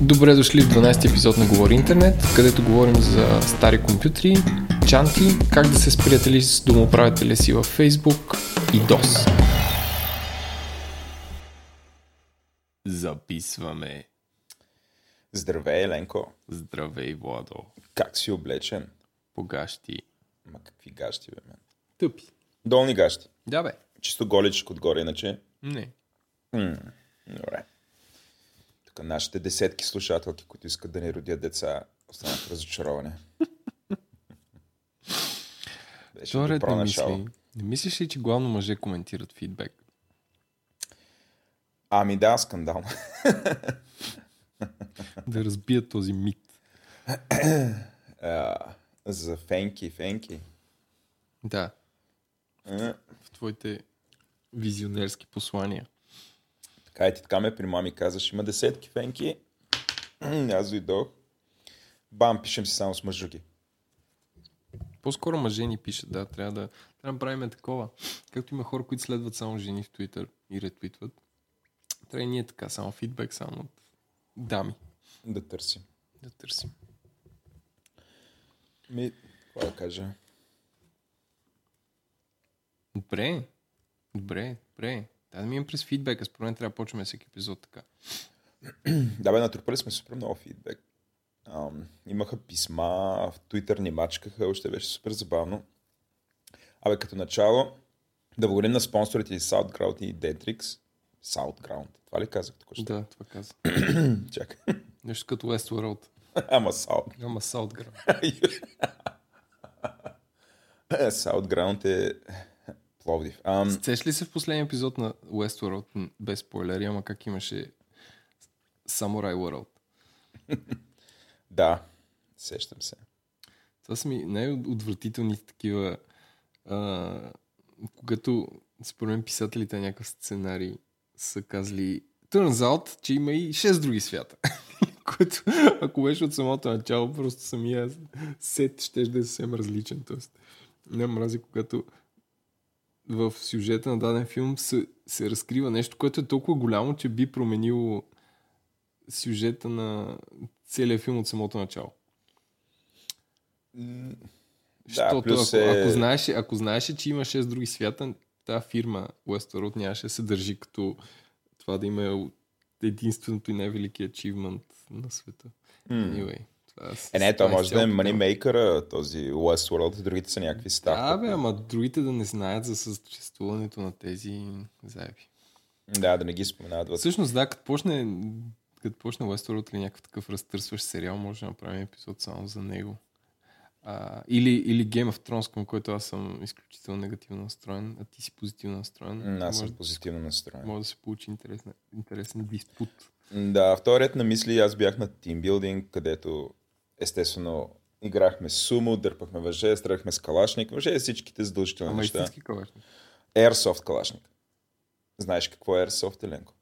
Добре дошли в 12 епизод на Говори Интернет, където говорим за стари компютри, чанти, как да се сприятели с домоправителя си във Facebook и DOS. Записваме. Здравей, Еленко. Здравей, Владо. Как си облечен? Погащи. Ма какви гащи, бе, мен? Тъпи. Долни гащи. Да, бе. Чисто голичко отгоре, иначе. Не. М, добре. Тук нашите десетки слушателки, които искат да ни родят деца, останат разочаровани. Беше не начало. мисли. Не мислиш ли, че главно мъже коментират фидбек? Ами да, скандално. Да разбият този мит. А, за фенки, фенки. Да. А, В твоите визионерски послания. Така и ти така ме при мами казваш, има десетки фенки. Аз дойдох. Бам, пишем си само с мъжуки. По-скоро мъже ни пишат, да, трябва да, трябва да направим такова. Както има хора, които следват само жени в Twitter и ретвитват. Трябва и ние така, само фидбек, само от дами Да търсим. да търсим. Ми, какво да кажа? Добре, добре, добре. Да, да минем през фидбека. Според мен трябва да почваме всеки епизод така. Да, бе, натрупали сме супер много фидбек. Ам, имаха писма, в Twitter ни мачкаха, още беше супер забавно. Абе, като начало, да благодарим на спонсорите и SoundCloud и Dentrix. SoundCloud. Това ли казах? Да. Това каза. Чакай. Нещо като Westworld. Ама Sound. Ама Саутграм. SoundGround е Пловдив. Ам, Сеш ли се в последния епизод на Westworld, без спойлери, ама как имаше Samurai World? да, сещам се. Това са ми най-отвратителните такива, а, когато според мен писателите на някакъв сценарий са казали Turns out, че има и 6 други свята. Което, ако беше от самото начало, просто самия сет ще да е съвсем различен. Тоест, не мрази, когато в сюжета на даден филм се, се разкрива нещо, което е толкова голямо, че би променило сюжета на целият филм от самото начало. Да, ако, е... ако, знаеше, ако знаеше, че има 6 други свята, тази фирма Westworld нямаше да се държи като това да има единственото и най-велики ачивмент на света. М. Anyway, Е, не, то може да е moneymaker този Westworld, другите са някакви ставки. Да, бе, ама другите да не знаят за съществуването на тези заеби. Да, да не ги споменават вътре. Всъщност, да, като почне, като почне Westworld или някакъв такъв разтърсващ сериал, може да направим епизод само за него. А, или, или Game of Thrones, към който аз съм изключително негативно настроен, а ти си позитивно настроен. Аз съм позитивно настроен. може да се получи интересен, интересен диспут. Да, втори ред на мисли, аз бях на тимбилдинг, където естествено играхме сумо, дърпахме въже, стрелахме с калашник, въже всичките задължителни Ама неща. истински калашник. Airsoft калашник. Знаеш какво е Airsoft, Еленко?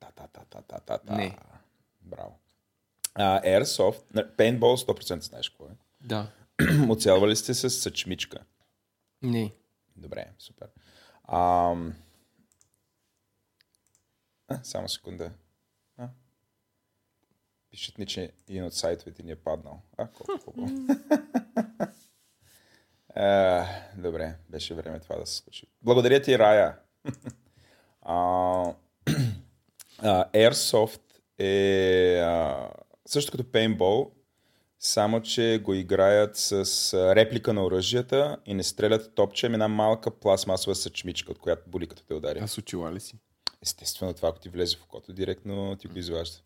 Та-та-та-та-та-та. Не. Браво. А, Airsoft, paintball 100% знаеш какво е. Да. Оцелвали сте с съчмичка. Не. Добре, супер. А, само секунда. А? Пишат ми, че един от сайтовете ни е паднал. А, колко хубаво. А, добре, беше време това да се случи. Благодаря ти, Рая. а, а, Airsoft е а, също като пейнтбол, само че го играят с а, реплика на оръжията и не стрелят топче, ами една малка пластмасова съчмичка, от която боли като те удари. Аз очила ли си? Естествено, това ако ти влезе в окото, директно ти го изважда.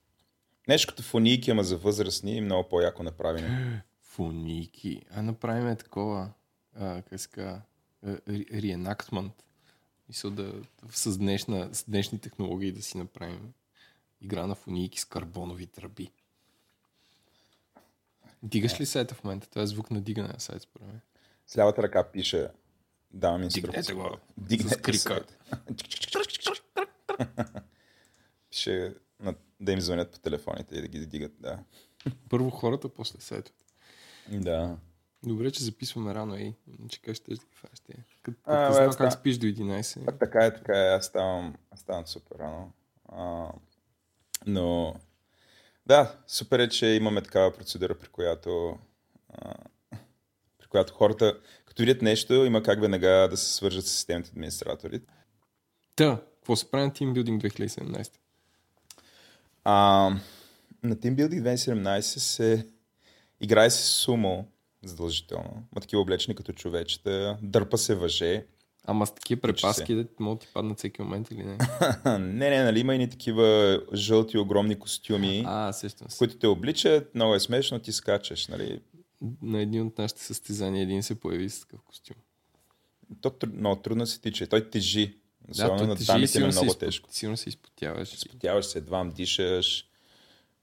Нещо като фонийки, ама за възрастни и много по-яко направени. Фуники. А направим такова, а, как казва, реенактмент. Мисля да с, днешна, с днешни технологии да си направим игра на фунийки с карбонови тръби. Дигаш ли сайта в момента? Това е звук на дигане на сайт, според мен. С лявата ръка пише давам Дигнете инструкция. го. Дигнете С крика. сайта. Пише на- да им звънят по телефоните и да ги дигат, да. Първо хората, после сайтовете. Да. Добре, че записваме рано, ей. Че как ще ги фаш те? Като как спиш до 11. А, така е, така е. Аз ставам, аз ставам супер рано. А, но да, супер е, че имаме такава процедура, при която, а, при която хората, като видят нещо, има как веднага да се свържат с системните администратори. Та, какво се прави на Teambuilding 2017? А, на TeamBuilding 2017 се играе се сумо задължително. Ма такива облечени като човечета, дърпа се въже. Ама с такива препаски, да могат да ти паднат всеки момент или не? не, не, нали има и такива жълти огромни костюми. А, сещам се. които те обличат, много е смешно, ти скачаш, нали? На един от нашите състезания един се появи с такъв костюм. То много трудно се тича. Той тежи. Особено той на дамите е много тежко. Сигурно се изпотяваш. Спитяваш се, едва дишаш.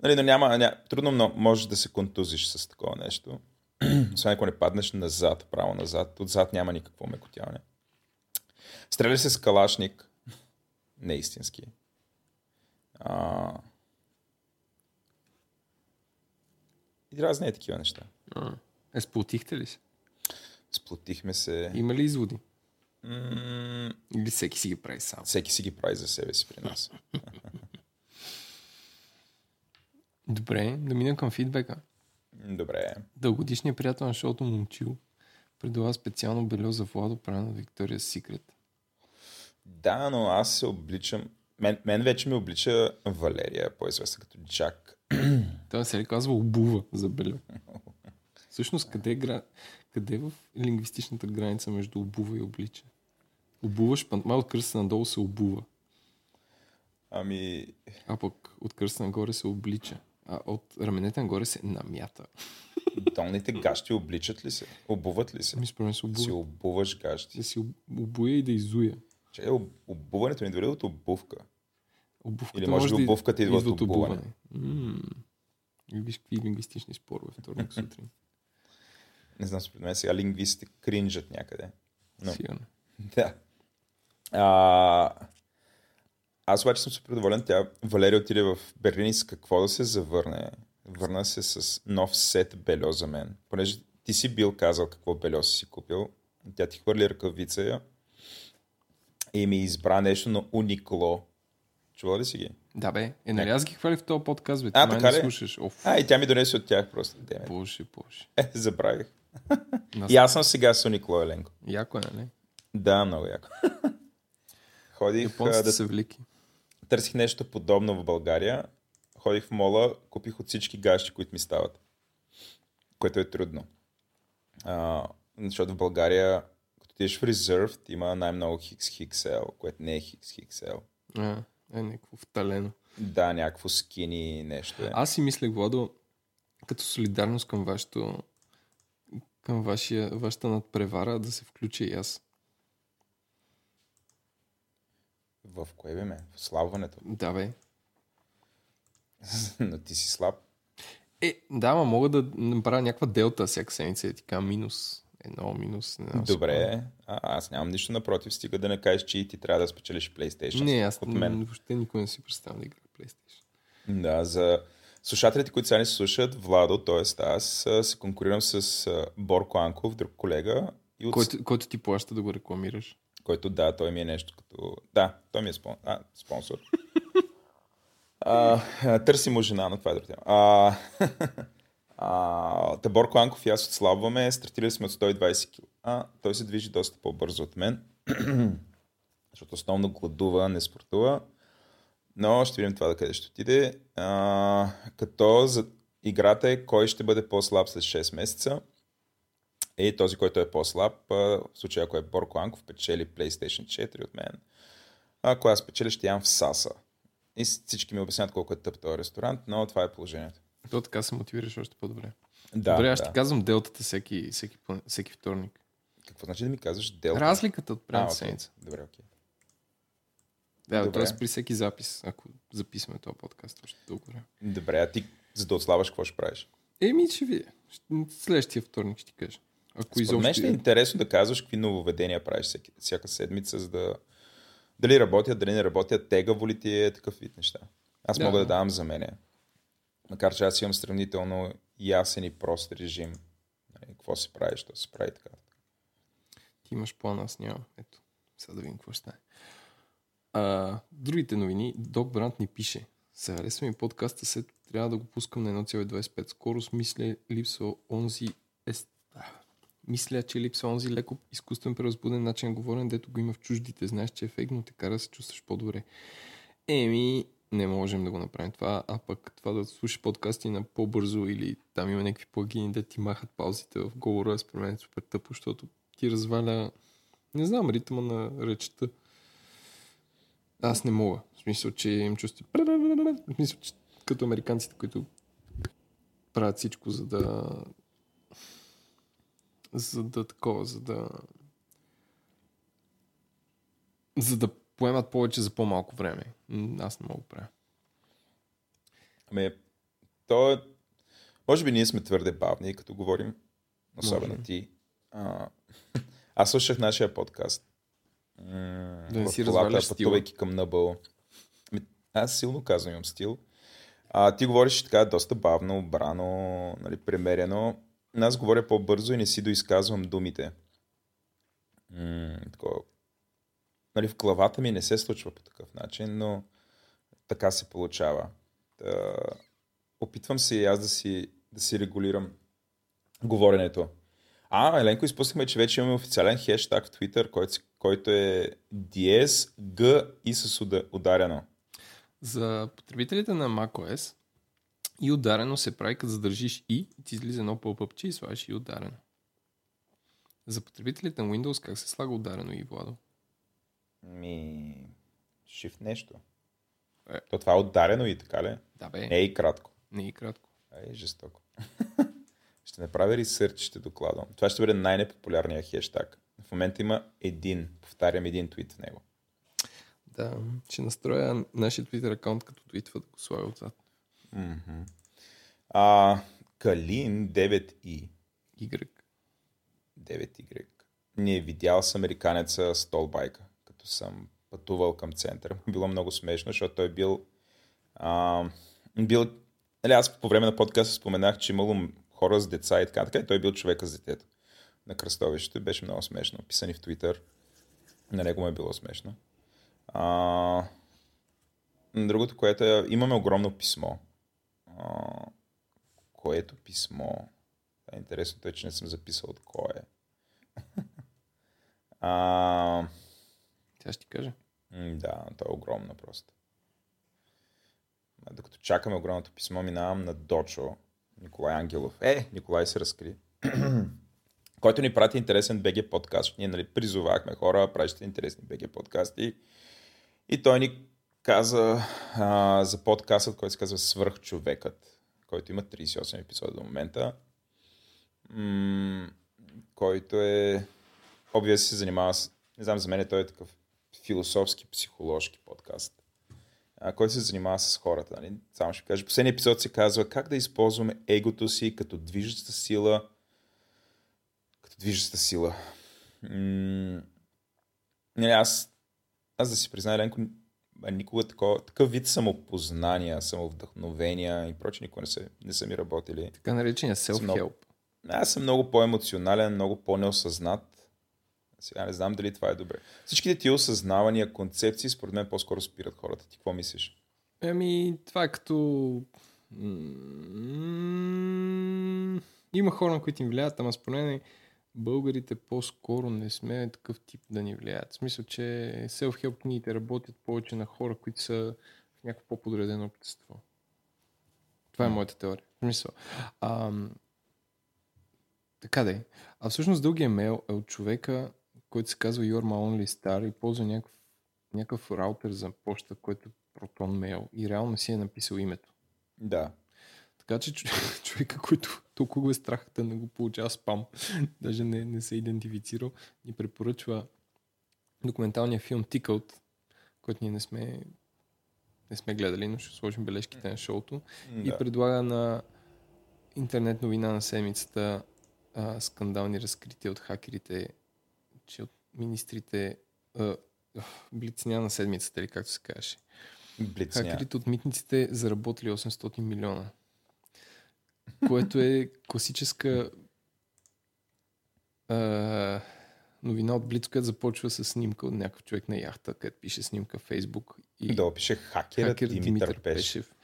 Нали, но няма, ня... трудно но можеш да се контузиш с такова нещо. Освен ако не паднеш назад, право назад. Отзад няма никакво мекотяване. Стреля се с калашник. Не истински. А... И разни е такива неща. А. Е, сплотихте ли се? Сплотихме се. Има ли изводи? М- Или всеки си ги прави сам? всеки си ги прави за себе си при нас. Добре, да минем към фидбека. Добре. Дългодишният приятел на шоуто Момчил предлага специално бельо за Владо, правено Виктория Секрет. Да, но аз се обличам... Мен, мен вече ме облича Валерия, по-известна като Джак. Той се ли казва обува за бельо? Всъщност, къде, е гра... къде е в лингвистичната граница между обува и облича? Обуваш, пантма от кръста надолу се обува, Ами, а пък от кръста нагоре се облича. А от раменете нагоре се намята. долните гащи обличат ли се? Обуват ли се? Ми според се Си обува. обуваш гащи. Да си об- обуя и да изуя. Че об- обуването ни дори от обувка. Обувката Или може би обувката идва от обуване. Виж какви лингвистични спорове вторник сутрин. Не знам, според мен сега лингвистите кринжат някъде. Но, Сигурно. да. А, аз обаче съм супер доволен. Тя, Валерия отиде в Берлин и с какво да се завърне. Върна се с нов сет бельо за мен. Понеже ти си бил казал какво бельо си си купил. Тя ти хвърли ръкавица и ми избра нещо на Уникло. Чувала ли си ги? Да бе, е нали аз ги хвали в този подкаст, бе. А, Ти така ли? слушаш. Оф, А, и тя ми донесе от тях просто. Деме. боже, боже. Е, забравих. И аз съм сега с Уникло, Еленко. Яко е, нали? Да, много яко. Ходих Японците да са велики. търсих нещо подобно в България. Ходих в мола, купих от всички гащи, които ми стават. Което е трудно. А, защото в България, отидеш в Reserved, има най-много XXL, което не е XXL. А, е някакво вталено. Да, някакво скини нещо е. Аз си мислех, Владо, като солидарност към вашето към вашия, вашата надпревара да се включа и аз. В кое бе ме? В слабването. Да, бе. Но ти си слаб. Е, да, ма мога да направя някаква делта всяка седмица и така минус. Едно минус. Не знам Добре, а, аз нямам нищо напротив, стига да не кажеш, че и ти трябва да спечелиш PlayStation. Не, аз от мен. въобще никой не си представям да играя PlayStation. Да, за слушателите, които сега ни слушат, Владо, т.е. аз, се конкурирам с Борко Анков, друг колега, и от... който... Който, ти плаща да го рекламираш. който да, той ми е нещо като... Да, той ми е спон... а, спонсор. а, търси му жена, но това е друг тема. А, а, та Борко Анков и аз отслабваме, стартирали сме от 120 кг. А, той се движи доста по-бързо от мен, защото основно гладува, не спортува. Но ще видим това да къде ще отиде. А, като за играта е кой ще бъде по-слаб след 6 месеца. И този, който е по-слаб, в случая ако е Борко Анков, печели PlayStation 4 от мен. Ако аз печеля, ще ям в Саса. И всички ми обяснят колко е тъп този ресторант, но това е положението. То така се мотивираш още по-добре. Да, Добре, аз да. ще казвам делтата всеки, всеки, всеки вторник. Какво значи да ми казваш Делта? Разликата от предната седмица. Добре, окей. Да, т.е. при всеки запис, ако записваме този подкаст още дълго време. Добре, а ти за да отслабваш, какво ще правиш? Еми, ще видя. Ще- Следващия вторник ще ти кажа. Ако Според мен изобщо... ще е интересно да казваш какви нововведения правиш всеки, всяка седмица, за да... Дали работят, дали не работят, тегаво ли ти е такъв вид неща. Аз Да. мога да давам за мене. Макар че аз имам сравнително ясен и прост режим. Нали, какво се прави, що се прави така. Ти имаш план, аз нямам. Ето, сега да видим какво ще стане. Другите новини, Док Брант ни пише. Се ми подкаста, след трябва да го пускам на 1,25 скорост. Мисля, липсва онзи Мисля, че липсва онзи леко изкуствен преразбуден начин на говорене, дето го има в чуждите. Знаеш, че е фейк, но те кара да се чувстваш по-добре. Еми, не можем да го направим това, а пък това да слушаш подкасти на по-бързо или там има някакви плагини да ти махат паузите в говора, според мен е супер тъпо, защото ти разваля, не знам, ритъма на речета. Аз не мога. В смисъл, че им чувствам. В смисъл, че като американците, които правят всичко, за да за да такова, за да за да поемат повече за по-малко време. Аз не мога да правя. Ами, то е... Може би ние сме твърде бавни, като говорим. Особено Може. ти. А, аз слушах нашия подкаст. М, Да в си колата, пътувайки към Нъбъл. Ами, Аз силно казвам имам стил. А, ти говориш така доста бавно, брано, нали, премерено. Аз говоря по-бързо и не си доизказвам думите. М, такова. Нали, в главата ми не се случва по такъв начин, но така се получава. Та, опитвам се и аз да си, да си регулирам говоренето. А, Еленко, изпуснахме, че вече имаме официален хештаг в Twitter, който, който е DS, G и с уда- ударено. За потребителите на macOS и ударено се прави, като задържиш и, и ти излиза едно пълпъпче и слагаш и ударено. За потребителите на Windows как се слага ударено и Владо? Ми, шиф нещо. Е. То това е ударено и така ли? Да бе, Не е и кратко. не и кратко. Ай, жестоко. ще направя ресърч, ще докладвам. Това ще бъде най-непопулярният хештаг. В момента има един, повтарям един твит в него. Да, ще настроя нашия Twitter акаунт като твитва да го слагя отзад. А, Калин 9i. Y. 9Y. Не е видял с американеца столбайка, съм пътувал към центъра. Било много смешно, защото той бил... А, бил нали, аз по време на подкаста споменах, че имало хора с деца и така, така и той бил човека с детето на кръстовището. Беше много смешно. Писани в Твитър. На него му е било смешно. А, другото, което е... Имаме огромно писмо. А, което писмо... Е интересното е, че не съм записал от кой е. а, Тя ще ти кажа. да, то е огромно просто. Докато чакаме огромното писмо, минавам на Дочо, Николай Ангелов. Е, Николай се разкри. който ни прати интересен БГ подкаст. Ние нали, призовахме хора, пращате интересни БГ подкасти. И той ни каза а, за подкастът, който се казва Свърхчовекът, който има 38 епизода до момента. М- който е... Обвия се занимава с... Не знам, за мен той е такъв философски, психоложки подкаст, а, който се занимава с хората. Нали? Само ще кажа. Последният епизод се казва как да използваме егото си като движеща сила. Като движеща сила. М- нали, аз, аз да си призная, Ленко, никога такова, такъв вид самопознания, самовдъхновения и прочее никога не са, не са ми работили. Така наречения self-help. Аз съм много по-емоционален, много по-неосъзнат. Сега не знам дали това е добре. Всичките ти осъзнавания, концепции, според мен по-скоро спират хората. Ти какво мислиш? Еми, това е като... Има хора, на които им влияят, ама според мен българите по-скоро не сме такъв тип да ни влияят. В смисъл, че self-help книгите работят повече на хора, които са в някакво по-подредено общество. Това е моята теория. В смисъл. Ам, така да е. А всъщност дългия мейл е от човека, който се казва You're My Only Star и ползва някакъв, някакъв раутер за почта, който е Proton Mail и реално си е написал името. Да. Така че човека, който толкова го е страх да не го получава спам, даже не, не се е идентифицирал, ни препоръчва документалния филм Tickled, който ние не сме, не сме гледали, но ще сложим бележките на шоуто. И да. предлага на интернет новина на седмицата а, скандални разкрития от хакерите, че от министрите а, блицня на седмицата, или както се каже. Блицня. Хакерите от митниците заработили 800 милиона. Което е класическа а, новина от Блиц, която започва с снимка от някакъв човек на яхта, където пише снимка в Фейсбук. И да опише хакерът хакер Димитър, Димитър Пешев. Пешев.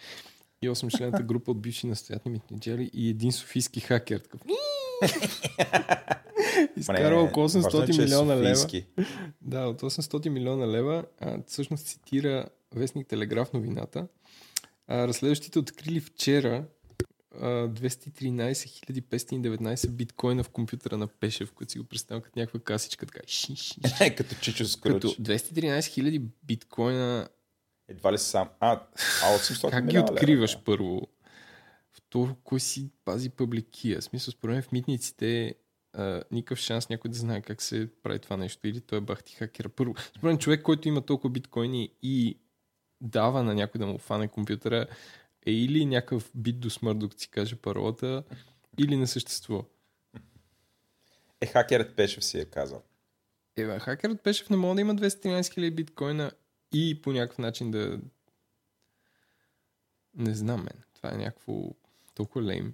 И 8 члената група от бивши настоятелни митниджери и един софийски хакер. Такъв. Изкарва около 800 е, милиона лева. Да, от 800 милиона лева. А, всъщност цитира вестник Телеграф новината. А, разследващите открили вчера 213 519 биткоина в компютъра на Пешев, който си го представя като някаква касичка. Така. като чичо скруч. Като 213 000 биткоина. Едва ли сам. А, а 800 Как ги откриваш лева, първо? Второ, кой си пази публикия? В смисъл, според мен в митниците Uh, никакъв шанс някой да знае как се прави това нещо или той е бахти хакера. Първо, според човек, който има толкова биткоини и дава на някой да му фане компютъра, е или някакъв бит до смърт, докато си каже паролата, или не съществува. Е, хакерът Пешев си е казал. Е, хакерът Пешев не може да има 213 000 биткоина и по някакъв начин да... Не знам, мен. Това е някакво толкова лейм.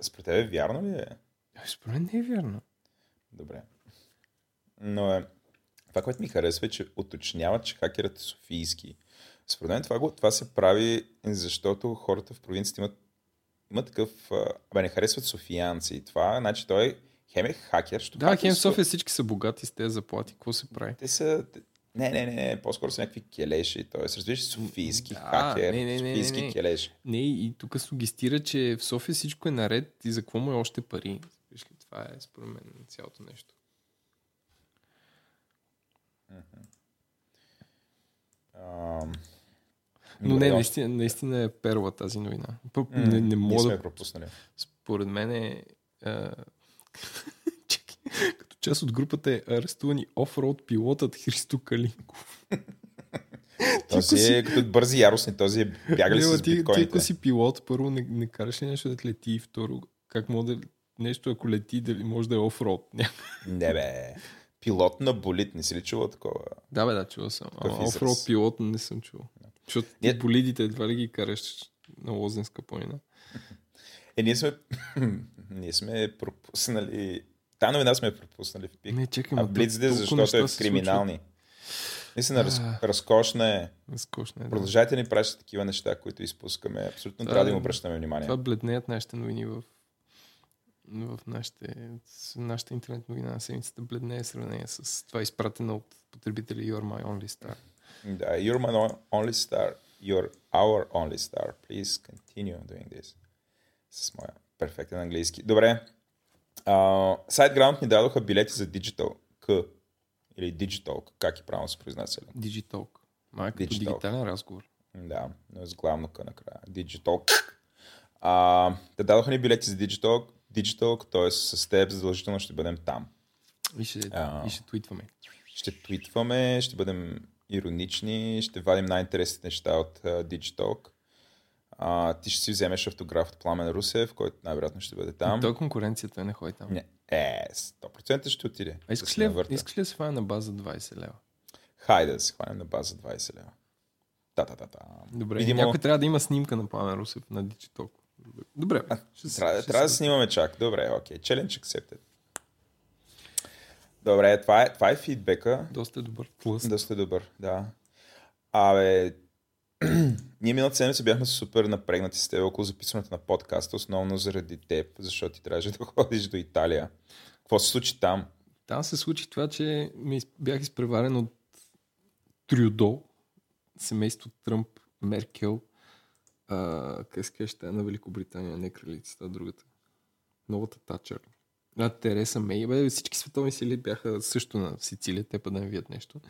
Според тебе вярно ли е? е? Според мен не е вярно. Добре. Но е, това, което ми харесва е, че уточнява, че хакерът е софийски. Според мен това, това се прави, защото хората в провинцията имат, имат такъв... Абе, не харесват софиянци. Това, значи той хем е хакер. Що да, хем София всички са богати с тези заплати. Какво се прави? Те са... Не, не, не, не, по-скоро са някакви келеши. Тоест, разбираш, софийски да, хакер, не, не, не, софийски не, не. келеш. Не, и тук сугестира, че в София всичко е наред и за какво му е още пари. Виж ли, това е според мен цялото нещо. Uh-huh. Но не, наистина, наистина е перла тази новина. Mm, не, не мога да... пропуснали. Според мен е... А... част от групата е арестувани офроуд пилотът Христо Калинков. този е като бързи яростни, този е бягали с биткоините. Ти, ти си пилот, първо не, не караш ли нещо да лети и второ, как може да нещо ако лети, дали може да е офроуд. Не бе. Пилот на болит, не си ли чувал такова? Да, бе, да, чувал съм. Офроуд пилот не съм чувал. Защото ние... болидите едва ли ги караш на Лозенска планина. Е, ние сме, ние сме пропуснали... Та новина сме пропуснали в пик. Не, чекай, а Блицде, защото е криминални. Наистина, раз, разкошна е. Разкошна е, да. Продължайте ни пращате такива неща, които изпускаме. Абсолютно това, трябва да им обръщаме внимание. Това бледнеят нашите новини в, в нашите, нашата интернет новина на седмицата бледнее в сравнение с това изпратено от потребители You're My Only Star. Да, you're my only star. You're our only star. Please continue doing this. С моя перфектен английски. Добре. SiteGround ни дадоха билети за Digital K. Или Digital, как и правилно се произнася. Digital. Май като Digital. дигитален разговор. Да, но е с главно К накрая. Digital. Uh, те дадоха ни билети за Digital, Digital, т.е. с теб задължително ще бъдем там. И ще, uh, и ще твитваме. Ще твитваме, ще бъдем иронични, ще вадим най-интересните неща от uh, Digitalk. Uh, ти ще си вземеш автограф от Пламен Русев, който най-вероятно ще бъде там. Той конкуренция, той не ходи там. Не. Е, 100% ще отиде. А искаш, да ли, искаш ли да се хване на база 20 лева? Хайде да се хванем на база 20 лева. Да, да, да, да. Добре, Видимо... някой трябва да има снимка на Пламен Русев на Digitalk. Добре. А, ще, трябва, ще трябва да снимаме чак. Добре, окей. Okay. Challenge accepted. Добре, това е, това е фидбека. Доста е добър. Плъс. Доста е добър, да. Абе, ние миналата седмица бяхме супер напрегнати с теб около записването на подкаста, основно заради теб, защото ти трябваше да ходиш до Италия. Какво се случи там? Там се случи това, че ми бях изпреварен от Трюдо, семейство Тръмп, Меркел, а, къде ще е на Великобритания, не кралицата, другата. Новата Тачър. А, Тереса Мей. Бе, всички световни сили бяха също на Сицилия, те па да не видят нещо.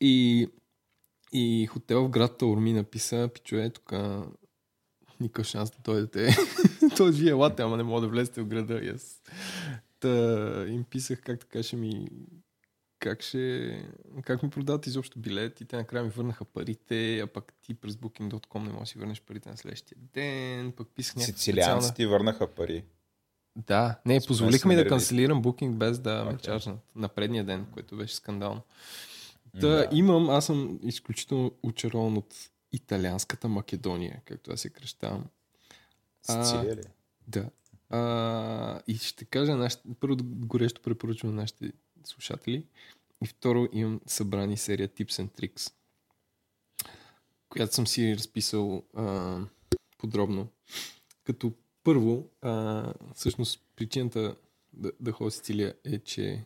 И, и хотел в град Таурми написа, пичове, тук никакъв шанс да дойдете. Той вие лате, ама не мога да влезете в града. Yes. Та, им писах как така ще ми как ще, как ми продават изобщо билет и те накрая ми върнаха парите, а пък ти през Booking.com не можеш да си върнеш парите на следващия ден, пък писах някаква Сицилианци специална... ти върнаха пари. Да, не, позволиха ми да канцелирам букинг без да okay. ме чаржнат на предния ден, което беше скандално. Та, да. имам, аз съм изключително очарован от италианската Македония, както аз се кръщавам. Сицилия ли? Да. А, и ще кажа, нашите, първо горещо препоръчвам на нашите слушатели. И второ имам събрани серия Tips and Tricks, която съм си разписал а, подробно. Като първо, а, всъщност причината да, да ходя Сицилия е, че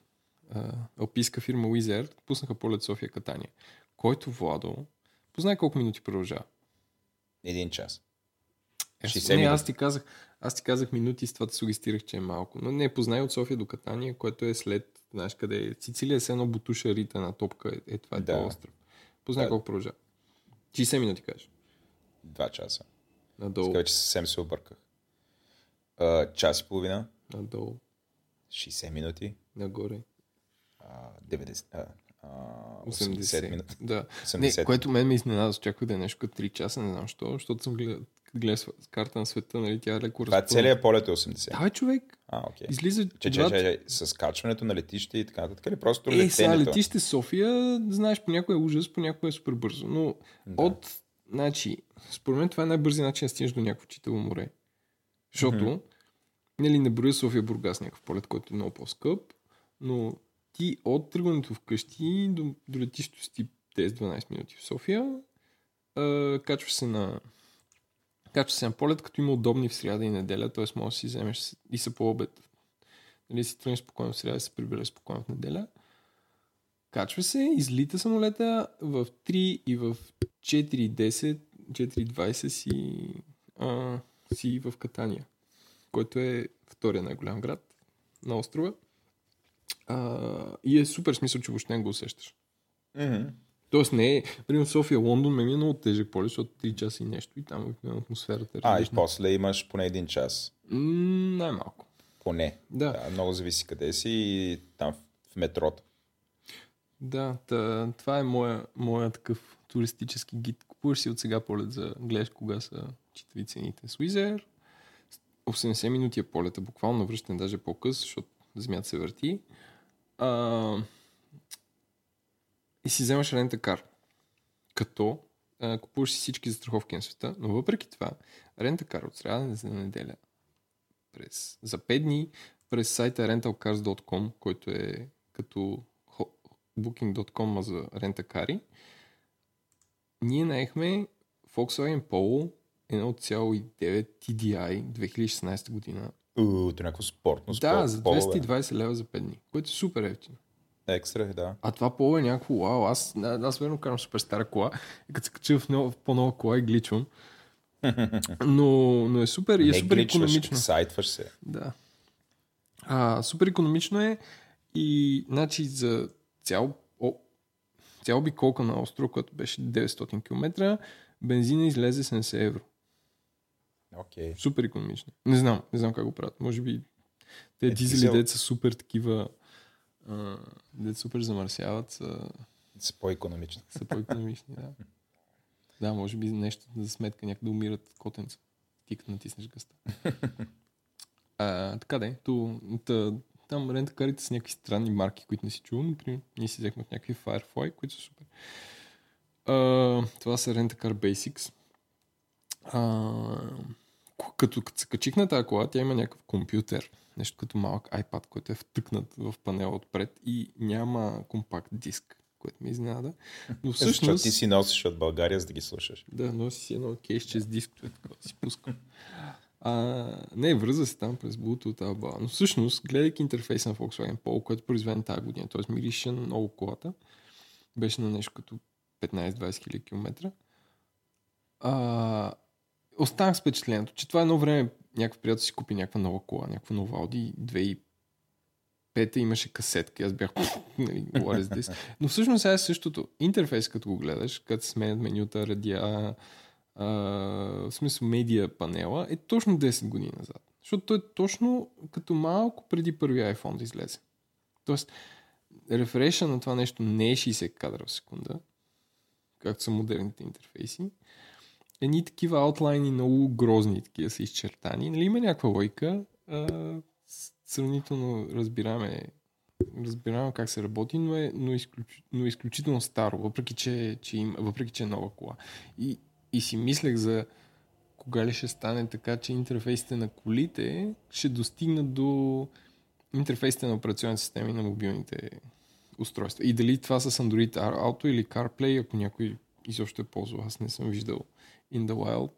алпийска фирма Wizard пуснаха полет София Катания, който Владо, познай колко минути продължава. Един час. Е, 60 не, аз ти казах, аз ти казах минути, с това те сугестирах, че е малко. Но не, познай от София до Катания, което е след, знаеш къде е. Сицилия е с едно бутуша рита на топка, е, е това е Да. остров. Познай Да. колко продължава. 60 минути кажеш. Два часа. Надолу, Така вече съвсем се обърках. А, час и половина, надолу, 60 минути, нагоре. А, 90, а, а, 80, 80 минути. Да. 80. Не, което мен ме изненада, очаквах да е нещо като 3 часа, не знам защо, защото съм гледал, с карта на света, нали, тя е леко Това е разпъната. целият полет е 80. Да, човек. А, окей. Излиза Че, че, двата- че, с качването на летище и така нататък, или просто Е, сега летенето? летище София, знаеш, понякога е ужас, понякога е супер бързо. Но Да. от, значи, според мен това е най-бързи начин да стигнеш до някакво читело море. Защото, Мгм. нали, не броя София Бургас някакъв полет, който е много по-скъп, но ти от тръгването вкъщи до, до летището си 10-12 минути в София, а, качваш се на качваш се на полет, като има удобни в сряда и неделя, т.е. можеш да си вземеш и са по обед. Нали, си тръгнеш спокойно в сряда, се прибереш спокойно в неделя. Качва се, излита самолета в 3 и в 4.10, 4.20 си, а, си в Катания, който е втория най-голям град на острова. А, и е супер смисъл, че въобще не го усещаш. Мгм. Тоест не е, примерно София, Лондон, ме ми е много тежък полет, защото 3 часа и нещо и там атмосферата е А, и после имаш поне един час. Най-малко. Поне. Да. Да, много зависи къде си и там в- метрото. Да, та, това е моя, моя такъв туристически гид. Купуваш си от сега полет за гледаш кога са читави цените. С Wizz 80 минути е полета, буквално връщане даже по-къс, защото земята се върти. А, и си вземаш рента кар. Като а, купуваш си всички застраховки на света, но въпреки това, рента кар от сряда за неделя през, за 5 дни през сайта rentalcars.com, който е като booking.com за рентакари, ние наехме Volkswagen Polo 1.9 TDI 2016 година. Е някакво спортно. Да, спорт, за полове. 220 лева за 5 дни, което е супер ефтино. Екстра, е, да. А това поло е някакво вау. Аз, аз верно карам супер стара кола като се кача в, нова, в по-нова кола и гличвам. Но, но е супер и е Не супер гличваш, економично. ексайтваш се. Да. А, супер економично е и значи за цял, о, цял обиколка на остров, който беше 900 км, бензина излезе 70 евро. Окей. Супер економично. Не знам, не знам как го правят. Може би те Е, дизели, дизел- са супер такива, а, дет супер замърсяват, са, Са по-економични. са по-економични. Да. да, може би нещо за сметка някъде умират котенца. Ти като натиснеш гъста. А, така да е. То, та, там рентакарите са някакви странни марки, които не си чувал. Например, ние си взехме от някакви Firefly, които са супер. А, това са Rentacar Basics. А, като, се качих на тази кола, тя има някакъв компютър, нещо като малък iPad, който е втъкнат в панела отпред и няма компакт диск, което ми изненада. Но Всъщност... Защото ти си носиш от България, за да ги слушаш. Да, носи си едно кейсче с диск, това е така да си пускам. А, не, връза се там през Bluetooth, а, ба. но всъщност, гледайки интерфейса на Volkswagen Polo, който е произведен тази година, т.е. мирише на много колата, беше на нещо като 15-20 хиляди километра, а, останах с впечатлението, че това едно време някакъв приятел си купи някаква нова кола, някаква нова Audi 2005 имаше касетка аз бях нали, is this? Но всъщност сега е същото. Интерфейс, като го гледаш, като сменят менюта, радиа, а, в смисъл медиа панела, е точно 10 години назад. Защото той е точно като малко преди първия iPhone да излезе. Тоест, рефреша на това нещо не е 60 кадра в секунда, както са модерните интерфейси. Едни такива аутлайни много грозни, такива са изчертани. Нали има някаква лойка, а, сравнително разбираме разбираме как се работи, но е, но, изключ, но е изключително старо, въпреки че, че, има, въпреки че е нова кола. И, и си мислех за кога ли ще стане така, че интерфейсите на колите ще достигнат до интерфейсите на операционните системи на мобилните устройства. И дали това с Android Auto или CarPlay, ако някой изобщо е ползвал, аз не съм виждал in the wild,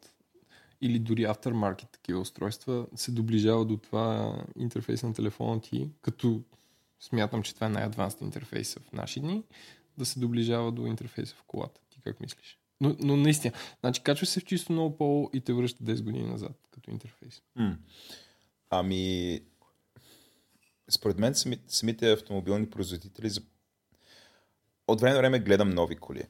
или дори aftermarket такива устройства, се доближава до това интерфейс на телефона ти, като смятам, че това е най-адванст интерфейс в наши дни, да се доближава до интерфейса в колата. Ти как мислиш? Но, но наистина, значи качва се в чисто много по и те връща 10 години назад като интерфейс. М. Ами, според мен сами- самите автомобилни производители за... от време на време гледам нови коли.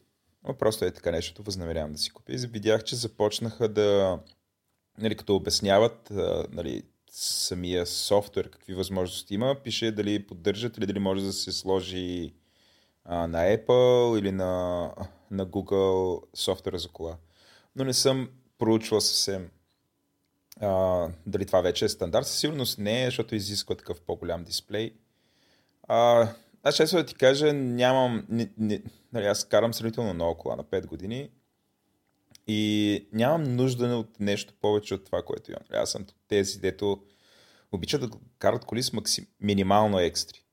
Но просто е така нещо, възнамерявам да си купя. И видях, че започнаха да, нали, като обясняват нали, самия софтуер, какви възможности има, пише дали поддържат или дали може да се сложи а, на Apple или на, на Google софтуера за кола. Но не съм проучвал съвсем а, дали това вече е стандарт. Със сигурност не е, защото изисква такъв по-голям дисплей. А, аз често да ти кажа, нямам... Не, не, нали, аз карам сравнително много кола на 5 години и нямам нужда от нещо повече от това, което имам. Аз съм тези, дето обичат да карат коли с максим... минимално екстри.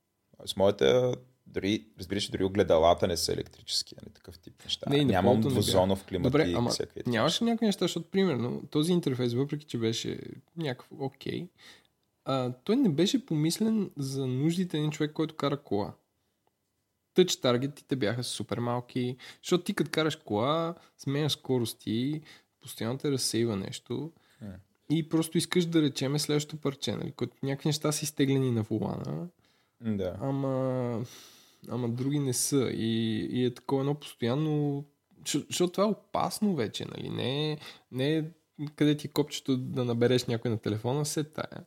С моята дори, разбираш, дори огледалата не са електрически, нали, такъв тип неща. Не, Нямам двузонов климат Добре, и ама всякакви такива нямаш ли някакви неща, защото примерно този интерфейс, въпреки че беше някакъв окей, а, той не беше помислен за нуждите на човек, който кара кола. Тъч таргетите бяха супер малки, защото ти като караш кола, сменяш скорости, постоянно те разсейва нещо М. и просто искаш да речеме следващото парче, нали, като някакви неща са изтеглени на волана, Да. ама, ама други не са. И, и е такова едно постоянно... Защо- Защото това е опасно вече, нали? Не, е- не е къде ти е копчето да набереш някой на телефона, се тая.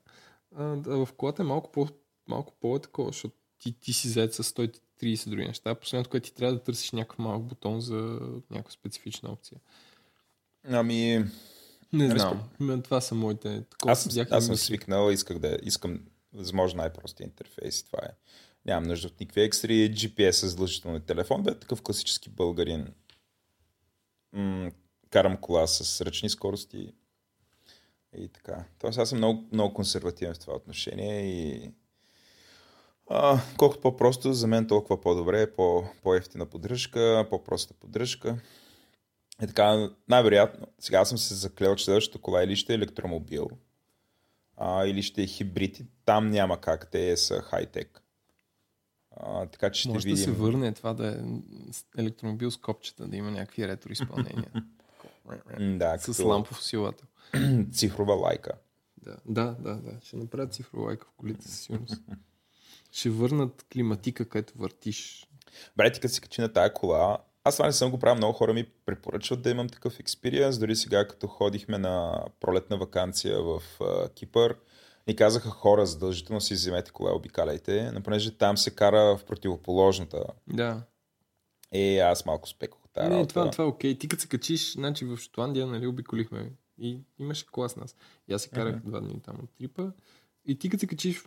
А, да, в колата е малко по, малко по такова, защото ти, ти си заед с 130 други неща. Последното, което ти трябва да търсиш някакъв малък бутон за някаква специфична опция. Ами, Не знам. М, Това са моите... Такова Аз, бях аз съм свикнал, исках да искам възможно най-простия интерфейс. и Това е. Нямам нужда от никакви екстри. GPS е задължително телефон. Бе такъв класически българин. М- карам кола с ръчни скорости. И така. Тоест аз съм много, много консервативен в това отношение и а, колкото по-просто, за мен толкова по-добре, по, по-ефтина поддръжка, по-проста поддръжка. И така, най-вероятно, сега съм се заклел, че следващата кола или ще е електромобил, а, или ще е хибрид. Там няма как, те са хай-тек. А, така че ще Може видим. да се върне това да е електромобил с копчета, да има някакви ретро изпълнения. Да, с като лампов усилател. цифрова лайка. Да, да, да, да. Ще направят цифрова лайка в колите със сигурност. Ще върнат климатика, където въртиш. Бре, ти като си качи на тая кола, аз това не съм го правил, много хора ми препоръчват да имам такъв експириенс. Дори сега, като ходихме на пролетна вакансия в а, Кипър, ни казаха хора, задължително си вземете кола, обикаляйте, но понеже там се кара в противоположната. Да. Е, аз малко спекох тази Не, работа. това, това е окей. Ти като се качиш, значи в Шотландия, нали, обиколихме и имаше кола с нас. И аз се карах два дни там от трипа. И ти като се качиш,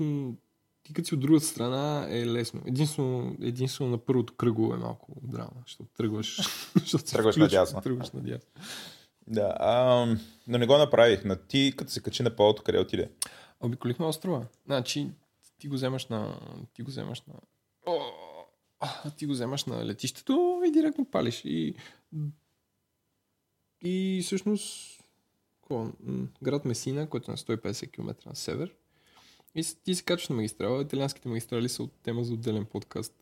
ти като си от другата страна е лесно. Единствено, единствено на първото кръгово е малко драма, защото тръгваш, защото Тръгваш надясно. Тръгваш надясно. Да, а, но не го направих. Но ти, като се качи на полото, къде отиде? Обиколихме острова. Значи, ти го вземаш на... Ти го вземаш на... О, ти го вземаш на летището и директно палиш. И, и всъщност какво? Град Месина, който е на 150 км на север. И ти се качваш на магистрала. Италианските магистрали са от тема за отделен подкаст.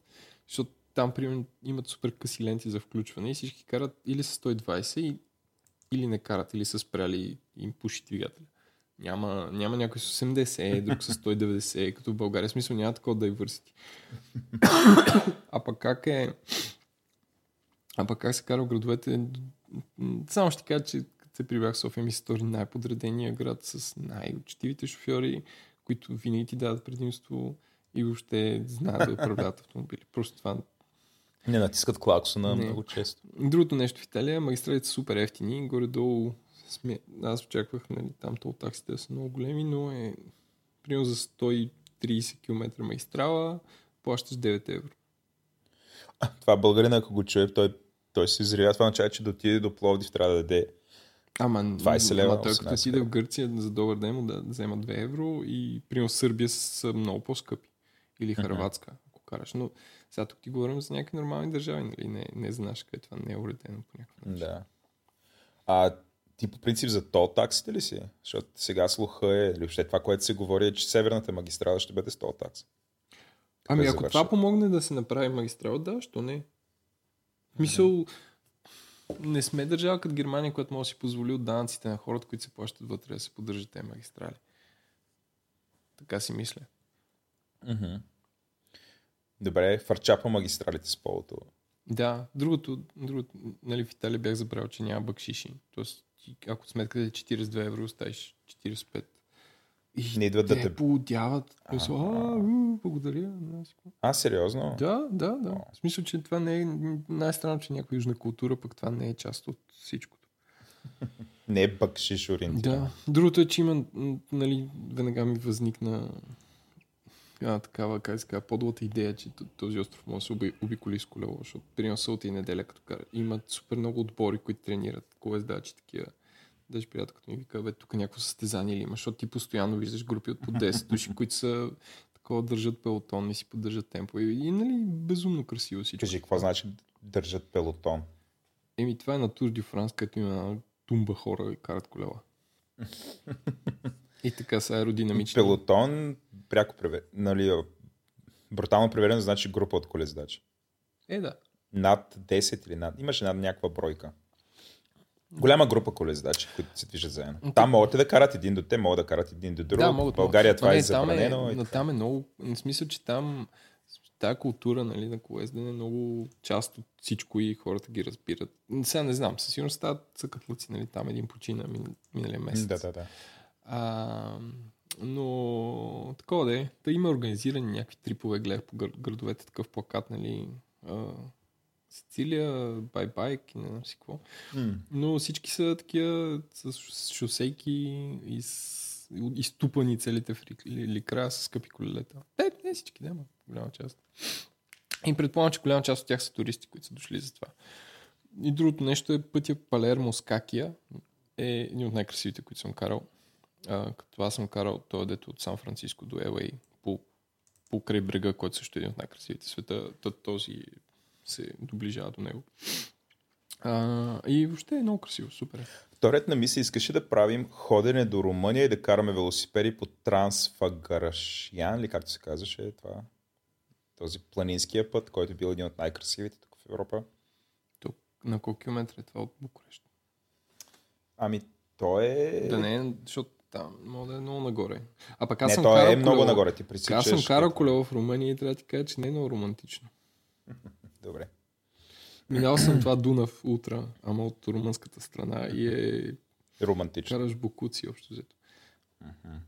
Защото там, примерно, имат супер къси ленти за включване и всички карат или с 120 и, или не карат, или са спряли им пуши двигателя. Няма, няма някой с 80, друг с 190, като в България. Смисъл няма такова diversity. а пък как е... А пък как се кара в градовете... Само ще кажа, че като се прибях в София ми се стори най-подредения град с най-учтивите шофьори, които винаги ти дадат предимство и въобще знаят да управляват автомобили. Просто това Не натискат клаксона Не. много често. Другото нещо в Италия, магистралите са супер ефтини, горе-долу сме... аз очаквах нали, там тол таксите да са много големи, но е примерно за 130 км магистрала плащаш 9 евро. Това българина, ако го чуе, той, той си взривя. Това означава, че да отиде до Пловдив, трябва да даде Ама, 20 лева, ама той като 18 отиде в. Гърция за добър ден му да взема 2 евро и примерно Сърбия са много по-скъпи. Или Харватска, ако караш. Но сега тук ти говорим за някакви нормални държави, нали? Не, не за наши, където това не е уредено по някакъв начин. Да. А ти по принцип за тол таксите ли си? Защото сега слуха е, или въобще това, което се говори е, че северната магистрала ще бъде с тол такса. Ами е ако завършил. това помогне да се направи магистрал, да, що не? Мисъл, не сме държава като Германия, която може да си позволи от данъците на хората, които се плащат вътре да се поддържат тези магистрали. Така си мисля. Мгм. Добре, фарчапа магистралите с полото. Да, другото, другото нали, в Италия бях забравил, че няма бакшиши. Тоест, ако сметката е 42 евро, оставиш 45. И Не идват да те те- поудяват. Благодаря. А, сериозно? Да, да, да. В смисъл, че това не е най-странно, че някоя южна култура, пък това не е част от всичкото. Не е бъкшиш ориентиран. Да. Другото е, че има, нали, веднага ми възникна а, такава, как се подлата идея, че този остров може да се оби, обиколи с колело, защото примерно събота и неделя, като кара, имат супер много отбори, които тренират, колездачи, такива. Даже приятелката ми вика, бе, тук някакво състезание ли има, защото ти постоянно виждаш групи от по 10 души, които са такова държат пелотон и си поддържат темпо. И, и нали, безумно красиво всичко. Кажи, какво значи държат пелотон? Еми, това е на Тур ди Франс, където има тумба хора и карат колела. и така са аеродинамични. Пелотон, пряко преведено, нали, брутално преведено, значи група от колездачи. Е, да. Над 10 или над... Имаше над някаква бройка. Голяма група колездачи, които се движат заедно. Там могат да карат един до те, могат да карат един до друг. Да, могат. в България могат. това Ма е не, там забранено. Е, но там е много... В смисъл, че там тази култура нали, на колездене е много част от всичко и хората ги разбират. Сега не знам, със сигурност стават съкатлъци, нали, там един почина мин- миналия месец. Да, да, да. А, но такова да е. Да има организирани някакви трипове, гледах по градовете такъв плакат, нали. А, Сицилия, бай-байк не знам си какво. М. Но всички са такива с шосейки и с изтупани целите в ри- ли, ли края с скъпи колелета. Не, не всички, няма голяма част. И предполагам, че голяма част от тях са туристи, които са дошли за това. И другото нещо е пътя Палермо Скакия. Е един от най-красивите, които съм карал. А, като аз съм карал този дето от Сан Франциско до LA по, по край брега, който също е един от най-красивите света. Този се доближава до него. А, и въобще е много красиво, супер. е. Вторият на мисля искаше да правим ходене до Румъния и да караме велосипеди по Трансфагарашян, или както се казваше това. Този планинския път, който е бил един от най-красивите тук в Европа. Тук, на колко километра е това от Букурещ? Ами, то е... Да не е, защото там може да е много нагоре. А пък аз не, съм то карал е много колело. нагоре. Ти Аз пресичаш... съм карал колело в Румъния и трябва да ти кажа, че не е много романтично. Добре. Минал съм това Дунав утра, ама от румънската страна и е Романтично. караш букуци общо взето.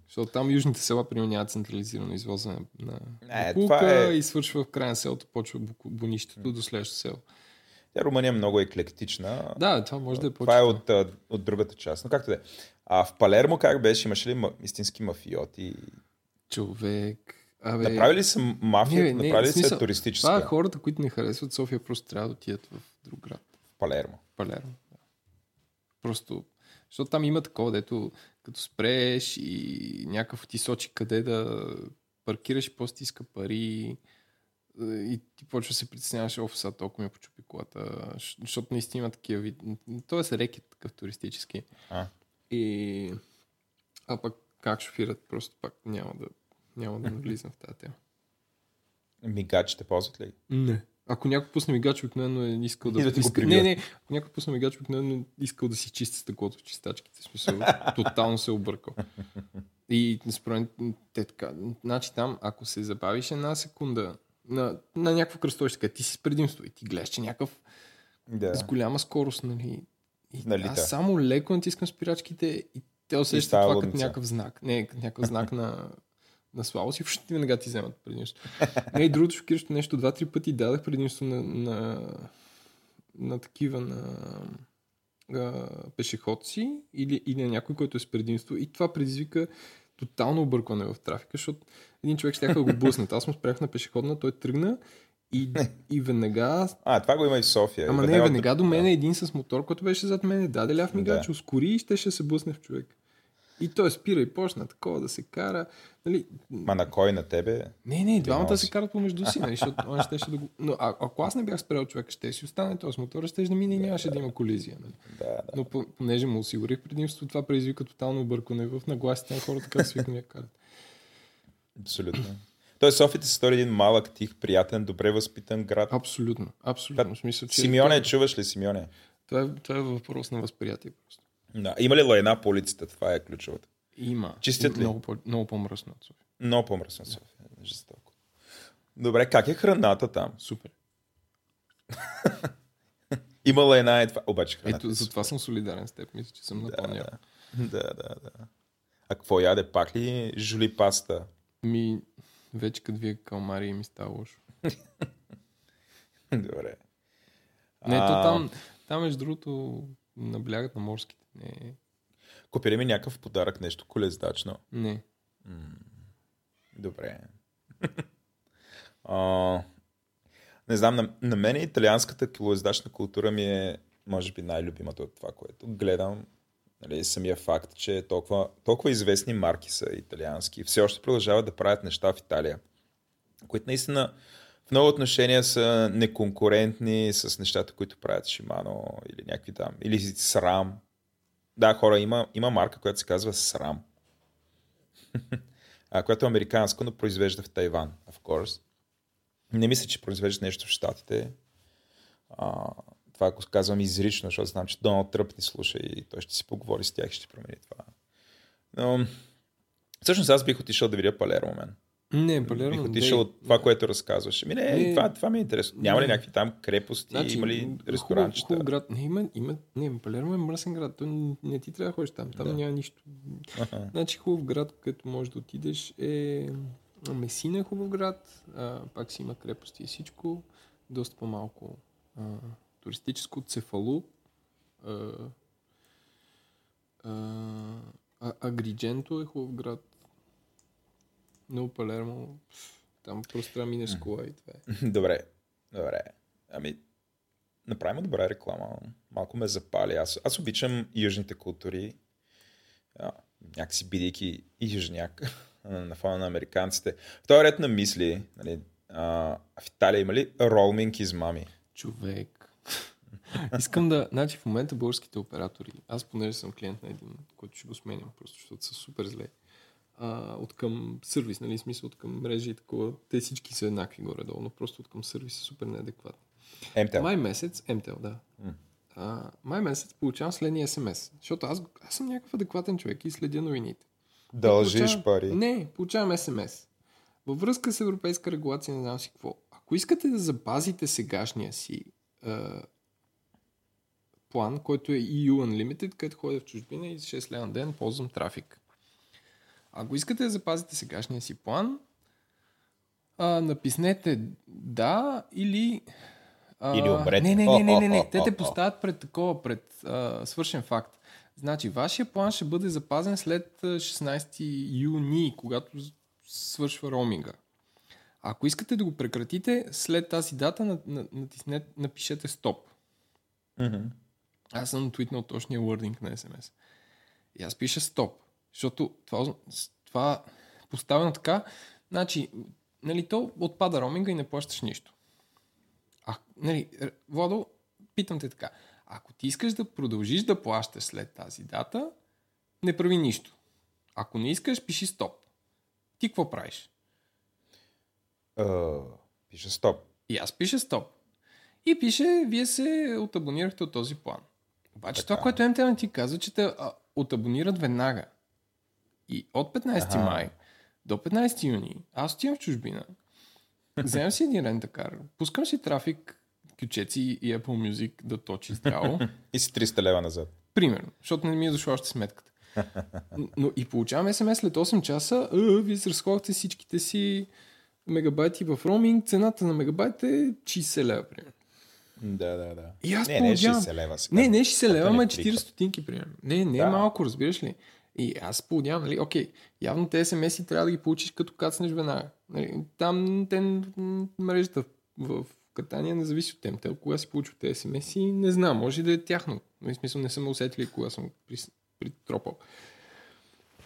Защото там южните села, примерно, няма централизирано извозване на Не, букулка е- и свършва в края на селото, почва бунището до следващото село. Тя Румъния е много еклектична. Да, това може да е Това е от, от другата част. Но както да е. А в Палермо как беше? Имаше ли ма... истински мафиоти? човек. Абе, Направили ли са мафия? Не, не, Направили ли са туристическа това е хората, които не харесват София, просто трябва да отидат в друг град. в Палермо? Палермо. Да. Просто, защото там има такова, дето като спреш и някакъв ти сочи къде да паркираш и после ти иска пари е, и ти почва се притесняваш, оф, сега толкова ми почупи колата, защото наистина има такива вид. Тоест рекет такъв туристически. А. И... А пък как шофират, просто пак няма да, няма да навлизам в тази тема. Мигачите ползват ли? Не. Ако някой пусне мигач, обикновено е искал да... И да ти иска... Не, не. Ако някой пусне мигач, обикновено е искал да си чисти стъклото в чистачките. В смисъл, тотално се е объркал. И според те така. Значи там, ако се забавиш една секунда на, на някакво кръстовище, ти си с предимство и ти гледаш, че някакъв Да. с голяма скорост, нали? И Налита. аз само леко натискам спирачките и те усещат това като някакъв знак. Не, като някакъв знак на, на слабост и въобще веднага ти вземат предимство. Не, и другото шокиращо нещо, два-три пъти дадах предимство на, на, на такива, на а, пешеходци или, или на някой, който е с предимство. И това предизвика тотално объркване в трафика, защото един човек ще да го блъснат. Аз му спрях на пешеходна, той тръгна И, и веднага... А, това го има и в София. Ама не, Веднага- веднага до мен един с мотор, който беше зад мен, даде ляв мигач, Да. ускори и ще се блъсне в човек. И той спира и почна такова да се кара. Нали, Ма на кой на тебе? не, не, двамата се карат помежду си, нали, защото он щеше да го... Но а, ако аз не бях спрял човека, ще си остане този с мотора, ще да мине и нямаше да има колизия. Нали. Да, да. Но по- понеже му осигурих предимство, това предизвика тотално объркване в нагласите на хората, как свикнали да карат. Абсолютно. Той София се стори един малък, тих, приятен, добре възпитан град. Абсолютно, абсолютно. В смисъл, че Симеоне, чуваш ли Симеоне? Това е, това е въпрос на възприятие просто. Да. Има ли лайна по улицата? Това е ключовото. Има. Чистят ли? Много, по, много по-мръсно от София. Много по-мръсно в София. Жестоко. Добре, как е храната там? Супер. Има лайна и това. Обаче храната Ето, е затова съм солидарен с теб. Мисля, че съм напълнял. Да, да, да, да. А какво яде? Пак ли жули паста? Ми, вече като вие калмари ми става лошо. Добре. Не, то там, там между другото, наблягат на морските. Не, Купили ми някакъв подарък, нещо колездачно. не. Добре. а, не знам, на, на мен италианската колездачна култура ми е, може би, най-любимата от това, което гледам. Нали, самия факт, че толкова, толкова известни марки са италиански. Все още продължават да правят неща в Италия, които наистина в много отношения са неконкурентни с нещата, които правят Shimano или някакви там, или SRAM. Да, хора, има, има марка, която се казва SRAM а, която е американска, но произвежда в Тайван, of course. Не мисля, че произвежда нещо в Штатите. А, това го казвам изрично, защото знам, че Доналд Тръп ни слуша и той ще си поговори с тях и ще промени това. Но, всъщност аз бих отишъл да видя Палермо, мен. Не, Бих Палермо. отишъл от това, което разказваш. Ми, не, Не. това, това ми е интересно. Няма ли Не. някакви там крепости, има ли хубав, ресторанчета? хубав град. Не, има, има, не, Палермо е мръсен град. То не, ти трябва да ходиш там. Там Да. няма нищо. Аха. Значи хубав град, където можеш да отидеш е... Месина е хубав град. А, пак си има крепости и всичко. Доста по-малко а, туристическо. Цефалу. А, а, Агридженто е хубав град. Но Палермо... Там просто трябва да минеш кола и това е. Добре, добре. Ами, направим добра реклама. Малко ме запали. Аз, аз обичам южните култури. А, някакси бидейки и южняк на фона на американците. В този ред на мисли, нали, а, в Италия има ли роуминг измами? Човек. Искам да... Значи в момента българските оператори, аз понеже съм клиент на един, който ще го сменям, просто защото са супер зле. А, от към сервис, нали, смисъл от към мрежи и такова, те всички са еднакви горе-долу, но просто от към сервис са супер неадекватни. МТЛ. Май месец, МТЛ, да. А, май месец получавам следния СМС, защото аз, аз съм някакъв адекватен човек и следя новините. Дължиш Получавам- пари. Не, получавам СМС. Във връзка с европейска регулация, не знам си какво. Ако искате да запазите сегашния си е, план, който е EU Unlimited, където ходя в чужбина и за 6 лева на ден ползвам трафик. Ако искате да запазите сегашния си план, а, написнете да или... А, Или умрете. Не, не, не, не, не, не. Те те поставят пред такова, пред а, свършен факт. Значи, вашия план ще бъде запазен след а, 16 юни, когато свършва роуминга. Ако искате да го прекратите, след тази дата на, на, натиснете, напишете стоп. Мгм. Аз съм твитнал точния wording на SMS. И аз пиша стоп. Защото това, това поставено така, значи, нали, то отпада роуминга и не плащаш нищо. А, нали, Владо, питам те така. Ако ти искаш да продължиш да плащаш след тази дата, не прави нищо. Ако не искаш, пиши стоп. Ти какво правиш? А, Пише стоп. И аз пиша стоп. И пише, вие се отабонирахте от този план. Обаче Така. това, което МТН ти казва, че те а, отабонират веднага. И от 15 Аха. май до 15 юни аз отивам в чужбина, вземам си един рентакар, пускам си трафик, кючеци и Apple Music да точи здраво. И си 300 лева назад. Примерно, защото не ми е дошла още сметката. Но и получавам смс след 8 часа, а, вие се разходахте всичките си мегабайти в роуминг, цената на мегабайт е 60 лева, примерно. Да, да, да. И аз не, не, поудявам. 60 лева. Сега. Не, не 60 лева, ама е електричество. 40 стотинки, примерно. Не, не е Да. малко, разбираш ли? И аз поудявам, нали, окей, явно те смс-и трябва да ги получиш като кацнеш веднага. Нали, там те мрежата в катания не зависи от темата. Кога си получил тези смс не знам, може да е тяхно. В смисъл не съм усетили кога съм притропал.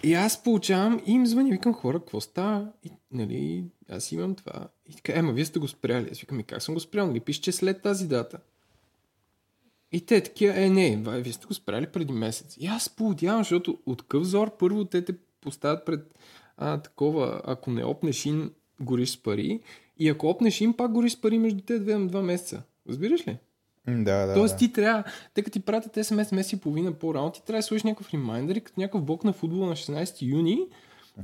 И аз получавам и им звъни, викам хора, какво става? И, нали, аз имам това. И така, ема, вие сте го спряли. Аз викам, и как съм го спрял? Нали пише, че след тази дата. И те такива, е, не, вие сте го спряли преди месец. И аз поудявам, защото от къв зор първо те те поставят пред а, такова, ако не опнеш ин, гориш с пари. И ако опнеш ин, пак гориш с пари между те два, два месеца. Разбираш ли? Да, да. Тоест да. ти трябва, тъй като ти пратят смс месец и половина по-рано, ти трябва да сложиш някакъв ремайндър и като някакъв блок на футбола на 16 юни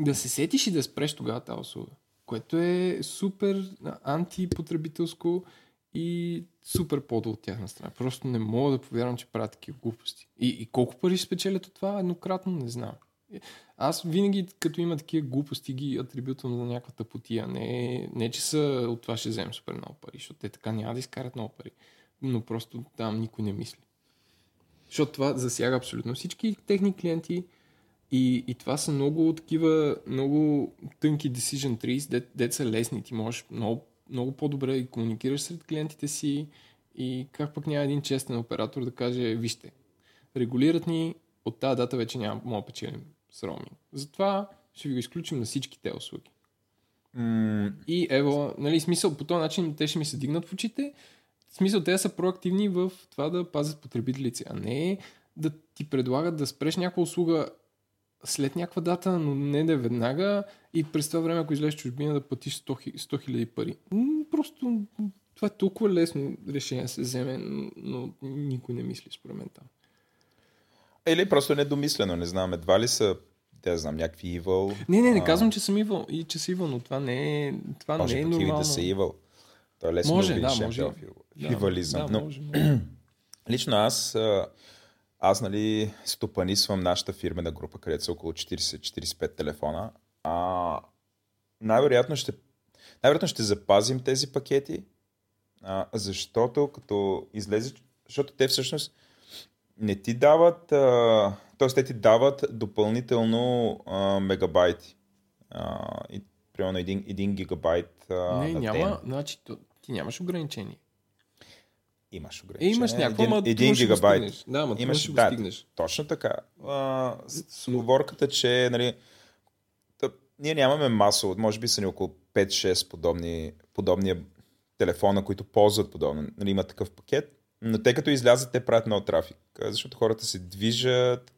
да се сетиш и да спреш тогава тази услуга. Което е супер антипотребителско и супер подо от тяхна страна. Просто не мога да повярвам, че правят такива глупости. И, и колко пари ще спечелят от това еднократно, не знам. Аз винаги, като има такива глупости, ги атрибютвам за някаква тъпотия. Не, не, че са от това ще вземем супер много пари, защото те така няма да изкарат много пари. Но просто там никой не мисли. Защото това засяга абсолютно всички техни клиенти и, и това са много такива, много тънки decision trees, де, де лесни. Ти можеш много, много по-добре и комуникираш сред клиентите си и как пък няма един честен оператор да каже, вижте, регулират ни, от тази дата вече няма мога печелим с роуминг. Затова ще ви го изключим на всички те услуги. М- И ево, нали, смисъл, по този начин те ще ми се дигнат в очите. В смисъл, те са проактивни в това да пазят потребителите, а не да ти предлагат да спреш някаква услуга след някаква дата, но не да веднага и през това време, ако излезеш чужбина, да платиш 100 000 пари. Просто това е толкова лесно решение да се вземе, но, никой не мисли според мен там. Или просто недомислено, не знам, едва ли са, да знам, някакви evil. Не, не, не а, казвам, че съм ивъл, и че съм ивъл, но това не е, това Може не е нормално. да са evil. То е лесно Може, да да, може. някакъв Да, Но може, може. лично аз, аз нали, стопанисвам нашата фирмена група, където са около 40-45 телефона. А, най-вероятно ще, най-вероятно ще запазим тези пакети, а, защото като излезе, защото те всъщност не ти дават, а, т.е. те ти дават допълнително а, мегабайти. А, и, примерно 1, 1 гигабайт а, Не, на няма, ден. значи ти нямаш ограничение. Имаш ограничение. имаш някакво, един, един гигабайт. Да, трудно Имаш, ще го да, стигнеш. Точно така. А, с, оговорката, че нали, тъп, ние нямаме масово, може би са ни около 5-6 подобни, подобни телефона, които ползват подобно. Нали, има такъв пакет, но те като излязат, те правят много трафик, защото хората се движат,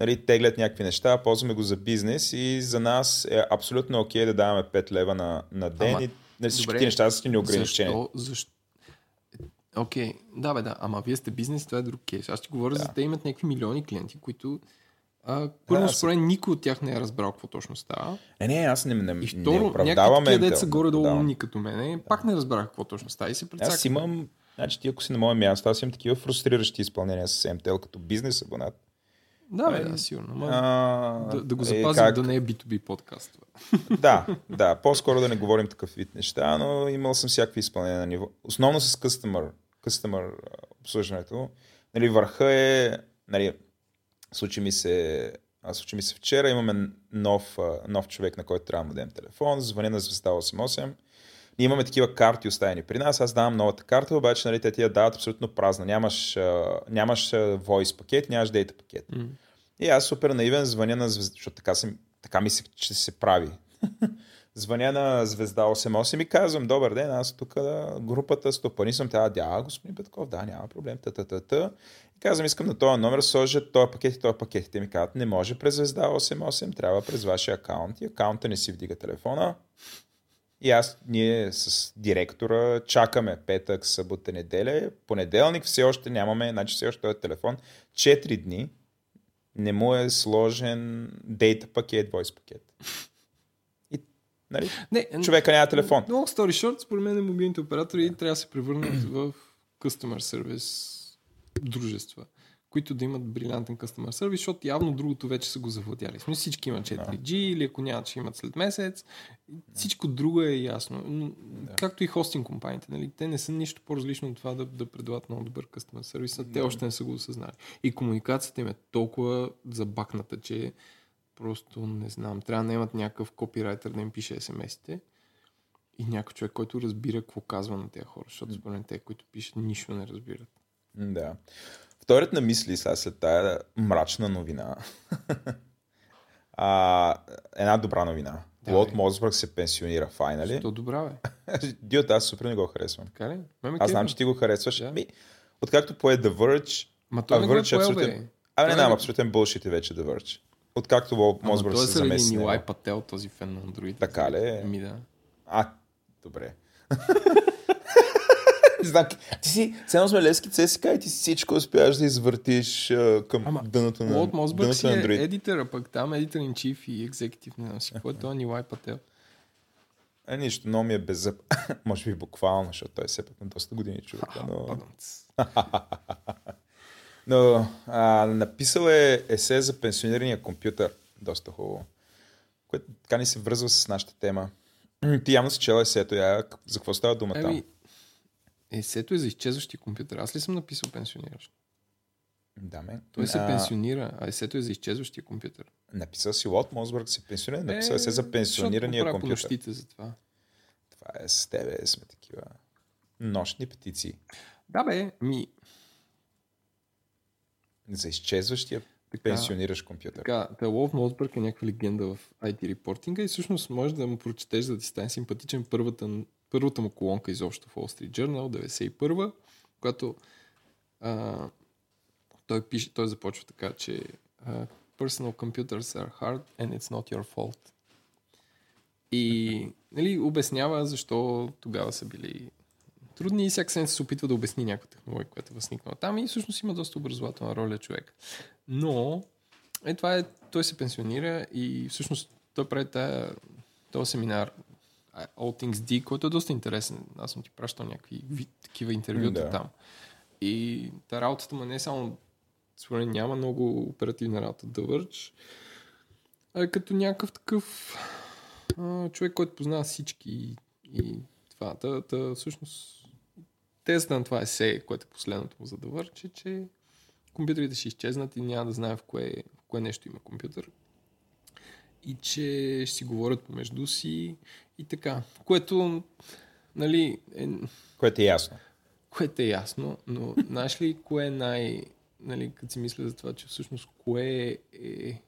нали, теглят някакви неща, ползваме го за бизнес и за нас е абсолютно окей да даваме 5 лева на, на ден Ама, и нали, всички добре, неща са си неограничени. Защо? Защо? Окей, да бе, да, ама вие сте бизнес, това е друг кейс. Аз ти говоря Да. за те имат някакви милиони клиенти, които а, първо, Да, според мен, никой от тях не е разбрал какво точно става. Не, не, аз не, не, И не второ, някакви оправдаваме. такива деца горе-долу умни като мене, пак не разбрах какво точно става и се прецаках. Аз имам, значи ти ако си на мое място, аз имам такива фрустриращи изпълнения с MTL като бизнес абонат. Да, бе, Ами, да, сигурно. А, да, да го е, запазим как- да не е B2B подкаст. това. Да, да, по-скоро да не говорим такъв вид неща, но имал съм всякакви изпълнения на ниво. Основно с customer, customer обслужването. Нали, върха е, нали, случи ми се, а, случи ми се вчера, имаме нов, нов човек, на който трябва да дадем телефон, звъня на звезда 88. Ние имаме такива карти оставени при нас, аз давам новата карта, обаче нали, те ти я дават абсолютно празна. Нямаш, нямаш voice пакет, нямаш data пакет. М. И аз супер наивен звъня на звезда, защото така, се, така ми се, че се прави. Звъня на звезда 88 и казвам, добър ден, аз тук групата стопани съм. Тя, да, господин Петков, да, няма проблем, та, та, та, та. И казвам, искам на този номер сложа този пакет и този пакет. И Те ми казват, не може през звезда 88, трябва през вашия акаунт. И акаунта не си вдига телефона. И аз, ние с директора чакаме петък, събота, неделя. Понеделник все още нямаме, значи все още този телефон. 4 дни не му е сложен дейта пакет, voice пакет. Нали, Не, човека няма телефон. Long story short, според мен мобилните оператори трябва да се превърнат в customer service дружества, които да имат брилянтен customer service, защото явно другото вече са го завладяли. Смисъл, всички имат 4G или ако нямат, ще имат след месец. Всичко друго е ясно. Но, Както и хостинг компаниите. Нали? Те не са нищо по-различно от това да, да предлагат много добър customer service, а те още не са го осъзнали. И комуникацията им е толкова забакната, че просто не знам. Трябва да имат някакъв копирайтер да им пише смс-ите. и някой човек, който разбира какво казва на тези хора, защото според мен те, които пишат, нищо не разбират. Да. Вторият на мисли сега след тая мрачна новина. а, една добра новина. Лот Мосбърг се пенсионира, файнали. То добра, бе. Диот, аз супер не го харесвам. Така ли? Ме Аз знам, че ти го харесваш. Да. Ми, откакто пое The Verge, Ма той го е Verge е абсолютен... бе. Абе, не абсолютен бълшит е вече The Verge. Откакто Лот Ама Мосбърг той е се заради. Нилай Пател, този фен на Android. Така ли? Ми да. А, добре. Не знам, ти си, едно сме лески ЦСКА и ти всичко успяваш да извъртиш а, към Ама, дъното на, Лот дъното си е едитъра, пък там едитър in chief и екзекутив, не знам си какво е, той е Нилай Пател. Е, нищо, но ми е без зъб. Може би буквално, защото той е все пак на доста години човек. Но. но а, написал е есе за пенсионирания компютър. Доста хубаво. Което така ни се връзва с нашата тема. Ти явно си чела есето, я, за какво става дума там? Еми, есето е за изчезващи компютър. Аз ли съм написал пенсиониращ? Да, ме. Той се А, пенсионира, а есето е за изчезващия компютър. Написал си Лот Мосбърг се пенсионира, написал се за Е, пенсионирания компютър. нощите за това. Това е с тебе, сме такива нощни петиции. Да бе, ми, За изчезващия така, пенсиониращ компютър. така, та Лов Мосбърг е някаква легенда в IT репортинга и всъщност можеш да му прочетеш, за да ти стане симпатичен първата, първата му колонка изобщо в Wall Street Journal, 91 когато а, той, пише, той започва така, че а, personal computers are hard and it's not your fault. И нали, обяснява защо тогава са били трудни и всяка седмица се опитва да обясни някаква технология, която е възникнала там и всъщност има доста образователна роля човек. Но е, това е, той се пенсионира и всъщност той прави тая, този семинар All Things D, който е доста интересен. Аз съм ти пращал някакви такива интервюта Да. там. И та работата му не е само според няма много оперативна работа да върч, а е като някакъв такъв а, човек, който познава всички и, и това. Та, та, всъщност тезата на това есе, което е последното му за да върче, че компютрите ще изчезнат и няма да знае в кое, в кое нещо има компютър. И че ще си говорят помежду си и така. Което, нали, е, Което е ясно. което е ясно, но знаеш ли кое е най... Нали, като си мисля за това, че всъщност кое е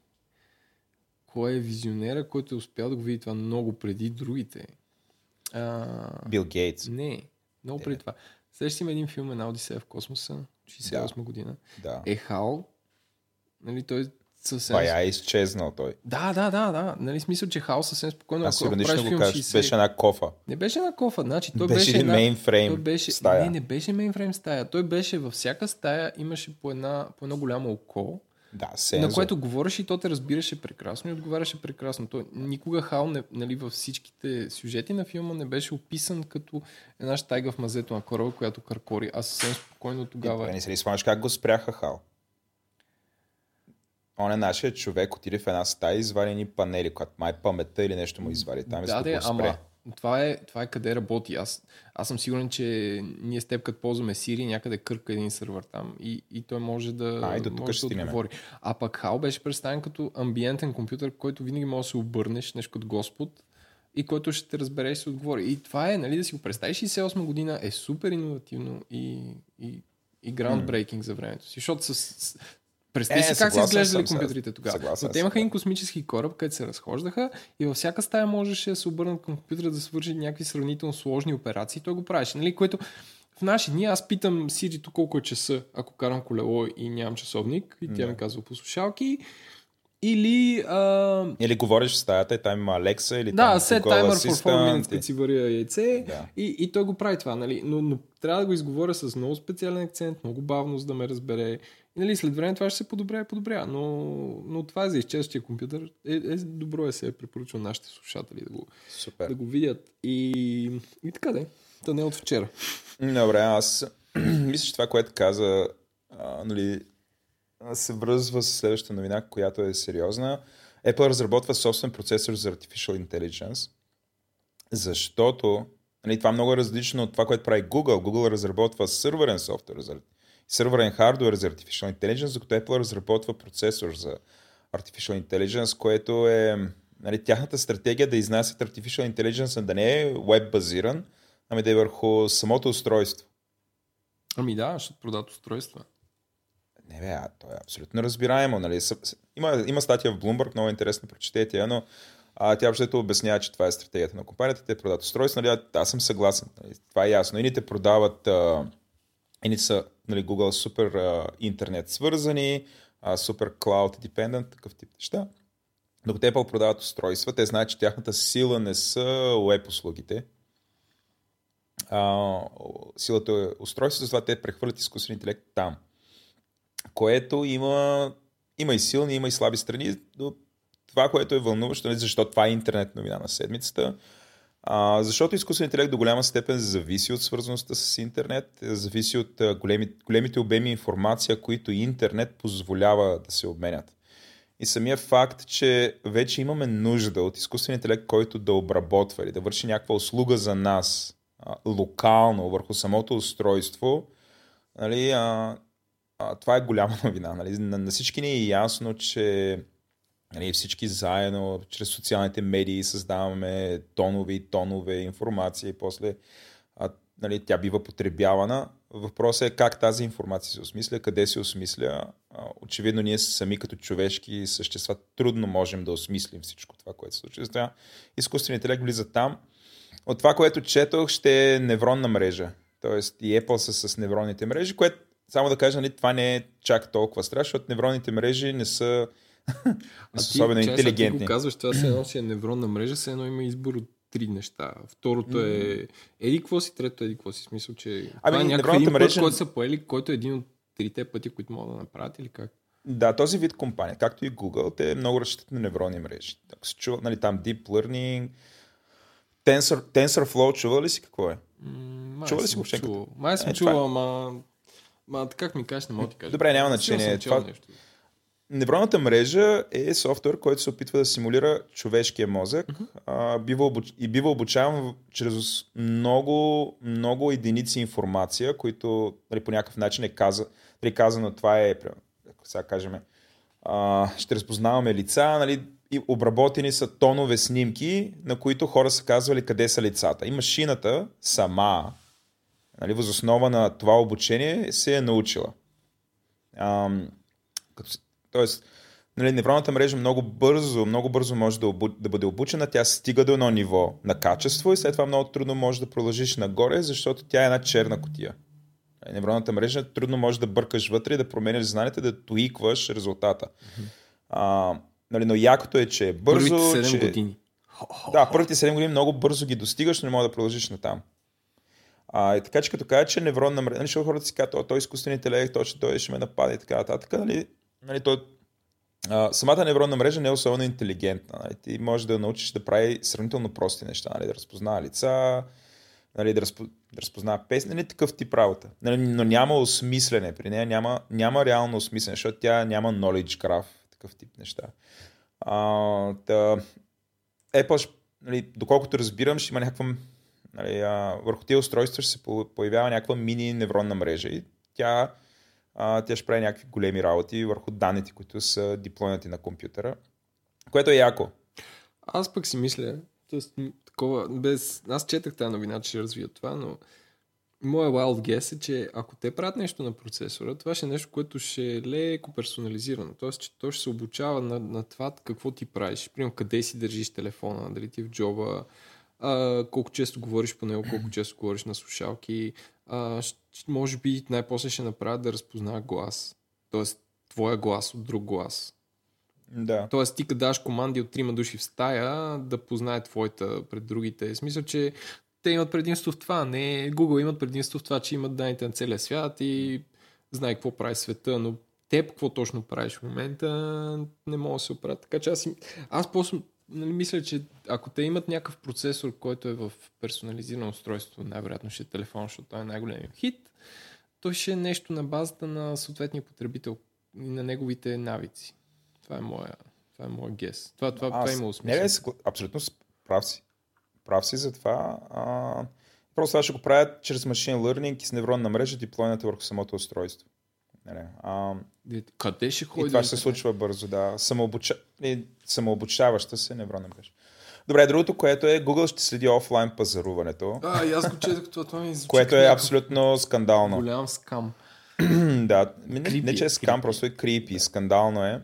кой е визионера, който е успял да го види това много преди другите. А, Бил Гейтс. не, много преди това. Сещаш има един филм, една Одисея в космоса, 68 година. Да. Е Хал, нали, той съвсем... Бая е изчезнал той. Да, да, да, да. Нали, смисъл, че Хал съвсем спокойно, Аз иронично правиш го кажа, 60... беше една кофа. Не беше една кофа, значи той Беше беше, една... мейнфрейм той беше... стая. Не, не беше мейнфрейм стая. Той беше във всяка стая, имаше по, една, по едно голямо око, Да, сензор. на което говореше и то те разбираше прекрасно и отговаряше прекрасно. Той никога Хал не, нали, във всичките сюжети на филма не беше описан като една щайга в мазето на кораба, която каркори. Аз съвсем спокойно тогава... не се ли спомняш как го спряха Хал? Он е нашия човек, отиде в една стая и извади ни панели, когато май паметта или нещо му извади. Там и да, да де, го спре. Това е, това е къде работи. Аз, аз съм сигурен, че ние с теб като ползваме Siri, някъде кърка един сървър там и, и той може да, А, и тук може да отговори. А пък Хал беше представен като амбиентен компютър, който винаги може да се обърнеш нещо като Господ и който ще те разбере и се отговори. И това е, нали, да си го представиш, 68 година е супер иновативно и, и, и groundbreaking за времето си. Защото с, с Представи Е, си как са изглеждали компютрите тогава. съгласен Но те имаха един космически кораб, където се разхождаха и във всяка стая можеше да се обърнат към компютъра да свърши някакви сравнително сложни операции. Той го правеше, нали? Което в наши дни аз питам тук колко е часа, ако карам колело и нямам часовник и тя ми казва по слушалки. Или а, Или говориш в стаята и там има Алекса или да, там set timer for 4 Assistant minutes, като си варя яйце. Да. И, и той го прави това, нали? Но, но трябва да го изговоря с много специален акцент, много бавно, за да ме разбере. И нали, след време това ще се подобря и подобря. Но, но това е за изчезващия компютър. Е, е, добро е се препоръчвам нашите слушатели да го, Супер. да го видят. И, и така де. Та не от вчера. Добре, аз мисля, че това, което каза, а, нали, се връзва с следващата новина, която е сериозна. Apple разработва собствен процесор за Artificial Intelligence, защото нали, това много е различно от това, което прави Google. Google разработва сървърен софтуер, за, сървърен хардуер за Artificial Intelligence, докато Apple разработва процесор за Artificial Intelligence, което е нали, тяхната стратегия да изнасят Artificial Intelligence да не е веб базиран, ами да е върху самото устройство. Ами да, ще продадат устройства. Не бе, а, то е абсолютно разбираемо. Нали? Има, има статия в Bloomberg, много интересно, прочетете я, но а, тя въобще обяснява, че това е стратегията на компанията. Те продават устройства, нали? аз съм съгласен. Нали? Това е ясно. Ините продават, а, ините са нали, Google супер а, интернет свързани, а, супер cloud dependent, такъв тип неща. Докато Apple продават устройства, те знаят, че тяхната сила не са веб услугите. А, силата е устройство, затова те прехвърлят изкуствен интелект там. Което има, има и силни, има и слаби страни. Но това, което е вълнуващо, нали, защо това е интернет новина на седмицата, а, защото изкуственият интелект до голяма степен зависи от свързаността с интернет, зависи от големи, големите обеми информация, които интернет позволява да се обменят. И самия факт, че вече имаме нужда от изкуствен интелект, който да обработва или да върши някаква услуга за нас а, локално върху самото устройство, нали, а, а, това е голяма новина. Нали. На, на всички ни е ясно, че нали, всички заедно, чрез социалните медии създаваме тонове и тонове информация и после а, нали, тя бива потребявана. Въпросът е как тази информация се осмисля, къде се осмисля. Очевидно ние сами като човешки същества трудно можем да осмислим всичко това, което се случва. Затова изкуственият интелект влиза там. От това, което четох, ще е невронна мрежа. Тоест и Apple са с невронните мрежи, което само да кажа, нали, това не е чак толкова страшно, защото невронните мрежи не са, са особено ти, интелигентни. Ти го казваш, това се едно си е невронна мрежа, се едно има избор от три неща. Второто е еди какво си, трето е еди какво си. Смисъл, че ами, това е някакъв един мрежа... път, който са поели, който е един от трите пъти, които могат да направят или как? Да, този вид компания, както и Google, те много разчитат на невронни мрежи. Ако се чува, нали, там Deep Learning, Tensor, TensorFlow, чува ли си какво е? М- чува ли си въобще? Май съм е, чувал, е. ама... Ма, как ми кажеш, не мога да ти кажа. Добре, няма значение. Това... Нещо. Невронната мрежа е софтуер, който се опитва да симулира човешкия мозък uh-huh. а, бива обуч... и бива обучаван чрез много, много единици информация, които нали, по някакъв начин е каза, нали, казано, това е, сега кажем, а, ще разпознаваме лица, нали, и обработени са тонове снимки, на които хора са казвали къде са лицата. И машината сама, нали, възоснова на това обучение, се е научила. Ам, като, тоест, нали, невронната мрежа много бързо, много бързо може да, обу, да бъде обучена. Тя стига до едно ниво на качество и след това много трудно може да продължиш нагоре, защото тя е една черна котия. Нали, невронната мрежа трудно може да бъркаш вътре и да променяш знанието, да туикваш резултата. Mm-hmm. А, нали, но якото е, че е бързо. Първите 7 че... години. Да, първите 7 години много бързо ги достигаш, но не може да продължиш на там. А, и така че като кажа, че невронна мрежа, нали, хората си казват, той е изкуствен интелект, той ще, той ще ме нападе и така нататък. Нали, нали, той, а, самата невронна мрежа не е особено интелигентна. Нали. Ти можеш да научиш да прави сравнително прости неща, нали, да разпознава лица, нали, да, разпо, да разпознава песни, нали, такъв тип работа. Нали, но няма осмислене при нея, няма, няма реално осмислене, защото тя няма knowledge graph, такъв тип неща. А, да, Apple, нали, доколкото разбирам, ще има някаква Нали, а, върху тези устройства ще се появява някаква мини невронна мрежа и тя, тя ще прави някакви големи работи върху данните, които са дипломати на компютъра, което е яко. Аз пък си мисля, т.е. такова, без... аз четах тази новина, че ще развият това, но моят wild guess е, че ако те правят нещо на процесора, това ще е нещо, което ще е леко персонализирано. Тоест, че то ще се обучава на, на това какво ти правиш. Примерно, къде си държиш телефона, дали ти в джоба, а, колко често говориш по него, колко често говориш на слушалки. А, може би най-после ще направят да разпознава глас. Тоест, твоя глас от друг глас. Да. Тоест, ти като даш команди от трима души в стая, да познае твоята пред другите. В смисъл, че те имат предимство в това. Не, Google имат предимство в това, че имат данните на целия свят и знае какво прави света, но теб какво точно правиш в момента не мога да се оправят. Така че аз, аз просто нали, мисля, че ако те имат някакъв процесор, който е в персонализирано устройство, най-вероятно ще е телефон, защото той е най-големият хит, то ще е нещо на базата на съответния потребител и на неговите навици. Това е моя, това е моя гес. Това, това, Аз, това има смисъл. Не, не, абсолютно прав си. Прав си за това. А, просто това ще го правят чрез машин learning и с невронна мрежа диплойната върху самото устройство. Не. А, Де- Къде ще и ходи? това ще се случва бързо, да. Самообуча... и Самообучаваща се невронна мрежа. Добре, другото, което е Google ще следи офлайн пазаруването, А, и аз го четах, това, това ми звучи което е абсолютно скандално. Голям скам. да, не, не, Creepy че е, е скам, creepy. просто е крипи, скандално е.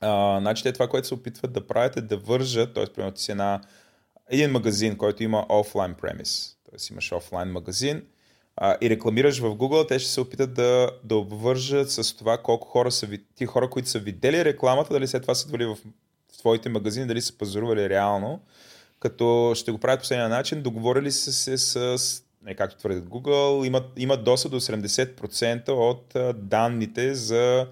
А, значи те това, което се опитват да правят е да вържат, т.е. примерно ти си една, един магазин, който има офлайн премис, т.е. имаш офлайн магазин а, и рекламираш в Google, те ще се опитат да, да обвържат с това колко хора са, ти хора, които са видели рекламата, дали след това са идвали в, в твоите магазини, дали са пазарували реално, като ще го правят по следния начин, договорили са се с, не, както твърдят Google, имат, имат достъп до 70% от а, данните за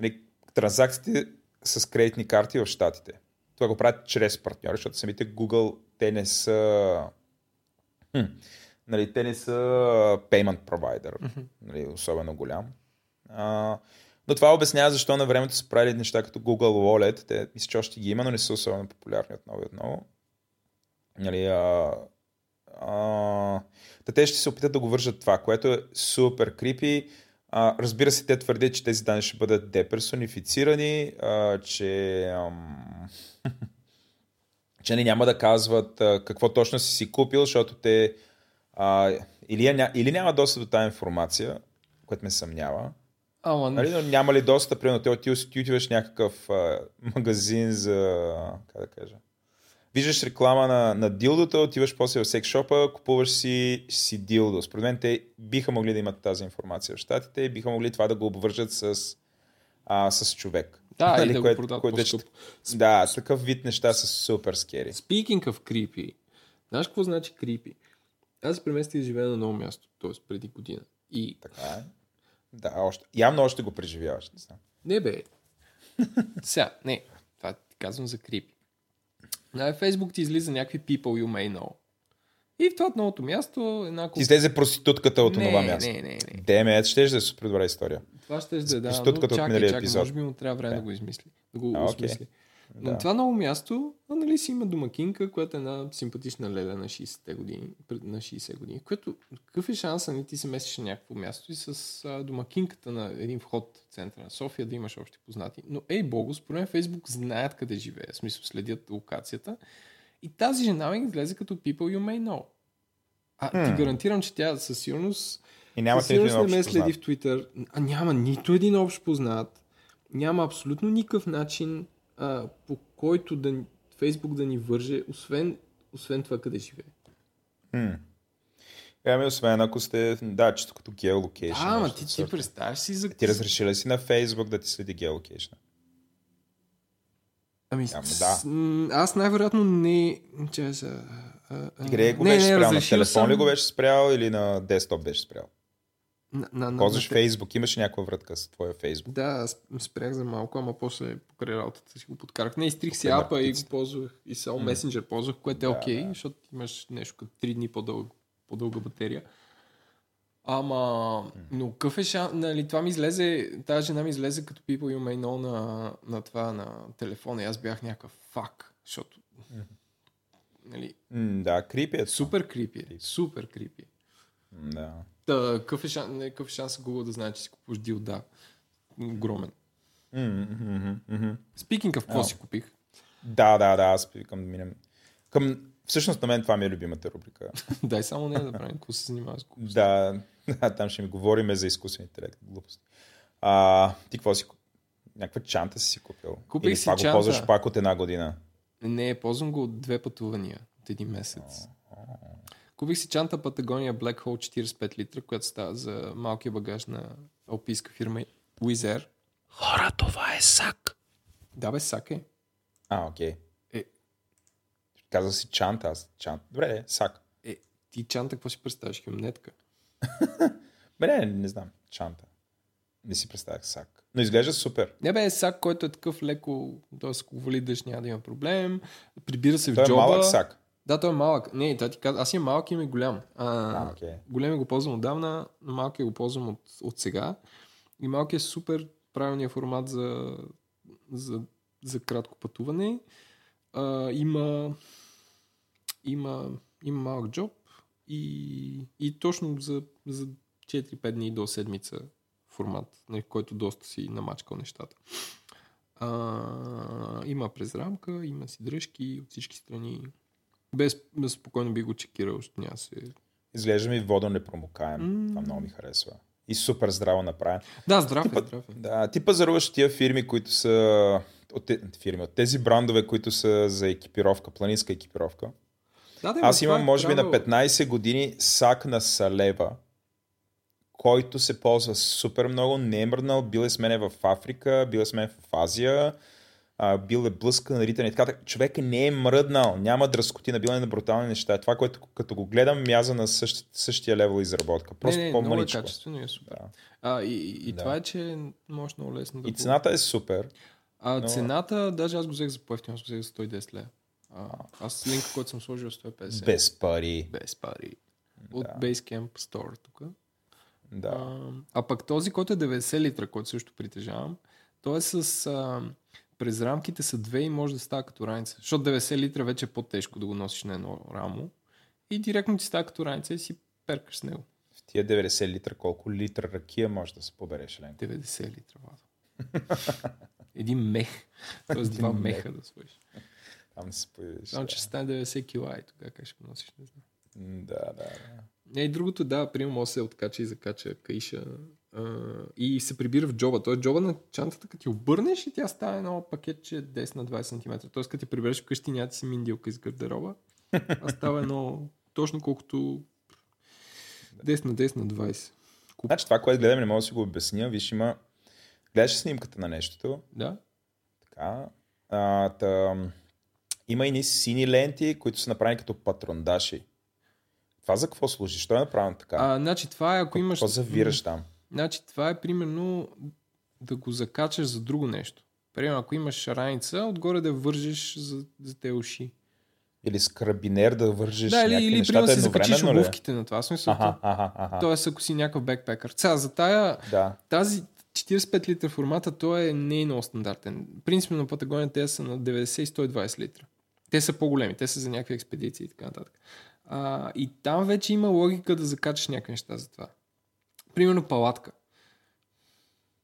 нали, транзакциите с кредитни карти в Штатите. Това го правят чрез партньори, защото самите Google, те не са хм, нали, те не са payment provider, нали, особено голям. А, но това обяснява защо на времето са правили неща като Google Wallet. Те мисля, че още ги има, но не са особено популярни отново и отново. Нали, а, а, те ще се опитат да го вържат това, което е супер крипи. А, разбира се, те твърдят, че тези данни ще бъдат деперсонифицирани, а, че, ам, че не няма да казват а, какво точно си си купил, защото те а, или, или няма достъп до тази информация, което ме съмнява, Ама, Нали, но няма ли доста, примерно, ти, ти, ти отиваш някакъв а, магазин за, как да кажа, виждаш реклама на, на дилдота, отиваш после в секшопа, купуваш си, си дилдо. Според мен те биха могли да имат тази информация в щатите и биха могли това да го обвържат с, а, с човек. да, Нали, и да го което- продадат което по-скъпо. Да, такъв вид неща са супер скери. Speaking of creepy, знаеш какво значи creepy? Аз се преместих да живея на ново място, т.е. преди година. И Така е. Да, още, явно още го преживяваш. Не знам. Не бе. Сега, не. Това ти казвам за крипи. На Фейсбук ти излиза някакви people you may know. И в това новото място една излезе проститутката от това място. Не, не, не. Демет, ще да е супер добра история. Това ще да е, да, проститутката от чакай, миналия чакай, епизод. може би му трябва време да го измисли. Да го А, осмисли. Да. това ново място, а, нали си има домакинка, която е една симпатична леда на 60-те години, на 60 години, което какъв е шанса нали, ти се местиш на някакво място и с а, домакинката на един вход в центъра на София да имаш още познати. Но ей богу, според мен Фейсбук знаят къде живее, в смисъл следят локацията и тази жена ми излезе като people you may know. А ти Хм. гарантирам, че тя със сигурност И няма със ти сигурност не ме следи в Twitter. А няма нито един общ познат. Няма абсолютно никакъв начин, а, по който да, Фейсбук да ни върже, освен, освен това къде живее. М. Ами, освен ако сте, да, чисто като геолокейшн. А, ама ти, ти представяш си за... Ти разрешила ли си на Фейсбук да ти следи геолокейшн? Ами, Ама да. аз най-вероятно не... Че за... Ти къде го не, беше не, спрял? На телефон ли съм- го беше спрял или на десктоп беше спрял? На, на, на, Ползваш на, Фейсбук, имаш някаква врътка с твоя Фейсбук. Да, аз спрях за малко, ама после покрай работата си го подкарах. Не, изтрих си апа и го ползвах. И само М. месенджер ползвах, което е Да, окей, да. защото имаш нещо като 3 дни по-дълга, по-дълга батерия. Ама, но какъв е шанс, нали, това ми излезе, тази жена ми излезе като people you may know на, на това, на телефона и аз бях някакъв фак, защото, нали, да, крипи е. това. супер крипи, е, супер крипи. М, Да. Та, какъв е, шанс, не, какъв е шанс Google да знае, че си купуваш дил, да. Огромен. Speaking of какво си купих, Да, да, да, аз викам да минем. Към... Всъщност на мен това ми е любимата рубрика. дай само не да правим, какво се занимава с да, да, там ще ми говорим за изкуствен интелект. Глупости. А, ти какво си купил? Някаква чанта си си купил? Купих Или си го чанта. ползваш пак от една година? Не, ползвам го от две пътувания от един месец. Купих си чанта Патагония Black Hole 45 литра, която става за малкия багаж на алпийска фирма Wizz Air. Хора, това е сак. Да бе, сак е. А, окей. Е. Каза си чанта, аз чанта. Добре, сак. Е, ти чанта какво си представяш? Химнетка. Бе, не, не знам. Чанта. Не си представях сак. Но изглежда супер. Не бе, сак, който е такъв леко, т.е. ако вали дъжд няма да има проблем. Прибира се в Той е джоба. малък сак. Да, той е малък. Не, той ти каза, аз имам малък и имам и голям. А, А, окей. Големия го ползвам отдавна, малкия го ползвам от, от сега. И малкият е супер правилният формат за, за, за кратко пътуване. А, има, има, има малък джоб и, и точно за, за 4-5 дни до седмица формат, нали, който доста си намачкал нещата. А, има през рамка, има си дръжки от всички страни. Без, без спокойно би го чекирал, защото няма се... Изглежда ми водо непромокаем. М. Това много ми харесва. И супер здраво направен. Да, здрав е, Типа- здрав е. Да, ти пазаруваш тия фирми, които са от, те- фирми, от тези брандове, които са за екипировка, планинска екипировка. Да, да, Аз имам, е може би, на travel. 15 години сак на Салева, който се ползва супер много, не е мръднал, бил е с мене в Африка, бил е с мен в Азия, а, бил е блъскан, наритан и така. Човек не е мръднал, няма дръскотина, бил е на брутални неща. Това, което като го гледам, мяза на същ, същия левел изработка. Просто не, не, много е по-маличко. качествено и е супер. Да. А, и, и, Да. това е, че може много лесно да И го- цената е супер. А но- цената, даже аз го взех за по-ефтино, аз го взех за 110 лева. Аз линка, който съм сложил е 150. Без пари. Без пари. От Да. Basecamp Store тук. Да. А, а пък този, който е 90 литра, който също притежавам, той е с... А, през рамките са две и може да става като раница. Защото 90 литра вече е по-тежко да го носиш на едно рамо. И директно ти става като раница и си перкаш с него. В тия 90 литра, колко литра ракия може да се побереш, Ленко? 90 литра, Владо. Един мех. Тоест два меха да сложиш. Там се появиш. Само, че стане 90 кила и тогава как ще го носиш, не знам. Да, да, да. Не, и другото, да, примерно може да се откача и закача каиша и се прибира в джоба. Тоест джоба на чантата, като ти обърнеш и тя става едно пакетче 10 на 20 см. Тоест като ти прибереш вкъщи, няма ти си миндилка из гардероба, а става едно точно колкото 10 на 10 на 20. Куп. Значи това, което гледам, не мога да си го обясня. Виж, има... Гледаш снимката на нещото. Да? Така. А, та... Има и ни сини ленти, които са направени като патрондаши. Това за какво служи? Що е направено така? А, значи това е ако имаш... Какво завираш там? Значи това е примерно да го закачаш за друго нещо. Примерно ако имаш шараница, отгоре да вържиш за, за те уши. Или с карабинер да вържиш Да, или, или примерно си закачиш ли? обувките на това. Смисъл, Аха, аха, аха. Тоест, ако си някакъв бекпекър. Сега, за тая, Да. тази 45 литра формата, той е не е много стандартен. Принципно на Патагония те са на 90 и 120 литра. Те са по-големи, те са за някакви експедиции и така нататък. А, и там вече има логика да закачаш някакви неща за това. Примерно палатка.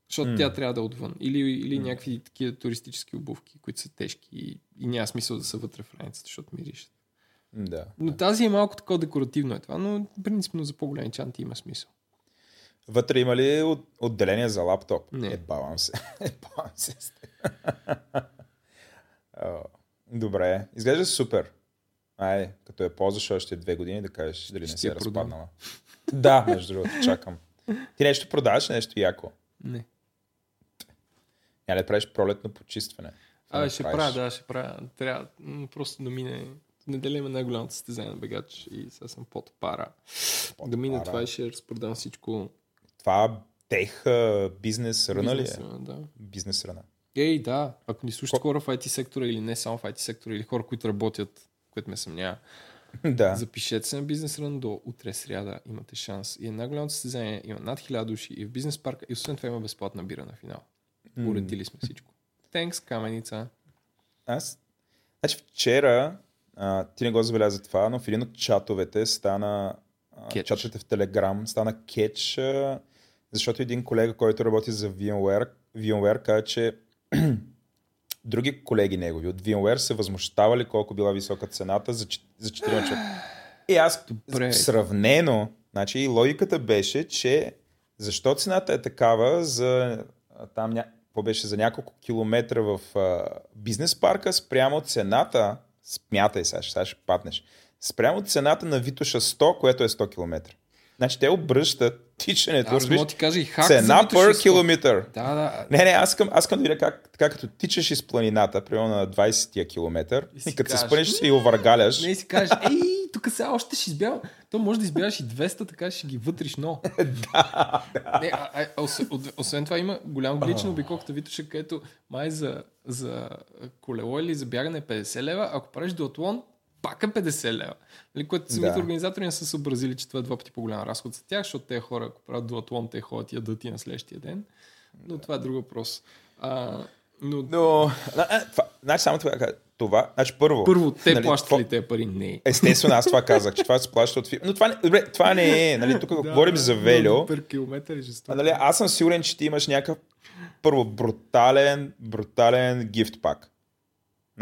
Защото М. тя трябва да е отвън. Или, или някакви такива туристически обувки, които са тежки и, и няма смисъл да са вътре в раницата, защото миришат. Да. Но тази е малко такова декоративно е това, но принципно за по-големи чанти има смисъл. Вътре има ли от- отделение за лаптоп? Не. Е, бавам се. Е, бавам се. Добре. Изглежда супер. Айде, като я ползваш още две години, да кажеш дали Ще не се е разпаднала. да, между другото, чакам. Ти нещо продаваш, нещо яко. Не. Ли да правиш пролетно почистване? Не ще правиш. правя, да, ще правя. Трябва просто да мине. Неделя има най-голямото състезание на бегач и сега съм под пара. Под да мине пара. това и ще разпродам всичко. Това тех а, бизнес ръна ли е? Да. Бизнес ръна. Ей, да. Ако ни слушат Ко- хора в IT сектора или не само в IT сектора, или хора, които работят, което ме съмнява, да. запишете се на бизнес рън до утре сряда. Имате шанс. И е най-голямото състезание. Има над 1000 души и в бизнес парка. И освен това има безплатна бира на финал. М. Уредили сме всичко. Thanks, каменица. Аз. Значи вчера, а, ти не го забеляза това, но в един от чатовете стана. Кетч. Чатовете в Телеграм стана кетч, защото един колега, който работи за VMware, VMware каза, че други колеги негови от VMware се възмущавали колко била висока цената за, ч- за 4 човека. И аз Добре. сравнено, значи и логиката беше, че защо цената е такава за там ня... какво беше за няколко километра в а, бизнес парка спрямо цената, смятай сега, сега ще паднеш, спрямо цената на Витоша 100, което е 100 км. Значи те обръщат тичането, Аз мога да ти кажа и хак цена per 100. километър. Да, да. Не, не, аз искам, аз искам да видя как, така като тичаш из планината, примерно на 20-тия километър, И и, си като се спънеш и овъргаляш. Не и си кажеш, ей, тук сега още ще избягам. То може да избягаш и 200, така ще ги вътриш, но. да, Не, а, а, освен, освен това има голям на обиколката Витоша, където май за, за колело или за бягане е 50 лева, ако правиш дуатлон, пак е 50 лева. Нали, което самите Да. организатори не са съобразили, че това е два пъти по-голям разход за тях, защото те хора, ако правят дуатлон, те ходят и ядат и на следващия ден. Но това е друг въпрос. А, но Но, а, това, значи само това, това, значи първо... Първо, те нали, плащат това- ли те пари? Не. Естествено, аз това казах, че това се плаща от фирма. Но това, не- добре, това не е, нали, тук говорим за Велио. Per километър е жестоко. А, нали, аз съм сигурен, че ти имаш някакъв първо брутален, брутален гифт пак.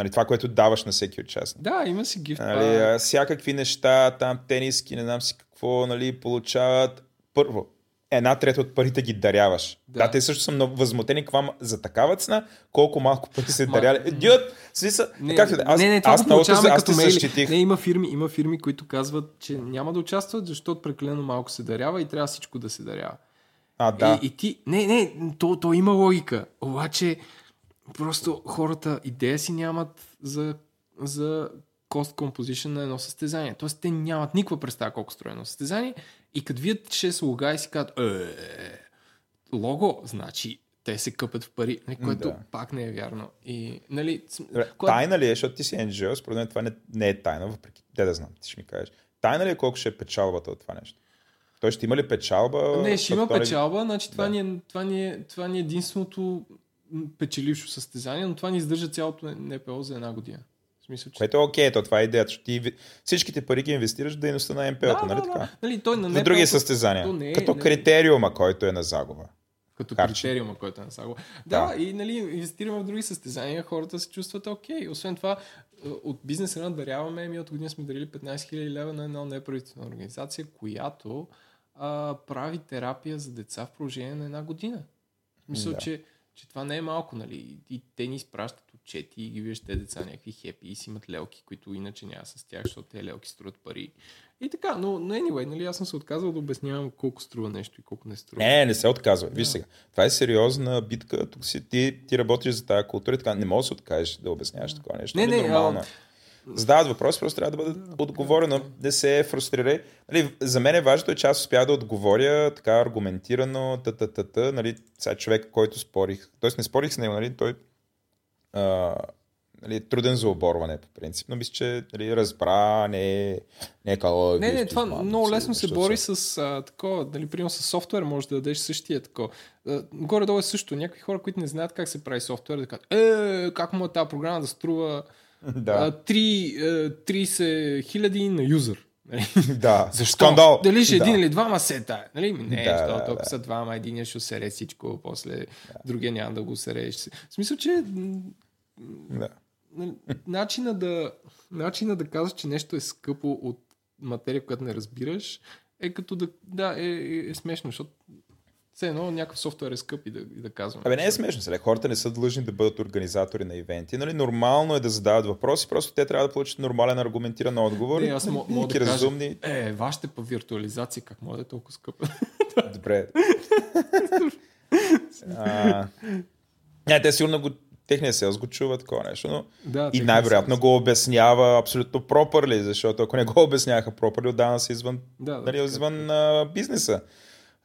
Нали, това, което даваш на всеки участник. Да, има си гифт. Нали, а, всякакви неща, там тениски, не знам си какво, нали, получават. Първо, една трета от парите ги даряваш. Да. Да, те също са много възмутени към за такава цена, колко малко пари се Ма- даряли. Е, Дюд, смисъл, Не, как да, аз, не, не, това аз те, получаваме аз те като защитих. Не, има фирми, има фирми, които казват, че няма да участват, защото прекалено малко се дарява и трябва всичко да се дарява. А, да. И, и ти, не, не, то, то има логика. Обаче, просто хората идея си нямат за, за cost composition на едно състезание. Тоест, те нямат никаква представа колко струва едно състезание и като видят 6 лога и си казват, е, лого, значи те се къпят в пари, нали, което Да. пак не е вярно. И, нали, Добре, когато- Тайна ли е, защото ти си NGO, според мен това не, не е тайна, въпреки те да знам, ти ще ми кажеш. Тайна ли е колко ще е печалбата от това нещо? Той ще има ли печалба? Не, ще има не- печалба, значи това, Да. ни е, това, ни е, това ни е единственото печелившо състезание, но това ни издържа цялото НПО за една година. В смисъл, че... Което е окей, то това е идеята, защото ти всичките пари ги инвестираш в дейността на МПО-то, нали така? Нали, той на В НПО други състезания. не е- Като не- критериума, който е на загуба. Като харчи. критериума, който е на Саго. Да, Да. и нали, инвестираме в други състезания, хората се чувстват окей. Освен това, е, от бизнес една даряваме, ми от година сме дарили 15 000 лева на една неправителствена организация, която а, прави терапия за деца в продължение на една година. Мисля, Да. че, че това не е малко, нали? И те ни изпращат отчети и ги виждаш те деца някакви хепи и си имат лелки, които иначе няма с тях, защото те лелки струват пари. И така, но, но anyway, нали, аз съм се отказал да обяснявам колко струва нещо и колко не струва. Не, не се отказва. Виж сега, това е сериозна битка. Тук си, ти, ти работиш за тази култура и така. Не можеш да се откажеш да обясняваш такова нещо. Не, Нали, не, нормално. а- е. Задават въпрос, просто трябва да бъде отговорено, да се фрустрира. Нали, за мен е важното, е, че аз успях да отговоря така аргументирано, та, та, та, та, нали, сега човек, който спорих, т.е. не спорих с него, нали, той а, нали, е труден за оборване по принцип, но мисля, че нали, разбра, не е, не е казал, Не, «Вие не, това измамници», много лесно се бори са- с а, такова, дали, примерно с софтуер може да дадеш същия такова. Горе-долу е също. Някакви хора, които не знаят как се прави софтуер, да кажат, е, как му е тази програма да струва Да, а, 3, а, 30 хиляди на. Нали? да. Защо? Скандал. Дали ще Да. един или двама се тая? Нали? Не, Да, защото да, ако да. са двама, един ще сере всичко, после другия няма да го сереш. В смисъл, че Да. нали, начина да, начина да казваш, че нещо е скъпо от материя, която не разбираш, е като да, да, е, е, е смешно, защото все едно някакъв софтуер е скъп и да, и да казвам. Абе, не е смешно. Сега. Хората не са длъжни да бъдат организатори на ивенти. Нали? Нормално е да задават въпроси, просто те трябва да получат нормален аргументиран отговор. Не, аз мо- мога да кажа, разумни. е, вашите па виртуализация, как може да е толкова скъпа? Добре. а, не, те сигурно го, техния селс го чува такова нещо, но да, и най-вероятно го обяснява абсолютно пропърли, защото ако не го обясняха пропърли, отдавна са извън, Да, да, нали, така, извън а, бизнеса.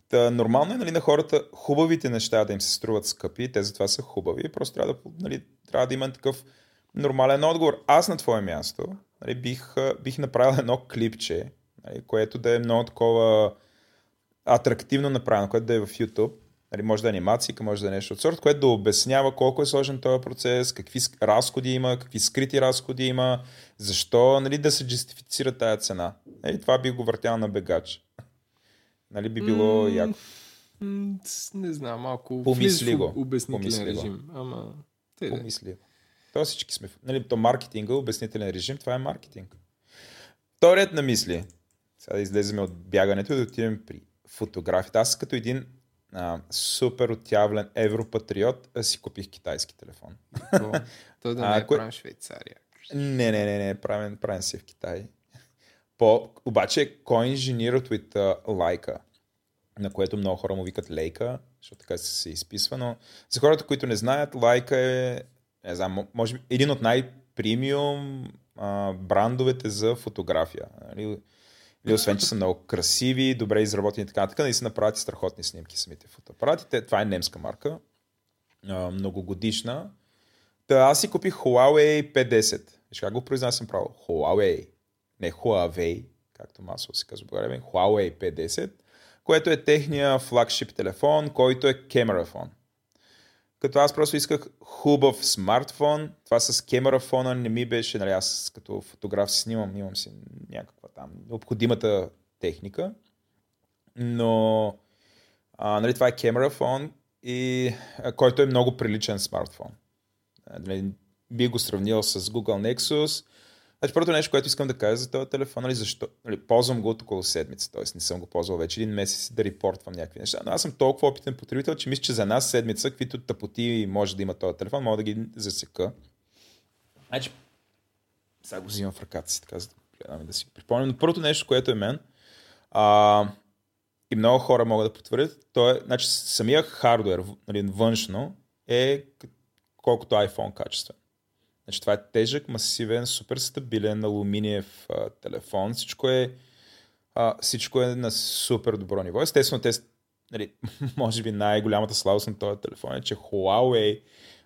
Та, нормално е нали, на хората хубавите неща да им се струват скъпи, те затова са хубави, просто трябва да, нали, трябва да има такъв нормален отговор. Аз на твое място нали, бих, бих направил едно клипче, нали, което да е много такова атрактивно направено, което да е в YouTube. Нали, може да е анимация, може да е нещо от сорт, което да обяснява колко е сложен този процес, какви разходи има, какви скрити разходи има, защо нали, да се джестифицира тая цена. Нали, това би го въртял на бегач. Нали, би било М, яко. Не знам, малко Помисли го. обяснителен Помисли го. режим. Ама, те. Помисли. То всички сме. Нали, то маркетинга, обяснителен режим, това е маркетинг. Вторият на мисли. Сега да излезем от бягането и да отидем при фотографията. Аз като един а, супер отявлен европатриот а, си купих китайски телефон. То, той да А, не е правим Швейцария. Не, не, не, не, правен, правен си в Китай. По, обаче, кой инженер от Лайка, на което много хора му викат Лейка, защото така се, се изписва, но за хората, които не знаят, Лайка е, не знам, мо- може би един от най-премиум а, брандовете за фотография. Нали? Или освен, че са много красиви, добре изработени и така нататък, наистина правят и страхотни снимки самите фотоапарати. Те, това е немска марка, а, многогодишна. Та аз си купих Huawei P10. Виж как го произнасям право? Huawei. Не Huawei, както масово се казва в България. Huawei P10, което е техния флагшип телефон, който е камера фон. Като аз просто исках хубав смартфон. Това с камера фона не ми беше, нали, аз като фотограф си снимам, имам си някаква там необходимата техника. Но а, нали, това е камера фон, и, който е много приличен смартфон. Нали, би го сравнил с Google Nexus. Значи, първото нещо, което искам да кажа за този телефон, нали, защо? Нали, ползвам го от около седмица, т.е. не съм го ползвал вече един месец да репортвам някакви неща. Но аз съм толкова опитен потребител, че мисля, че за една седмица, каквито тъпоти може да има този телефон, мога да ги засека. Значи, сега го взимам в ръката си, така за да гледам да си припомням. Но първото нещо, което е мен, а, и много хора могат да потвърдят, то е, значи, самия хардвер, нали, външно, е колкото iPhone качествен. Значи, това е тежък, масивен, супер стабилен алуминиев а, телефон. Всичко е, а, всичко е на супер добро ниво. Естествено, те, нали, може би най-голямата слабост на този телефон е, че Huawei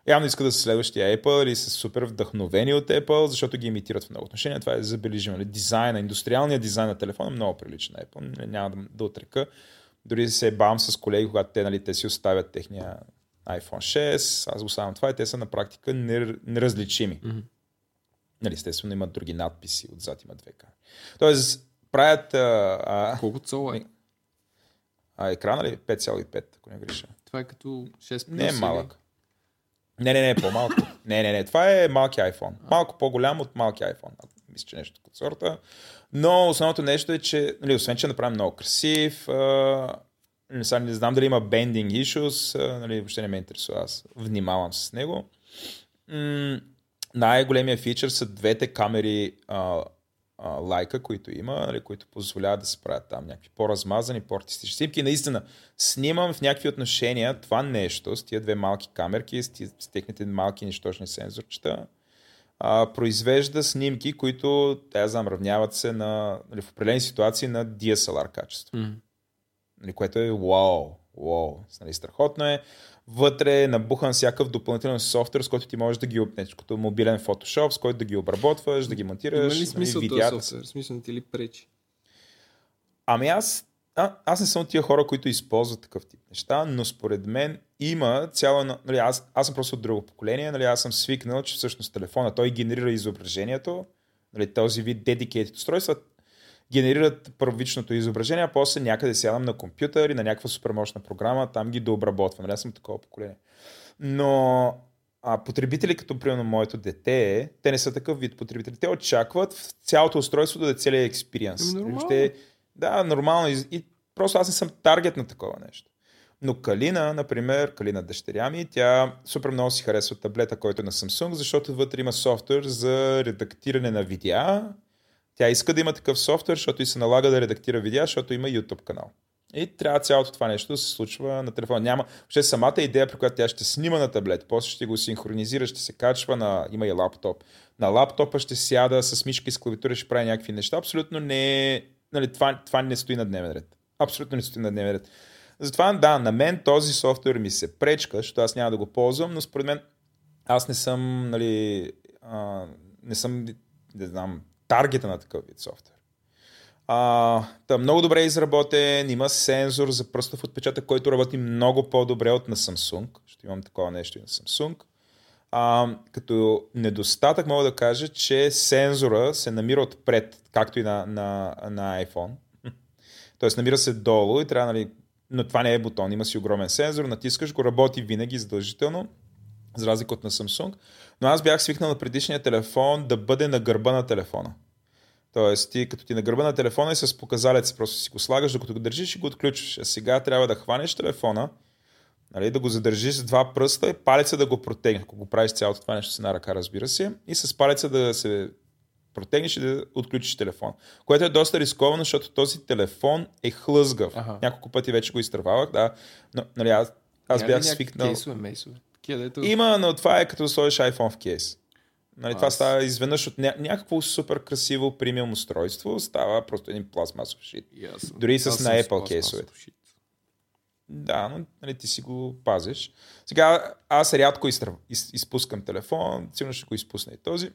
явно искат да са следващия Apple или са супер вдъхновени от Apple, защото ги имитират в много отношения. Това е забележимо. Нали? Дизайна, индустриалният дизайн на телефона е много приличен на Apple. Няма да, да отрека. Дори се бавам с колеги, когато те, нали, те си оставят техния iPhone 6, аз го оставям това и те са на практика неразличими. Mm-hmm. Нали, естествено имат други надписи, отзад има две камери. Тоест, правят... А, а... Колко цола е? А, екрана ли? 5,5, ако не греша. Това е като 6 Не е малък. Не, не, не, по-малко. не, не, не, това е малки iPhone. Малко по-голям от малки iPhone. Мисля, че нещо от сорта. Но основното нещо е, че, нали, освен, че е направим много красив, а, не, не знам дали има bending issues, нали, въобще не ме интересува, аз внимавам с него. М- най-големия фичър са двете камери лайка, които има, нали, които позволяват да се правят там някакви по-размазани, по-артистични снимки. Наистина, снимам в някакви отношения това нещо с тия две малки камерки, с, тия, с техните малки нищожни сензорчета, а, произвежда снимки, които, те знам, равняват се на, нали, в определени ситуации на DSLR качество. Mm. Нали, което е вау, вау, нали, страхотно е. Вътре е набухан всякакъв допълнителен софтуер, с който ти можеш да ги нещо, като мобилен Photoshop, с който да ги обработваш, да ги монтираш. Има ли нали, смисъл нали, този софтуер? Смисъл ти ли пречи? Ами аз, а, аз не съм от тия хора, които използват такъв тип неща, но според мен има цяла... Нали, аз, аз съм просто от друго поколение, нали, аз съм свикнал, че всъщност телефона той генерира изображението, нали, този вид dedicated устройства, генерират първичното изображение, а после някъде сядам на компютър и на някаква супермощна програма, там ги дообработвам. Нали, аз съм такова поколение. Но а, потребители, като примерно моето дете, те не са такъв вид потребители. Те очакват в цялото устройство да е целият експириенс. Нормално. да, нормално. И, и просто аз не съм таргет на такова нещо. Но Калина, например, Калина дъщеря ми, тя супер много си харесва таблета, който е на Samsung, защото вътре има софтуер за редактиране на видеа, тя иска да има такъв софтуер, защото и се налага да редактира видеа, защото има YouTube канал. И трябва цялото това нещо да се случва на телефона. Няма. Въобще самата идея, при която тя ще снима на таблет, после ще го синхронизира, ще се качва на. Има и лаптоп. На лаптопа ще сяда с мишка и с клавиатура, ще прави някакви неща. Абсолютно не. Нали, това, това не стои на дневен ред. Абсолютно не стои на дневен ред. Затова, да, на мен този софтуер ми се пречка, защото аз няма да го ползвам, но според мен аз не съм, нали, а, не съм, не знам, таргета на такъв вид софтуер. А, та, много добре е изработен, има сензор за пръстов отпечатък, който работи много по-добре от на Samsung. Ще имам такова нещо и на Samsung. А, като недостатък мога да кажа, че сензора се намира отпред, както и на, на, на iPhone. Тоест намира се долу и трябва, нали, но това не е бутон, има си огромен сензор, натискаш го, работи винаги задължително, за разлика от на Samsung. Но аз бях свикнал на предишния телефон да бъде на гърба на телефона. Тоест, ти като ти на гърба на телефона и с показалец просто си го слагаш, докато го държиш и го отключваш. А сега трябва да хванеш телефона, нали, да го задържиш с два пръста и палеца да го протегнеш. Ако го правиш цялото това нещо с една ръка, разбира се, и с палеца да се протегнеш и да отключиш телефон. Което е доста рисковано, защото този телефон е хлъзгав. Ага. Няколко пъти вече го изтървавах, да. Но, нали, аз, аз бях свикнал. Кейсове, мейсове. Дето... Има, но това е като да сложиш iPhone в кейс. Нали, Аз... Това става изведнъж от ня... някакво супер красиво премиум устройство, става просто един пластмасов шит. Yes. Дори и с на Apple кейсовете. Да, но нали, ти си го пазиш. Сега аз рядко изтръв, из, изпускам телефон, сигурно ще го изпусна и този.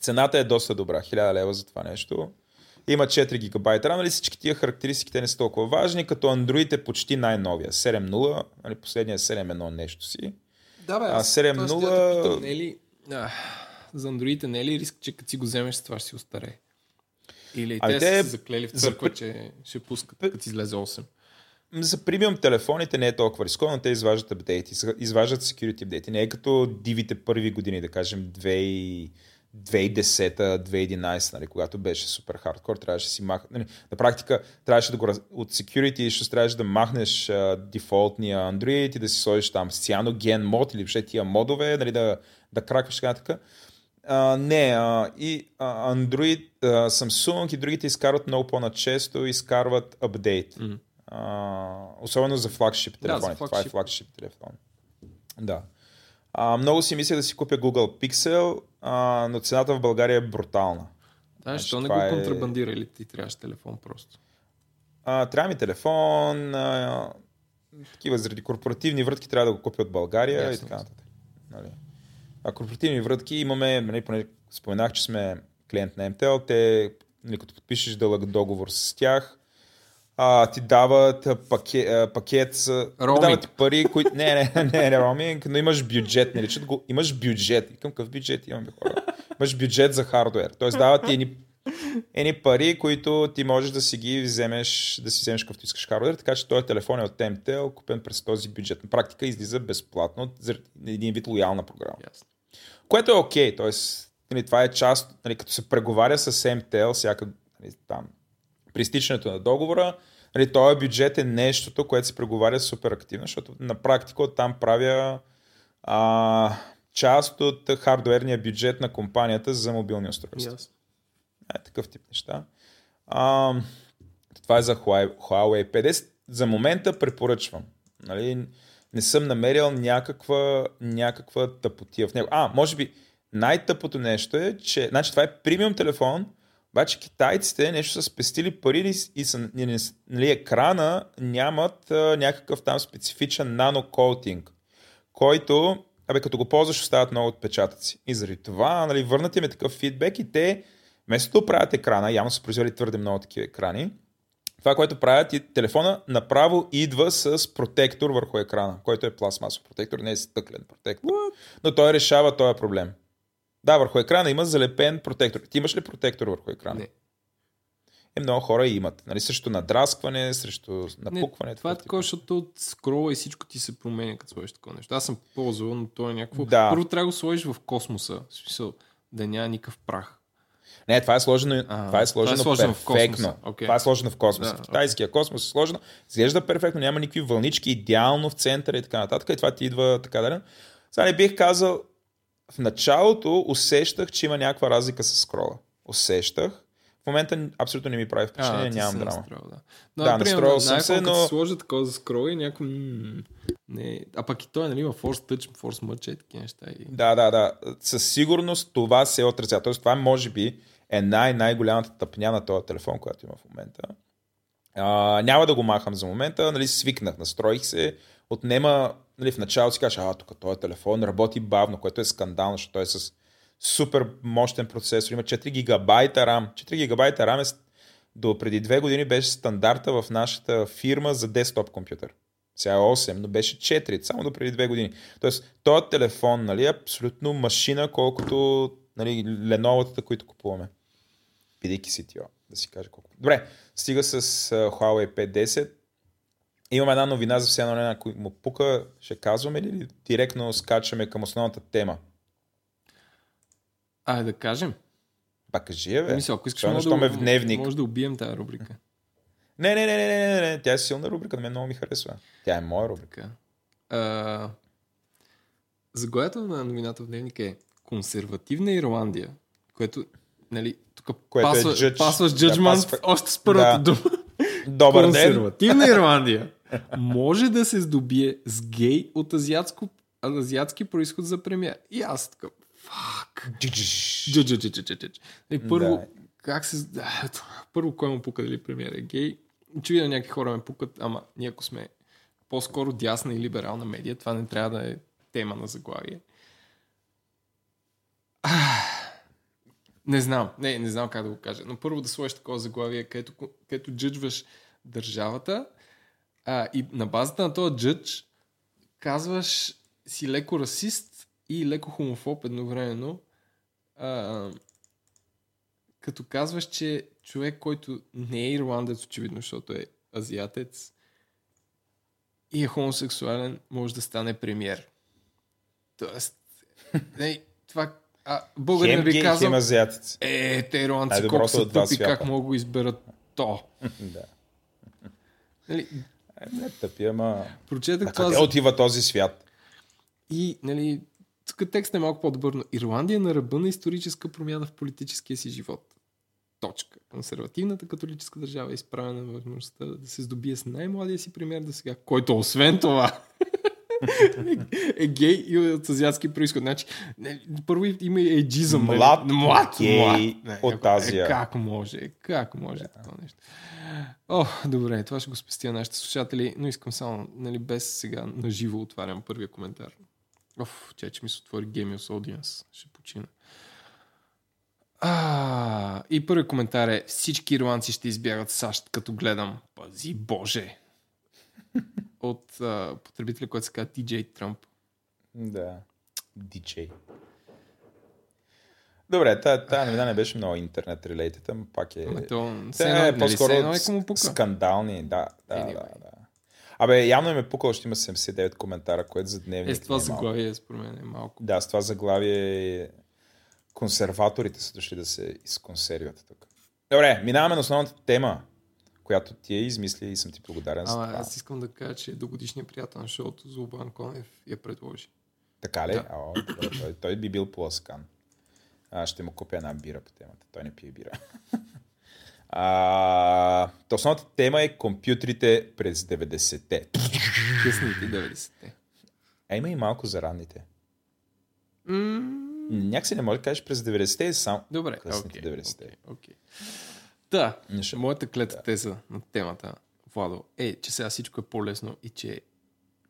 Цената е доста добра, 1000 лева за това нещо. Има 4 гигабайта RAM, нали всички тия характеристики те не са толкова важни, като Android е почти най-новия, 7.0, нали, последния 7.1 нещо си. Да, бе, А, аз 7.0 това ще да те питам, не е ли, а, за андроидите не е ли риск, че като си го вземеш, това ще си остарее? Или Ами те, те са заклели в за църква, пр- че ще пускат, като излезе 8. За премиум телефоните не е толкова рисковано, те изваждат апдейти, изваждат security апдейти. Не е като дивите първи години, да кажем 2 2010 2011 нали, когато беше супер хардкор, трябваше да си махнеш. Нали, на практика трябваше да го раз... от security issues трябваше да махнеш а, дефолтния Android и да си сложиш там cyanogen мод или въобще тия модове, нали, да, да кракваш така така. А, не, а, и а, Android, а, Samsung и другите изкарват много по-начесто, изкарват апдейт. Mm. А, особено за флагшип телефоните. Това е флагшип. флагшип телефон. Да. А, много си мисля да си купя Google Pixel, а, но цената в България е брутална. Да, Значи защо не го е- контрабандира или ти трябваше телефон просто? А, трябва ми телефон, а, такива заради корпоративни врътки трябва да го купя от България Ясно, и така нататък. Нали. А корпоративни врътки имаме, нали, поне споменах, че сме клиент на MTL, те, нали, като подпишеш дълъг договор с тях, а, ти дават пакет, пакет с... Дават ти пари, които... Не, не, не, не, роуминг, но имаш бюджет, не речат го, имаш бюджет. И към какъв бюджет имаме хора? Имаш бюджет за хардвер. Тоест дават ти едни едни пари, които ти можеш да си ги вземеш, да си вземеш какъвто искаш хардвер, така че този телефон е от MTL, купен през този бюджет. На практика излиза безплатно, заради един вид лоялна програма. Ясно. Което е окей, т.е. Нали, това е част, нали, като се преговаря с MTL, всяка, нали, там, при изтичането на договора, нали, този бюджет е нещото, което се преговаря супер активно, защото на практика оттам правя а, част от хардуерния бюджет на компанията за мобилни устройства. Ясно. Е, такъв тип неща. А, това е за Huawei Huawei 50. За момента препоръчвам. Нали, не съм намерил някаква, някаква тъпотия в него. А, може би най-тъпото нещо е, че значи, това е премиум телефон, обаче китайците нещо са спестили пари и са, нали, екрана нямат а, някакъв там специфичен нанокоутинг, който, абе, като го ползваш, остават много отпечатъци. И заради това, нали, върнати ми такъв фидбек и те, вместо да правят екрана, явно са произвели твърде много такива екрани, това, което правят и телефона направо идва с протектор върху екрана, който е пластмасов протектор, не е стъклен протектор. Но той решава този проблем. Да, върху екрана има залепен протектор. Ти имаш ли протектор върху екрана? Не. Е, много хора имат. Нали, срещу надраскване, срещу Не, напукване. това е такова, защото от скрола и всичко ти се променя, като сложиш такова нещо. Аз съм ползвал, но то е някакво... Да. Първо трябва да го сложиш в космоса. В смисъл, да няма никакъв прах. Не, това е сложено, А, това е сложено, това е сложено в перфектно. космоса. Окей. Това е сложено в космоса. Да, в китайския космос е сложено. Изглежда перфектно, няма никакви вълнички, идеално в центъра и така нататък. И това ти идва така да. Сега не бих казал, в началото усещах, че има някаква разлика с скрола. Усещах. В момента абсолютно не ми прави впечатление, ти нямам драма. настроил, да. Но, Да, настроил на съм се, iPhone, като но- сложа такова за скрола и някакво... м, Не. А пък и той, нали, има Force Touch, Force Match и такива неща. И... Да, да, да. Със сигурност това се отразява. Тоест, това може би е най-най-голямата тъпня на този телефон, която има в момента. А, няма да го махам за момента, нали, свикнах, настроих се, отнема, нали, в началото си кажа, а, тук този телефон работи бавно, което е скандално, защото той е с супер мощен процесор, има 4 гигабайта RAM. 4 гигабайта RAM е до преди две години беше стандарта в нашата фирма за десктоп компютър. Сега е 8, но беше 4, само до преди две години. Тоест, този телефон нали, е абсолютно машина, колкото нали, леновата, които купуваме. Бидейки CTO, да си кажа колко. Добре, стига с Huawei P10. Имам една новина за все едно някой му пука. Ще казваме ли или директно скачаме към основната тема? Ай, да кажем. Па кажи я, бе. Мисля, ако искаш, Особено, може да, е в дневник. може да убием тази рубрика. Не, не, не, не, не, не, не, тя е силна рубрика, на мен много ми харесва. Тя е моя рубрика. А, заглавието на новината в дневника е Консервативна Ирландия, което, нали, тук Което е пасва, judge. пасваш Да, judgment пасва- още с първата Да. дума. Добър ден! Консервативна Ирландия може да се здобие с гей от азиатско, азиатски происход за премия. И аз така, фак. И първо, Да. как се... да, Първо, кой му пука дали премиер е гей? Очевидно някакви хора ме пукат, ама ние ако сме по-скоро дясна и либерална медия, това не трябва да е тема на заглавие. Не знам, не, не знам как да го кажа. Но първо да сложиш такова заглавие, където, където джъджваш държавата а, и на базата на този джъдж казваш си леко расист и леко хомофоб едновременно. А, като казваш, че човек, който не е ирландец, очевидно, защото е азиатец и е хомосексуален, може да стане премьер. Тоест, не, това а, българин би казал, хем азиатец. е, те ирландци колко са тъпи, как могат го изберат то. да. Нали, Е, не тъпи, ама... прочетах това къде отива този свят? И, нали, тук текстът е малко по-добър, но Ирландия е на ръба на историческа промяна в политическия си живот. Точка. Консервативната католическа държава е изправена на възможността да се здобие с най-младия си премьер до сега, който освен това е, е гей и от азиатски происход. Значи, първо има и еджизъм. нали? Млад млад, гей млад. Не, от ако- Азия. Е, как може? Как може това нещо? О, добре, това ще го спестя на нашите слушатели, но искам само, нали, без сега наживо отварям първия коментар. Оф, че, че ми се отвори Genius Audience. Ще почина. А, и първият коментар е всички ирландци ще избягат САЩ, като гледам. Пази Боже! От а, потребителя, който се казва TJ Тръмп. Да. DJ. Добре, тая, тая новина не беше много интернет related, ама пак е... Ама то, Те едно, е нали, по-скоро е скандални, да, да, Anyway. да, да. Абе, явно им е пукало, ще има 79 коментара, което за дневник Е, с това е заглавие, според мен, е малко. Да, с това заглавие консерваторите са дошли да се изконсервят тук. Добре, минаваме на основната тема, която ти е измисли и съм ти благодарен за Ама това. аз искам да кажа, че догодишният приятел на шоуто Злобан Конев я предложи. Така ли? Да. О, той, той, той би бил поласкан. Аз ще му купя една бира по темата. Той не пие бира. А, то основната тема е компютрите през 90-те. Късните 90-те. А има и малко за ранните. М, Някакси не може да кажеш през 90-те, само Добре, късните окей, 90-те. окей, окей. Да, Нищо. моята клета теза на темата, Владо, е, че сега всичко е по-лесно и че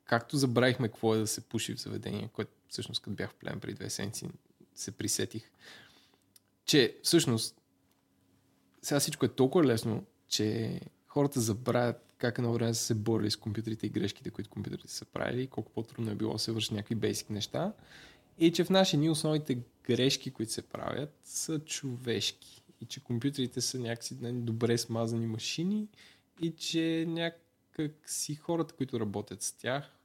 както забравихме какво е да се пуши в заведение, което всъщност като бях в плен преди две седмици се присетих, че всъщност сега всичко е толкова лесно, че хората забравят как едно време са се борили с компютрите и грешките, които компютрите са правили, колко по-трудно е било да се върши някакви бейсик неща. И че в наши дни основните грешки, които се правят, са човешки. И че компютрите са някакси нали, добре смазани машини и че някак си хората, които работят с тях,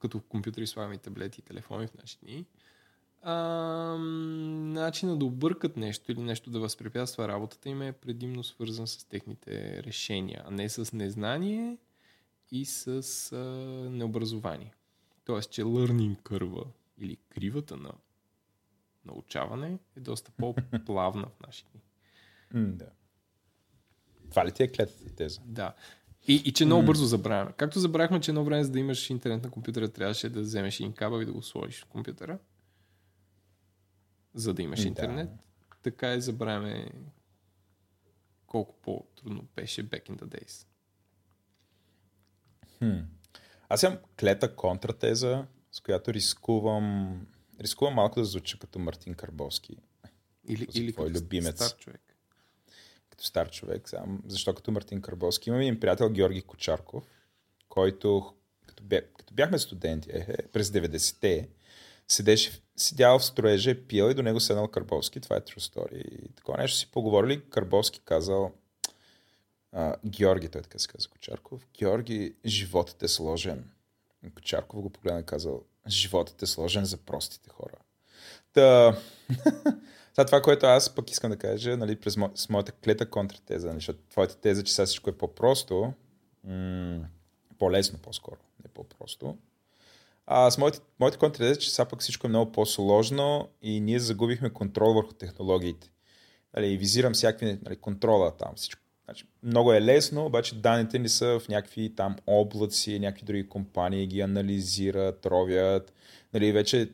като компютри, слагаме таблети и телефони в наши дни, а, начинът да объркат нещо или нещо да възпрепятства работата им е предимно свързан с техните решения, а не с незнание и с а, необразование. Тоест, че learning curve или кривата на научаване е доста по-плавна в наши дни. Да. Това ли ти е клетата теза? Да. И, и че много бързо забравяме. Както забравяхме, че едно време, за да имаш интернет на компютъра, трябваше да вземеш един кабел и да го сложиш в компютъра, за да имаш Да. интернет, така и забравяме колко по-трудно беше back in the days. Хм. Аз имам клета контратеза, с която рискувам, рискувам малко да звуча като Мартин Карбовски, Или, Този или твой като любимец. стар човек. като стар човек. Сега, защо като Мартин Карбовски? Имам един приятел Георги Кочарков, който като, бе, като бяхме студенти е, през 90-те, седеше, седял в строежа, пил и до него седнал Карбовски. Това е true story. И такова нещо си поговорили. Карбовски казал а, Георги, той така се казва Кочарков. Георги, животът е сложен. Кочарков го погледна и казал, животът е сложен за простите хора. Та, сега това, което аз пък искам да кажа, нали, през мо... с моята клета контратеза, нали, защото твоята теза, че сега всичко е по-просто, м- по-лесно по-скоро, не по-просто. А с моята, моята контратеза, че сега пък всичко е много по-сложно и ние загубихме контрол върху технологиите. Нали, визирам всякакви нали, контрола там. Всичко. Значи, много е лесно, обаче данните ни са в някакви там облаци, някакви други компании ги анализират, ровят. Нали, вече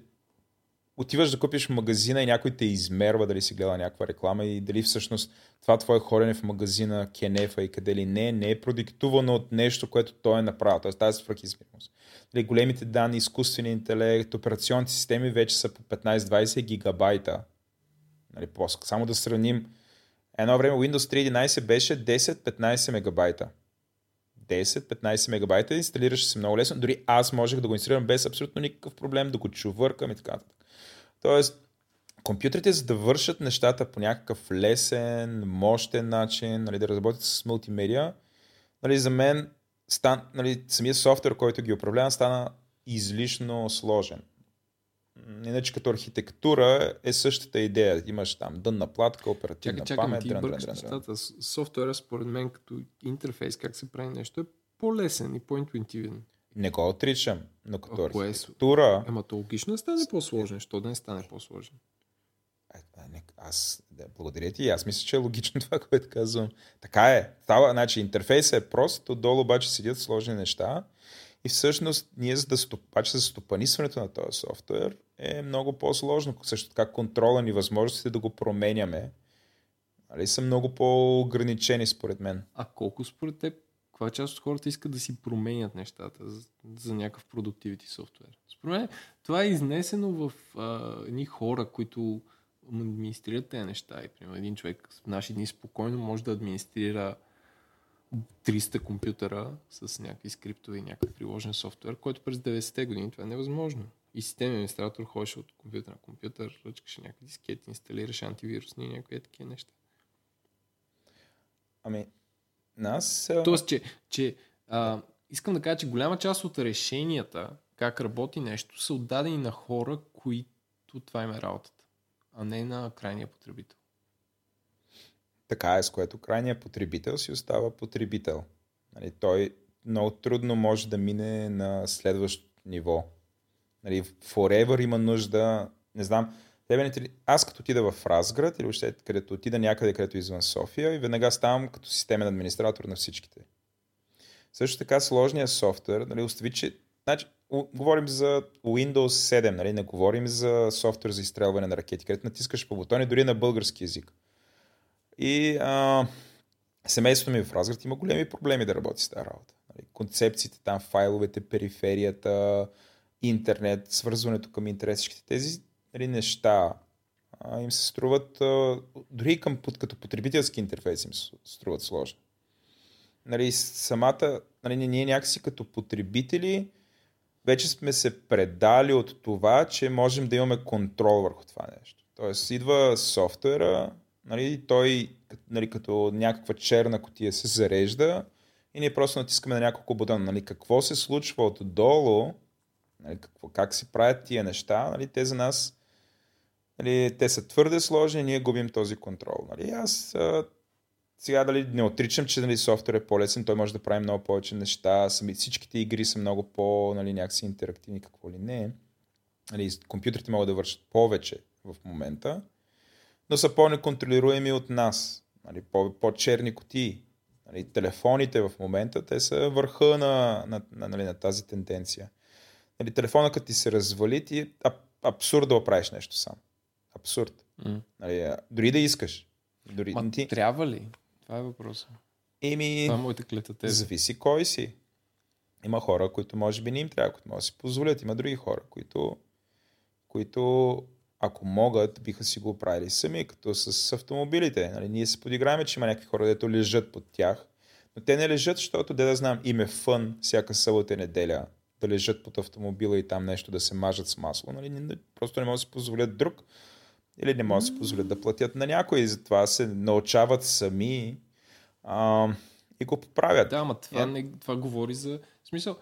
отиваш да купиш магазина и някой те измерва дали си гледа някаква реклама и дали всъщност това твое хорене в магазина, кенефа и къде ли не, не е продиктувано от нещо, което той е направил. Тоест тази свръхизмеримост. Нали, големите данни, изкуствения интелект, операционните системи вече са по 15-20 гигабайта. Нали, само да сравним. Едно време Windows 3.11 беше 10-15 мегабайта. 10-15 мегабайта, инсталираше се много лесно. Дори аз можех да го инсталирам без абсолютно никакъв проблем, да го чувъркам и така. Тоест, компютрите, за да вършат нещата по някакъв лесен, мощен начин, нали, да работят с мултимедиа, нали, за мен стан, нали, самия софтуер, който ги управлява, стана излишно сложен. Иначе като архитектура е същата идея. Имаш там дънна платка, оперативна Чакай, чакай, памет. ти дрън, дрън, бъркаш дрън, дрън. нещата. С- Софтуера, според мен, като интерфейс, как се прави нещо, е по-лесен и по-интуитивен. Не го отричам, но като А кое е архитектура... Ема то логично да стане по-сложен. Що да не стане по-сложен? Е, Аз, да, благодаря ти. Аз мисля, че е логично това, което казвам. Така е. Става, значи, интерфейсът е прост, отдолу обаче седят сложни неща. И всъщност ние за да стопаче за стопанисването на този софтуер е много по-сложно. Също така контрола ни, възможностите да го променяме нали, са много по-ограничени според мен. А колко според теб, каква част от хората искат да си променят нещата за, за някакъв продуктивити софтуер? Според мен това е изнесено в а, едни хора, които администрират тези неща. И, примерно, един човек в наши дни спокойно може да администрира 300 компютъра с някакви скриптове и някакъв приложен софтуер, който през 90-те години това е невъзможно. И системен администратор ходеше от компютър на компютър, ръчкаше някакви дискети, инсталираше антивирусни и някакви такива неща. Ами, нас... Тоест, че, че а, искам да кажа, че голяма част от решенията, как работи нещо, са отдадени на хора, които това им е работата, а не на крайния потребител. Така е, с което крайният потребител си остава потребител. Нали, той много трудно може да мине на следващото ниво. Нали, forever има нужда, не знам, ли- аз като отида в Разград или въобще където отида някъде, където извън София и веднага ставам като системен администратор на всичките. Също така сложният софтуер, нали, остави, че значи, говорим за Windows 7, нали, не говорим за софтуер за изстрелване на ракети, където натискаш по бутони, дори на български язик. И а, семейството ми в Разград има големи проблеми да работи с тази работа. Нали, Концепциите там, файловете, периферията, интернет, свързването към интернет, всичките тези нали, неща а, им се струват, а, дори към, като потребителски интерфейс им се струват сложни. Нали, самата, нали, ние някакси като потребители вече сме се предали от това, че можем да имаме контрол върху това нещо. Тоест, идва софтуера, нали, той нали, като някаква черна котия се зарежда и ние просто натискаме на няколко бутона. Нали, какво се случва отдолу, нали, какво, как се правят тия неща, нали, те за нас нали, те са твърде сложни, ние губим този контрол. Нали. Аз а, сега дали, не отричам, че нали, софтуер е по-лесен, той може да прави много повече неща, сами, всичките игри са много по, нали, някакси интерактивни, какво ли не. Нали, компютрите могат да вършат повече в момента, но са по-неконтролируеми от нас. Нали, по- по-черни кутии. Нали, телефоните в момента, те са върха на, на, на, нали, на тази тенденция. Нали, телефона като ти се развали, ти е аб, абсурд да оправиш нещо сам. Абсурд. М. Нали, дори да искаш. Дори, Ма ти... трябва ли? Това е въпросът. Еми, Това е моята клета теза. зависи кой си. Има хора, които може би не им трябва, които могат да си позволят. Има други хора, които, които ако могат, биха си го правили сами, като с автомобилите. Нали, ние се подиграваме, че има някакви хора, дето лежат под тях, но те не лежат, защото, де да знам, им е фън всяка събота и неделя да лежат под автомобила и там нещо да се мажат с масло. Нали, не- просто не могат да си позволят друг или не могат да си позволят да платят на някой. И затова се научават сами а, и го поправят. Да, ама това, Е. не, това говори за... В смисъл,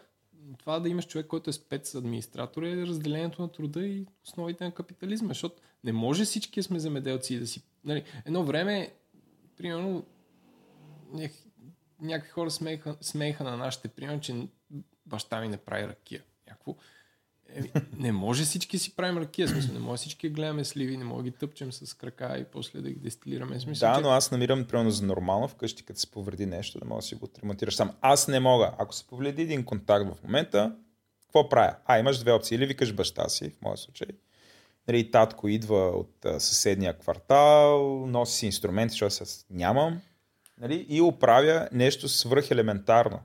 това да имаш човек, който е спец администратор е разделението на труда и основите на капитализма, защото не може всички сме земеделци да си... Нали, едно време, примерно, ня- някакви хора смееха, смееха на нашите, примерно, че баща ми не прави ракия. Някакво. Еми, не може всички си правим ракия, смисъл, не може всички да гледаме сливи, не може да ги тъпчем с крака и после да ги дестилираме. Смисъл, Да, че... но аз намирам, примерно, за нормално вкъщи, като се повреди нещо, да мога да си го отремонтираш сам. Аз не мога. Ако се повреди един контакт в момента, какво правя? А, имаш две опции. Или викаш баща си, в моя случай. Нали, татко идва от а, съседния квартал, носи си инструменти, защото аз нямам. Нали, и оправя нещо свръхелементарно.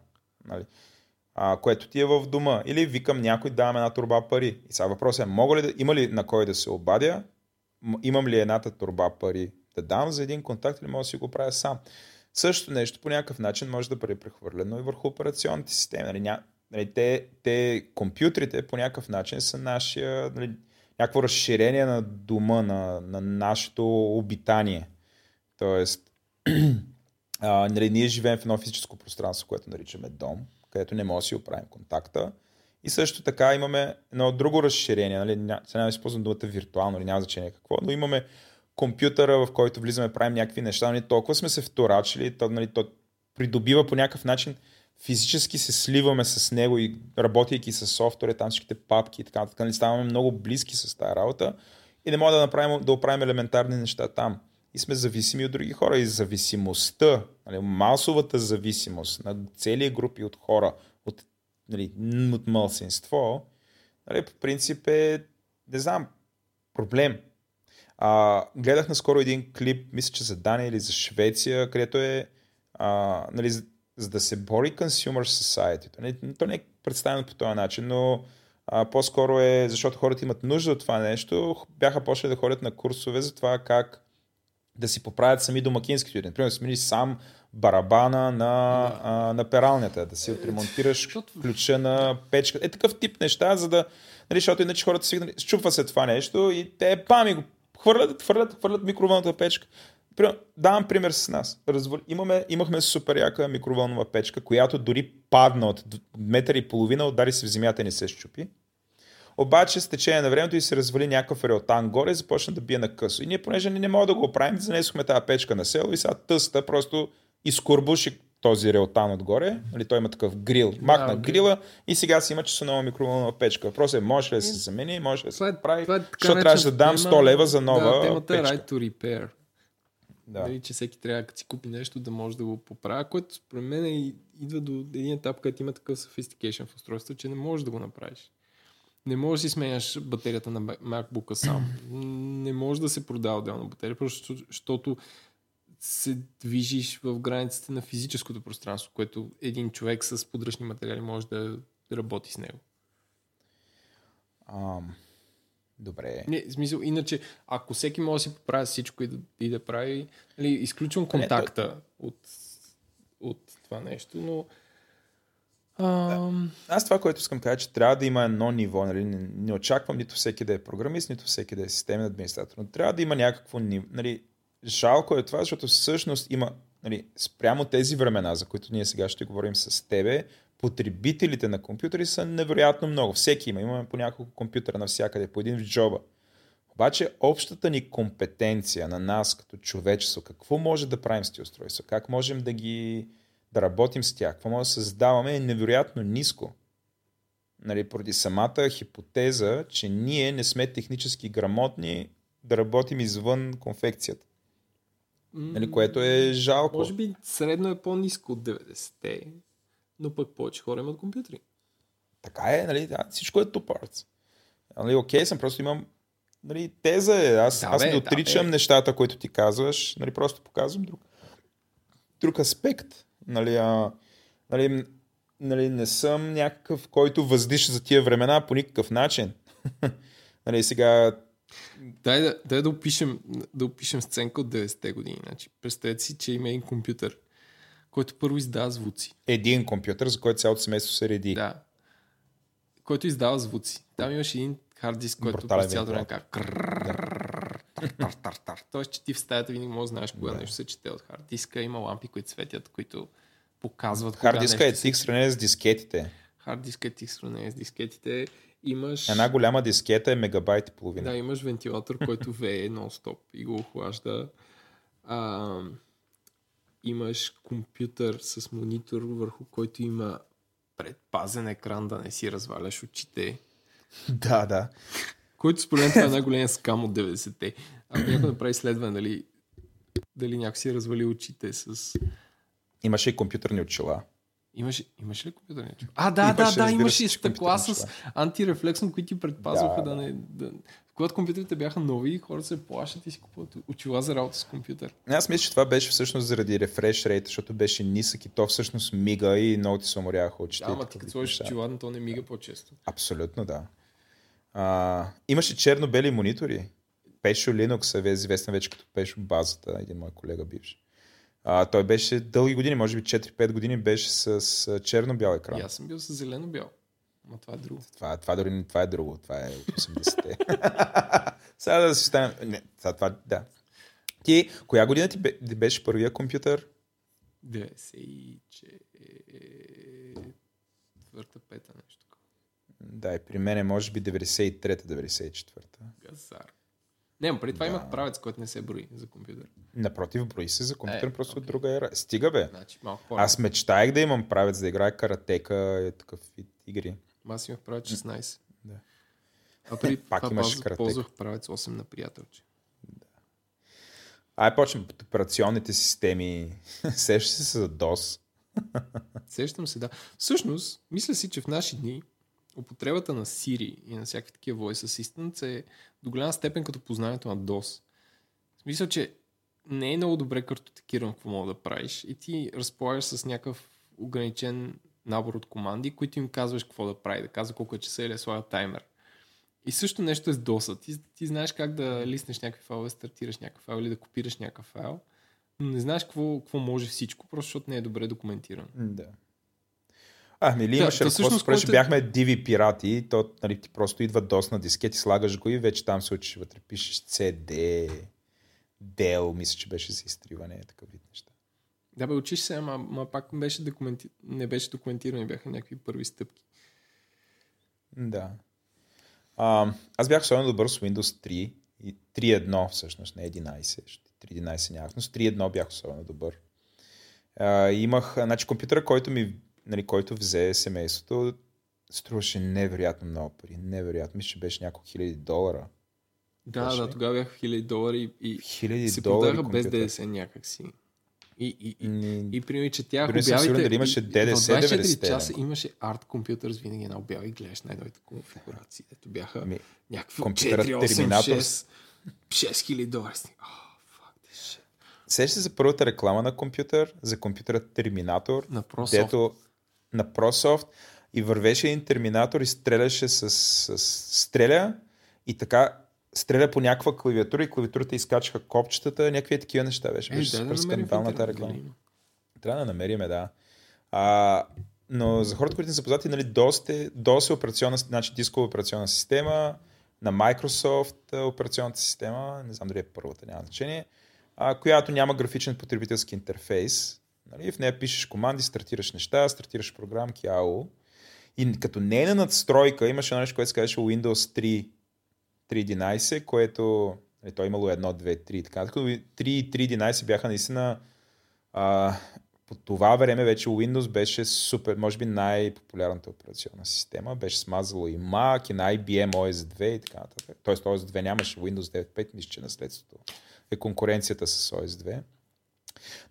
Нали, а, което ти е в дома. Или викам някой, давам една турба пари. И сега въпросът е, мога ли да, има ли на кой да се обадя? Имам ли едната турба пари да дам за един контакт или мога да си го правя сам? Същото нещо по някакъв начин може да бъде прехвърлено и върху операционните системи. Нали, ня, нали, те, те, компютрите по някакъв начин са нашия, нали, някакво разширение на дома, на, на нашето обитание. Тоест, а, нали, ние живеем в едно физическо пространство, което наричаме дом, където не може да си оправим контакта. И също така имаме едно друго разширение, нали, сега да използвам думата виртуално, или няма значение какво, но имаме компютъра, в който влизаме, правим някакви неща, нали, толкова сме се вторачили, то, нали, то придобива по някакъв начин, физически се сливаме с него и работейки с софтуера, там всичките папки и така, така нали, ставаме много близки с тази работа и не можем да, направим, да оправим елементарни неща там. И сме зависими от други хора. И зависимостта, нали, масовата зависимост на цели групи от хора, от, нали, от мълсинство, нали, по принцип е, не знам, проблем. А, гледах наскоро един клип, мисля, че за Дания или за Швеция, където е а, нали, за, за да се бори Consumer Society. То не, то не е представено по този начин, но а, по-скоро е, защото хората имат нужда от това нещо, бяха почнали да ходят на курсове за това как да си поправят сами домакинските уреди. Например, да смени сам барабана на, да. а, на пералнята, да си отремонтираш ключа на печка. Е такъв тип неща, за да, нали, защото иначе хората си нали, счупва се това нещо и те пами го хвърлят, хвърлят, хвърлят микровълната печка. Давам пример с нас. Имаме, имахме супер яка микровълнова печка, която дори падна от метър и половина, удари се в земята и не се щупи. Обаче с течение на времето и се развали някакъв реотан горе, започна да бие на късо. И ние, понеже не, не мога да го оправим, занесохме тази печка на село и сега тъста просто изкурбуши този реотан отгоре. Нали, той има такъв грил. Махна да, okay. грила и сега си има часонова микроволнова печка. Въпросът е, може ли да се замени, може ли да се прави. Това е, Защото трябваше да дам 100 лева за нова да, темата печка. е right to repair. Да. Дали, че всеки трябва да си купи нещо да може да го поправя, което според мен идва до един етап, където има такъв sophistication в устройството, че не можеш да го направиш. Не можеш да си сменяш батерията на MacBook сам. Не може да се продава отделна батерия, просто защото се движиш в границите на физическото пространство, което един човек с подръчни материали може да работи с него. Um, добре. Не, в смисъл, иначе, ако всеки може да си поправи всичко и да, и да прави, нали, изключвам контакта не, от, от това нещо, но да. Аз това, което искам да кажа, че трябва да има едно ниво. Нали? Не, не очаквам нито всеки да е програмист, нито всеки да е системен администратор. Но трябва да има някакво ниво. Нали? Жалко е това, защото всъщност има нали, спрямо тези времена, за които ние сега ще говорим с тебе, потребителите на компютъри са невероятно много. Всеки има. Имаме по няколко компютъра навсякъде, по един в джоба. Обаче общата ни компетенция на нас като човечество, какво може да правим с тези устройства, как можем да ги да работим с тях, какво може да създаваме е невероятно ниско. Нали, поради самата хипотеза, че ние не сме технически грамотни да работим извън конфекцията. Нали, което е жалко. Може би средно е по-низко от 90-те, но пък повече хора имат компютри. Така е, нали, да, всичко е two parts. Нали, окей съм, просто имам нали, теза е. Аз, да, аз не отричам да, нещата, които ти казваш, нали, просто показвам друг, друг аспект. Нали, а, нали, нали, не съм някакъв, който въздиша за тия времена по никакъв начин. нали, сега... Дай да, дай да, опишем, да опишем сценка от 90-те години. Значи, представете си, че има един компютър, който първо издава звуци. Един компютър, за който цялото семейство се реди. Да. Който издава звуци. Там имаш един хард диск, който през цялото време как Тоест, че ти в стаята винаги може да знаеш кога нещо се чете от хард диска. Има лампи, които светят, които показват. Хард диска е тик сравнение с дискетите. Хард диска е тик сравнение с дискетите. Имаш... Една голяма дискета е мегабайт и половина. Да, имаш вентилатор, който вее нон-стоп и го охлажда. А, имаш компютър с монитор, върху който има предпазен екран да не си разваляш очите. Да, да. Който според мен това е най-големия скам от 90-те. Ако някой направи изследване, дали, дали някой си е развали очите с Имаше и компютърни очила. Имаше, имаше ли компютърни очила? А, да, имаше, да, да, имаше и стъкла с антирефлексно, които ти предпазваха да, да, не... Да... Когато компютрите бяха нови, хората се плащат и си купуват очила за работа с компютър. Аз мисля, че това беше всъщност заради рефреш рейт, защото беше нисък и то всъщност мига и много ти се уморяха очите. Да, ама ти като сложиш очила, то не мига по-често. Абсолютно, да. А, имаше черно-бели монитори. Пешо Linux е известен вече като Пешо базата, един мой колега бивш. А, той беше дълги години, може би 4-5 години беше с, с черно-бял екран. И аз съм бил с зелено-бял. Но това е друго. Това, това дори не- това е друго. Това е от 80-те. Сега да си стане... Не, това, това, да. Ти, коя година ти бе- ти беше първия компютър? 94-та, пета нещо. Да, и при мен е може би 93-94-та. Газар. Не, преди това Да. имах правец, който не се брои за компютър. Напротив, брои се за компютър, Е, просто от окей. друга ера. Стига бе. Значи малко по Аз мечтаях да имам правец, да играя каратека и такъв вид игри. Аз имах правец 16. Да. А преди Пак това имаш каратека. ползвах правец 8 на приятелче. Ай, почнем от операционните системи. Сещаш се за DOS. Сещам се, да. Всъщност, мисля си, че в наши дни употребата на Siri и на всякакви такива voice assistants е до голяма степен като познанието на DOS. В смисъл, че не е много добре картотекирано какво мога да правиш и ти разполагаш с някакъв ограничен набор от команди, които им казваш какво да прави, да казва колко е часа или да слага таймер. И също нещо е с DOS. Ти, ти знаеш как да лиснеш някакви файлове, да стартираш някакъв файл или да копираш някакъв файл, но не знаеш какво, какво може всичко, просто защото не е добре документирано. Да. А, мили Да, имаше та ръководство, всъщност, което бяхме диви пирати, то нали, ти просто идва DOS на дискет и слагаш го и вече там се учиш вътре, пишеш CD, Dell, мисля, че беше за изтриване, такъв вид неща. Да, бе, учиш се, ама, ама пак беше документи... не беше документирано и бяха някакви първи стъпки. Да. А, аз бях особено добър с Windows 3 и 3.1 всъщност, не 11, защото 3.11 нямах, но с 3.1 бях особено добър. А, имах, значи компютъра, който ми, нали, който взе семейството, струваше невероятно много пари. Невероятно. Мисля, че беше няколко хиляди долара. Да, Беше да, тогава бяха хиляди долари и, Хиляди и се долари продаха без. ДДС някакси. И, и, и, М, и примерно, че тях обявите... сигурен дали имаше и- ДДС В 24 90-те, часа имаше арт компютър с винаги една обява и гледаш най-новите конфигурации. Ето бяха Ми, някакви компютърът 4, 8, Терминатор 6, 6000 долари. Си, Oh, fuck this shit. Сещаш се за първата реклама на компютър, за компютъра Терминатор, На дето на ProSoft и вървеше един терминатор и стреляше с, с, стреля и така стреля по някаква клавиатура и клавиатурата изкачаха копчетата, някакви такива неща беше. Ей, Беше супер да в скандалната реклама. има. Трябва да намериме, да. А, но за хората, които не са запознати, нали, DOS е, DOS е операционна, значи дискова операционна система, на Microsoft е операционната система, не знам дали е първата, няма значение, а, която няма графичен потребителски интерфейс. Нали, в нея пишеш команди, стартираш неща, стартираш програмки, АО. И като нейна надстройка имаше нещо, което се казваше Windows 3 3.11, което е, то е имало 1, 2, 3 и. Така 3 и 3.11 бяха наистина а, по това време вече Windows беше супер, може би най-популярната операционна система. Беше смазало и Mac, и на IBM OS 2 и така нататък. Тоест OS 2 нямаше Windows 9.5, мисля, че наследството е конкуренцията с OS 2.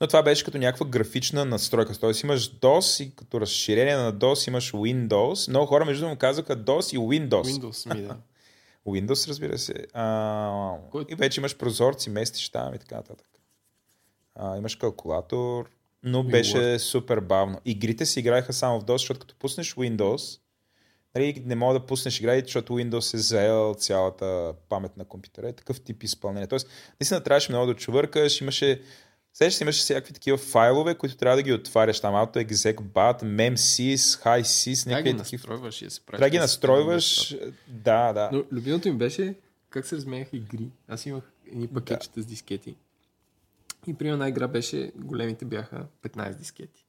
Но това беше като някаква графична настройка. Тоест имаш DOS и като разширение на DOS имаш Windows. Много хора между му казаха DOS и Windows. Windows ми, да. Windows, разбира се. А, Който- И вече имаш прозорци, местиш там и така нататък. А, имаш калкулатор, но беше супер бавно. Игрите си играеха само в DOS, защото като пуснеш Windows, нали, не мога да пуснеш игрите, защото Windows е заел цялата памет на компютъра. Е такъв тип изпълнение. Тоест, наистина трябваше много да чувъркаш, имаше Сещаш се, имаше всякакви такива файлове, които трябва да ги отваряш. Там AutoExec.bat, memsys, HiSys, Трябва да ги някакви такива. настройваш и да се правиш. Трябва да ги на настройваш. Да, да. Но любимото им беше как се разменяха игри. Аз имах едни пакетчета с дискети. И примерно една игра беше, големите бяха 15 дискети.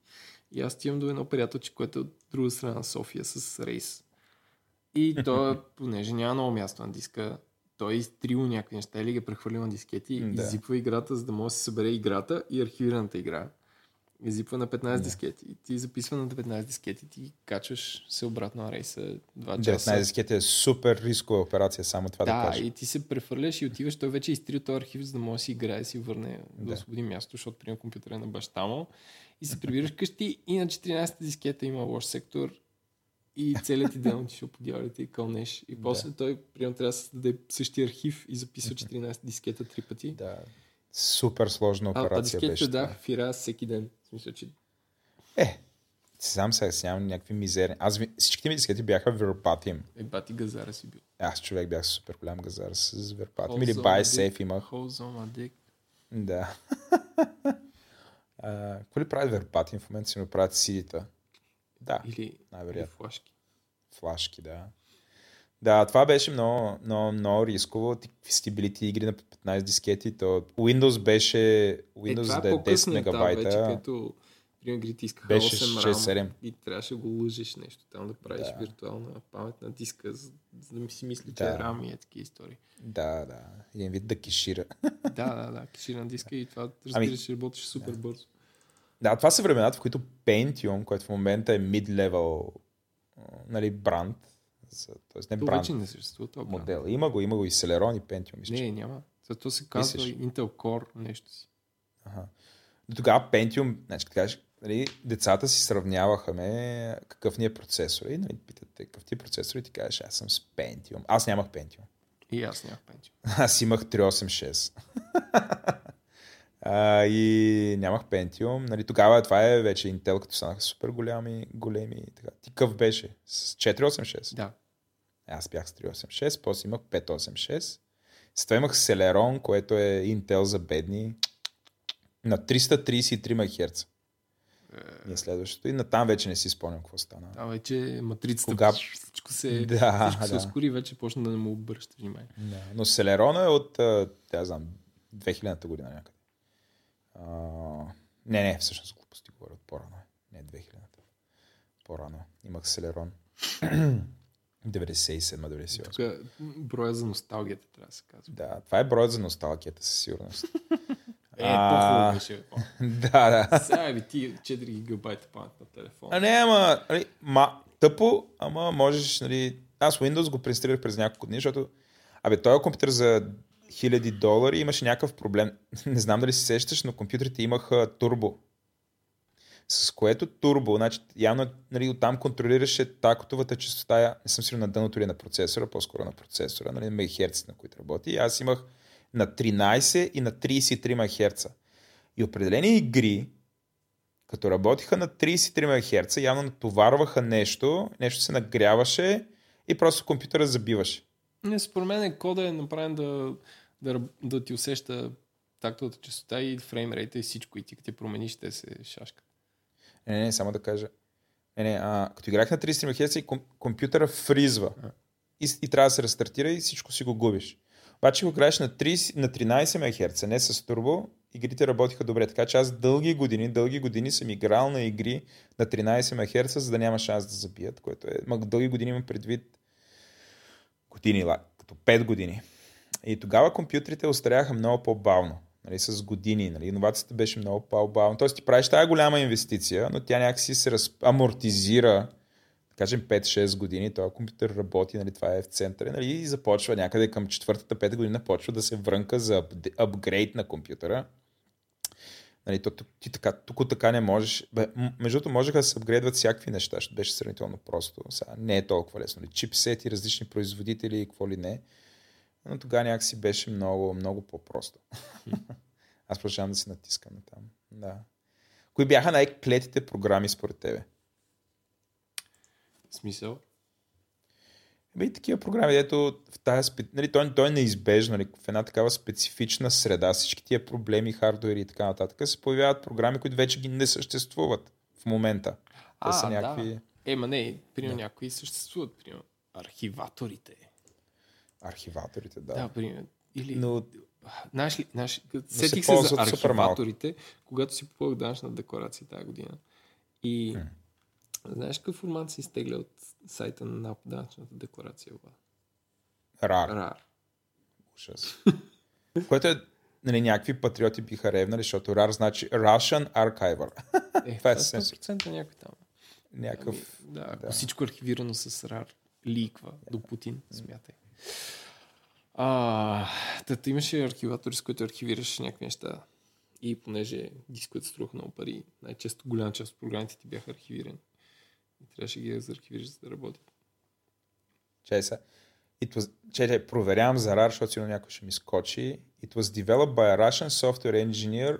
И аз отивам до едно приятелче, което е от друга страна на София с рейс. И той, понеже няма много място на диска, той е изтрил някакви неща или ги е прехвърлил на дискети и Да. изипва играта, за да може да се събере играта и архивираната игра. Изипва на 15 дискети. И ти записва на 15 дискети, ти качваш се обратно на рейса 2 часа. 19 дискети е супер рискова операция, само това да, Да, кажа. и ти се прехвърляш и отиваш, той вече е изтрил този архив, за да може да си играе и си върне да, Да. освободи място, защото приема компютъра е на баща му. И се прибираш къщи и на 14 дискета има лош сектор и целият ти ден отишъл по дяволите и кълнеш. И после той приема трябва да създаде същия архив и записва 14 дискета три пъти. Да. Супер сложна А, а операция дискетите беше. да, фира всеки ден. В смисъл, че Е, сам сега си нямам някакви мизерни. Аз всичките ми дискети бяха verbatim. е бати газара си бил. Аз човек бях супер голям газар с. Whole Или safe имах. zone addict. Да. А, какво ли правят вербатин в момента си му правят сидита? Да, Или, или флашки. Флашки, да. Да, това беше много, много, много рисково. Ти били ти игри на 15 дискети, то Windows беше Windows е, да е е 10 по-късно етап мегабайта. Вече, като примерно игрите искаха Беше 8 6-7. рам и трябваше да го лъжеш нещо там да правиш Да. виртуална памет на диска, за, за да ми си мисли, че Да. е рам и е такива истории. Да, да. Един вид да кешира. да, да, да, кешира на диска и това Ами, разбираш, че работеше супер бързо. Да, това са времената, в които Pentium, който в момента е mid-level нали, бранд, за, т.е. не бранд, не съществува това модел. Има го, има го и Celeron и Pentium. Мисля. Не, няма. Зато се казва Мислиш? Intel Core нещо си. Ага. До тогава Pentium, значи, кажеш, нали, децата си сравняваха ме какъв ни е процесор. И нали, питате какъв ти е процесор и ти кажеш, аз съм с Pentium. Аз нямах Pentium. И аз нямах Pentium. Аз имах 386. а, и нямах Pentium. Нали, тогава това е вече Intel, като станаха супер голями, големи. Така. Ти къв беше? С 486? Да. Аз бях с 386, после имах 586. С това имах Celeron, което е Intel за бедни. На 333 МГц. Ние следващото. И натам вече не си спомням какво стана. Да, вече матрицата, Кога- всичко се, Да, всичко се да. ускори, вече почна да не му обръща внимание. Да. Но Celeron е от, а, да знам, 2000-та година някъде. А, не, не, всъщност глупости говоря от по-рано. е. Не, 2000-та. По-рано. Имах Celeron. 97-98. Тук броя за носталгията трябва да се казва. Да, това е броят за носталгията със сигурност. Е, А. беше. да, да. Сега ви ти 4 гигабайта памет на телефона. А не, ама, нали, ма, тъпо, ама можеш, нали, аз Windows го преинсталирах през няколко дни, защото, абе, този компютър за хиляди долари имаше някакъв проблем. Не знам дали се сещаш, но компютрите имаха турбо. С което турбо, значи, явно нали, оттам контролираше такотовата частота, не съм сигурен на дъното или на процесора, по-скоро на процесора, нали, мегахерци, на които работи. Аз имах на 13 и на 33 МГц. И определени игри, като работиха на 33 МГц, явно натоварваха нещо, нещо се нагряваше и просто компютъра забиваше. Не, според мен кода е направен да, да, да ти усеща тактовата частота и фреймрейта и всичко. И ти като ти промениш, те се шашкат. Не, не, само да кажа. Не, не, а, като играх на 33 МГц и ком- компютъра фризва. И, и трябва да се рестартира и всичко си го губиш. Обаче, ако играеш на, 30, на 13 МГц, не с турбо, игрите работиха добре. Така че аз дълги години, дълги години съм играл на игри на 13 МГц, за да няма шанс да забият, което е... Ма, дълги години имам предвид години, ла- като 5 години. И тогава компютрите остаряха много по-бавно. Нали, с години. Нали. Иновацията беше много по-бавна. Тоест ти правиш тази голяма инвестиция, но тя някакси се раз... амортизира кажем 5-6 години, този компютър работи, нали, това е в центъра, нали, и започва някъде към четвъртата, пета година, почва да се врънка за апгрейд на компютъра. Нали, то, ти така, тук така не можеш. Между другото, можеха да се апгрейдват всякакви неща, защото беше сравнително просто. Сега не е толкова лесно. Нали, чипсети, различни производители и какво ли не. Но тогава някакси беше много, много по-просто. Аз продължавам да си натискам на там. Да. Кои бяха най-клетите програми според тебе? Смисъл? Ами и такива програми, дето в тази, нали, той, той е неизбежно, нали, в една такава специфична среда, всички тия проблеми, хардуери и така нататък, се появяват програми, които вече ги не съществуват в момента. Те А, са да. някакви Е, ма не, примерно някои съществуват, примерно архиваторите. Архиваторите, да. Да, примерно. Или, Но знаеш ли, знаеш, се сетих се за архиваторите, когато си попълнах данъчна декларация тази година. И знаеш какъв формат се изтегля от сайта на НАП данъчната декларация? Рар, Рар. ужас. Което е, нали, някакви патриоти биха ревнали, защото RAR значи Russian Archiver. Е, Това е това е съвсем 100% някой там. Някакъв... Ами, да, да. всичко архивирано с RAR ликва до Путин, смятай. А, тата имаше архиватори, с които архивираш някакви неща. И понеже дисковете струваха много пари, най-често голяма част от програмите ти бяха архивирани. И трябваше ги да архивираш, за да работят. Чай са. It was, чай, проверявам за RAR, защото сигурно някой ще ми скочи. It was developed by a Russian software engineer.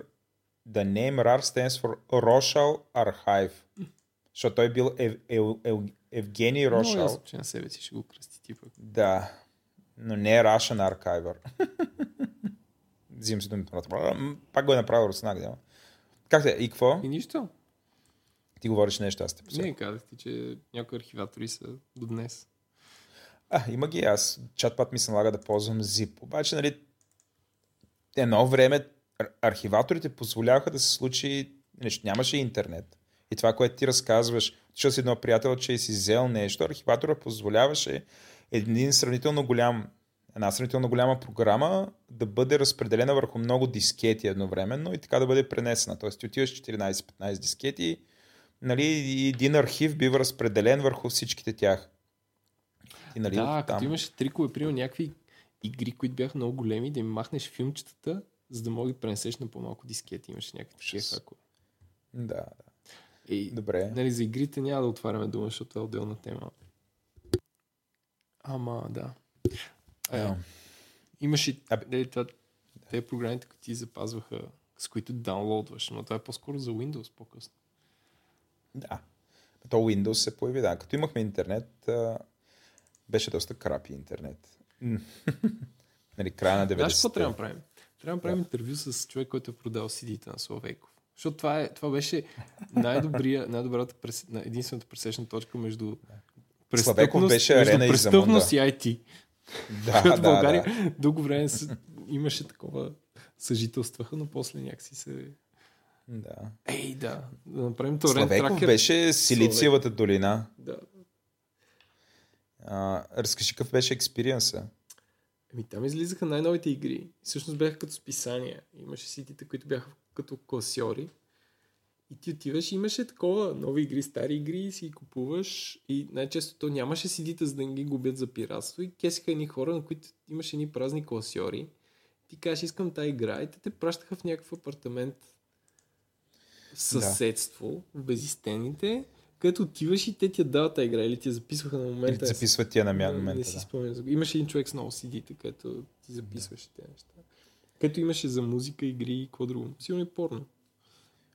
The name RAR stands for Roshal Archive. Защото той бил Ев, Ев, Ев, Евгений Много Рошал. ясно, че на себе си ще го кръсти типа. Да, но не е Russian Archiver. Взимам си думите Пак го е направил руснак, да. Как те? И какво? И нищо. Ти говориш нещо, аз те посетя. Не, казах ти, че някои архиватори са до днес. А, има ги аз. Чатпад ми се налага да ползвам zip. Обаче, нали, едно време ар- архиваторите позволяваха да се случи нещо. Нямаше интернет. И това, което ти разказваш, защото си едно приятел, че си взел нещо, архиватора позволяваше един сравнително голям, една сравнително голяма програма да бъде разпределена върху много дискети едновременно и така да бъде пренесена. Тоест ти отиваш 14-15 дискети, нали, и един архив бива разпределен върху всичките тях. И, нали, да, там... като имаше трикове, примерно някакви игри, които бяха много големи, да им махнеш филмчетата, за да мога да пренесеш на по-малко дискети. Имаше някакви такива хакове. Да, да. И, Добре. нали, за игрите няма да отваряме дума, защото това е отделна тема. Ама, да. А, Да. Имаше дали, това, те програмите, които ти запазваха, с които даунлоудваш, но това е по-скоро за Windows по-късно. Да. То Windows се появи, да. Като имахме интернет, беше доста крапи интернет. Нали, края на 90 Знаеш какво трябва да правим? Трябва да правим интервю с човек, който е продал CD-та на Славейков. Защото това, е, това беше най-добрия, най-добрата, прес, единствената пресечна точка между Славейков беше арена и престъпност и IT. Да, Защото в да, България да. дълго време с- имаше такова съжителстваха, но после някакси се... да. Ей, да, да направим торент Славейков тракер. беше Силициевата долина. Да. А, разкажи какъв беше експириенса. Еми там излизаха най-новите игри. Всъщност бяха като списания. Имаше ситите, които бяха като класьори. И ти отиваш и имаше такова нови игри, стари игри и си купуваш. И най-често то нямаше сидите, за да не ги губят за пиратство. И кесиха едни хора, на които имаше едни празни класьори. Ти кажеш, искам тази игра и те те пращаха в някакъв апартамент съседство, в безистените, където отиваш и те ти я дават тази игра или ти я записваха на Или момента. ти записват тия на мя- Не, момента. не си Да. спомням. Имаше един човек с много CD-та, където ти записваше тези неща. Където имаше за музика, игри и какво друго. Силно и порно.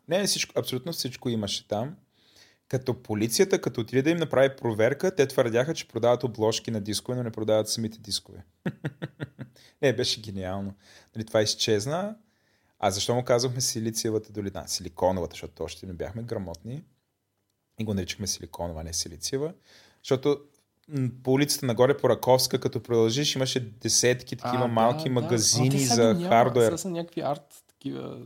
Не, всичко, абсолютно всичко имаше там. Като полицията, като отиде да им направи проверка, те твърдяха, че продават обложки на дискове, но не продават самите дискове. не, беше гениално. Нали, това изчезна. А защо му казвахме силициевата долина? Силиконовата, защото още не бяхме грамотни. И го наричахме силиконова, а не силициева. Защото по улицата нагоре по Раковска, като продължиш, имаше десетки такива малки магазини за хардуер. Сега са някакви арт, такива...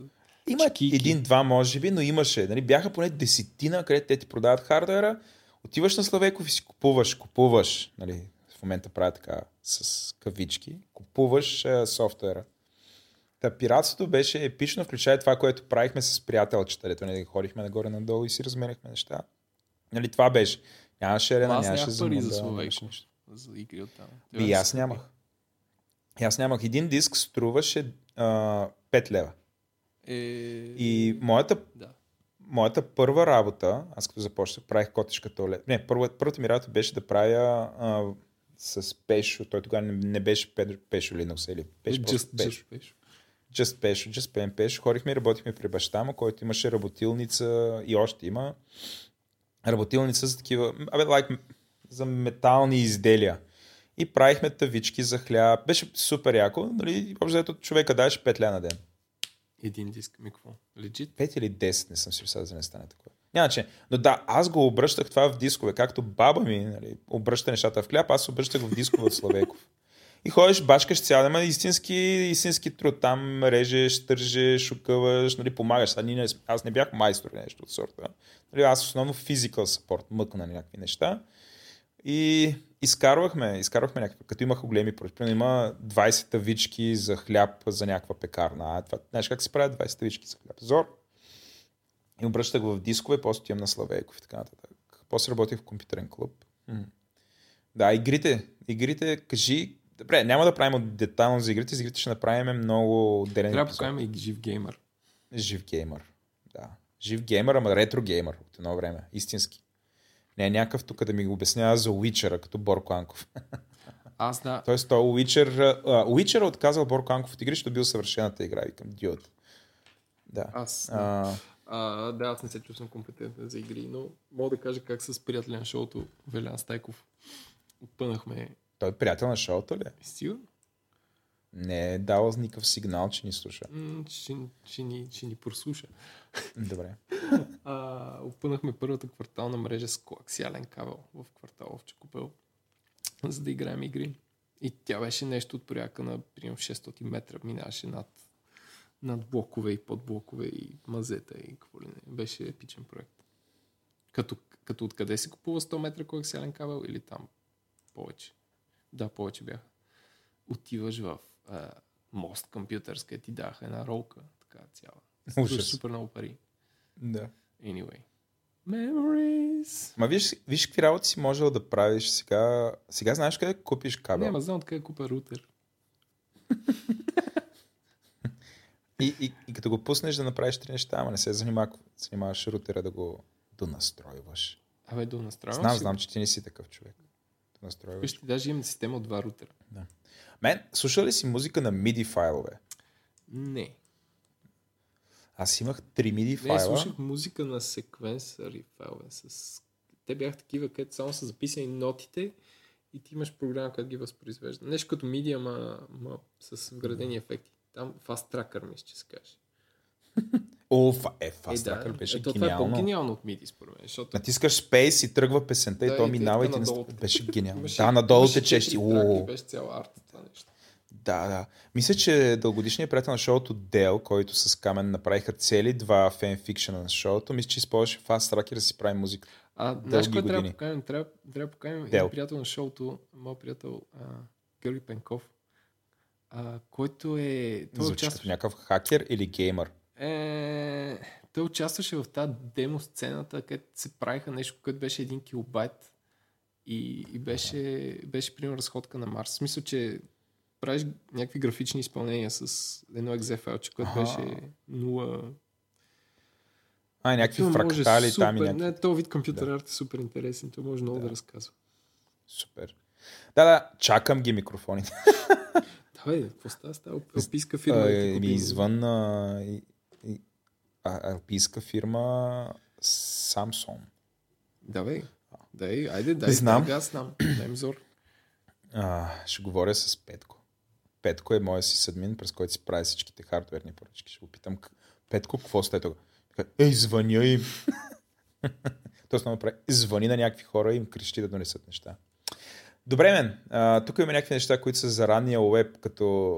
Има чекики. един-два, може би, но имаше. Нали, бяха поне десетина, където те ти продават хардуера. Отиваш на Славейков и си купуваш, купуваш. Нали, в момента правя така с кавички. Купуваш е, софтуера. Та пиратството беше епично, включая това, което правихме с приятелчета, дето нали, ходихме нагоре-надолу и си разменяхме неща. Нали, това беше. Нямаше арена, нямаше нямах пари за нищо. За игри от там. И аз нямах. И аз нямах. Един диск струваше а, 5 лева. Е... И моята Да. моята първа работа, аз като започнах, правих котешка туалет. Не, първа, първата ми работа беше да правя а, с Пешо. Той тогава не, не беше Педро- Пешо Linux или Пешо, Just, Пешо. just, Пешо. Just Пешо, Just Pen Пешо. Ходихме и работихме при баща му, който имаше работилница и още има. Работилница за такива, абе, like, за метални изделия. И правихме тавички за хляб. Беше супер яко. Нали? Общо човека даваше 5 ля на ден. Един диск. Ми какво? Legit? 5 или 10, не съм си сега да не стане такова. Няма че. Но да, аз го обръщах това в дискове, както баба ми нали, обръща нещата в хляб, аз обръщах в дискове от Славейков. И ходиш, бачкаш цял ден, истински, истински труд. Там режеш, тържеш, окъваш, нали, помагаш. Не- аз не бях майстор или нещо от сорта. Нали, аз основно physical support, мъкна на някакви неща. И изкарвахме, изкарвахме някакви, като имаха големи поръчки. Има 20 тавички за хляб за някаква пекарна. А това, знаеш как се правят 20 тавички за хляб? Зор. И обръщах в дискове, после отивам на Славейков и така нататък. После работих в компютърен клуб. М. Да, игрите. Игрите, кажи... Добре, няма да правим детайлно за игрите, за игрите ще направим много отделен Трябва да покажем и жив геймър. Жив геймър. Да. Жив геймър, ама ретро геймър от едно време. Истински. Не е някакъв тук да ми го обяснява за Уичера, като Борко Анков. Аз да. Тоест, той Уичер... Уичер е отказал Борко Анков от игри, защото бил съвършената игра. Викам, диод. Да. Аз, А, а, да, аз не се чувствам компетентен за игри, но мога да кажа как с приятеля на шоуто Велян Стайков отпънахме той е приятел на шоуто ли? е? сигурно. Не е дал никакъв сигнал, че ни слуша. Ще, ще, ни, ще ни прослуша. Добре. А, опънахме първата квартална мрежа с коаксиален кабел в квартал Овче купел, за да играем игри. И тя беше нещо от порядка на примерно 600 метра. Минаваше над, над блокове и подблокове и мазета и какво ли не. Беше епичен проект. Като, като откъде се купува 100 метра коаксиален кабел или там повече? Да, повече бяха. Отиваш в а, мост компютърс, където ти даха една ролка, така цяла. Ужас. супер много пари. Да. Anyway. Memories. Ма виж, виж какви работи си можел да правиш сега. Сега знаеш къде купиш кабел. Няма, знам откъде купа рутер. И, и, и, като го пуснеш да направиш три неща, ама не се занимава, занимаваш рутера да го донастройваш. Абе, до настроявам Знам, знам, че ти не си такъв човек. Да настройваш. Вижте, даже имам система от два рутера. Мен, слушал ли си музика на MIDI файлове? Не. Аз имах три MIDI Не, файла. слушах музика на секвенсъри файлове. С... Те бяха такива, където само са записани нотите и ти имаш програма, която ги възпроизвежда. Нещо като MIDI, ама, ама с вградени ефекти. Там Fast Tracker, мисля, че се каже. О, е, Е, Fast да. Tracker беше Ето, това е гениално. по-гениално от MIDI, според мен. Защото Натискаш Space и тръгва песента Да, и то минава и ти не... беше гениално. Да, надолу течеш ти. Беше цяла арт това нещо. Да, да. Мисля, че дългодишният приятел на шоуто Дел, който с Камен направиха цели два фенфикшена на шоуто, мисля, че използваше Fast Tracker да си прави музика. А, знаеш кой трябва да поканим? Трябва, трябва да поканим Дел. един приятел на шоуто, моят приятел а, Георги Пенков, а, който е... Той Звучи като участваше, някакъв хакер или геймър. Е, той участваше в тази демо сцената, където се правиха нещо, което беше един килобайт и, и беше, беше примерно разходка на Марс. В смисъл, че правиш някакви графични изпълнения с едно екзе файлче, което беше 0... А, някакви може фрактали супер, там и някакви. Не, този вид компютър арт е супер интересен. Той може много да, Да. разказва. Супер. Да, да, чакам ги микрофоните. Да, бе, какво става? Става алпийска фирма. да ми извън а, алпийска фирма Samsung. Да, бе. Да, е, айде, дай, Знам. дай газ нам. Дай ми зор. А, ще говоря с Петко. Петко е моя си съдмин, през който си прави всичките хардверни поръчки. Ще го питам, «К- Петко, какво сте тук? Ей, звъня им. Той основно прави, звъни на някакви хора и им крещи да донесат неща. Добре, мен. А, тук има някакви неща, които са за ранния уеб, като...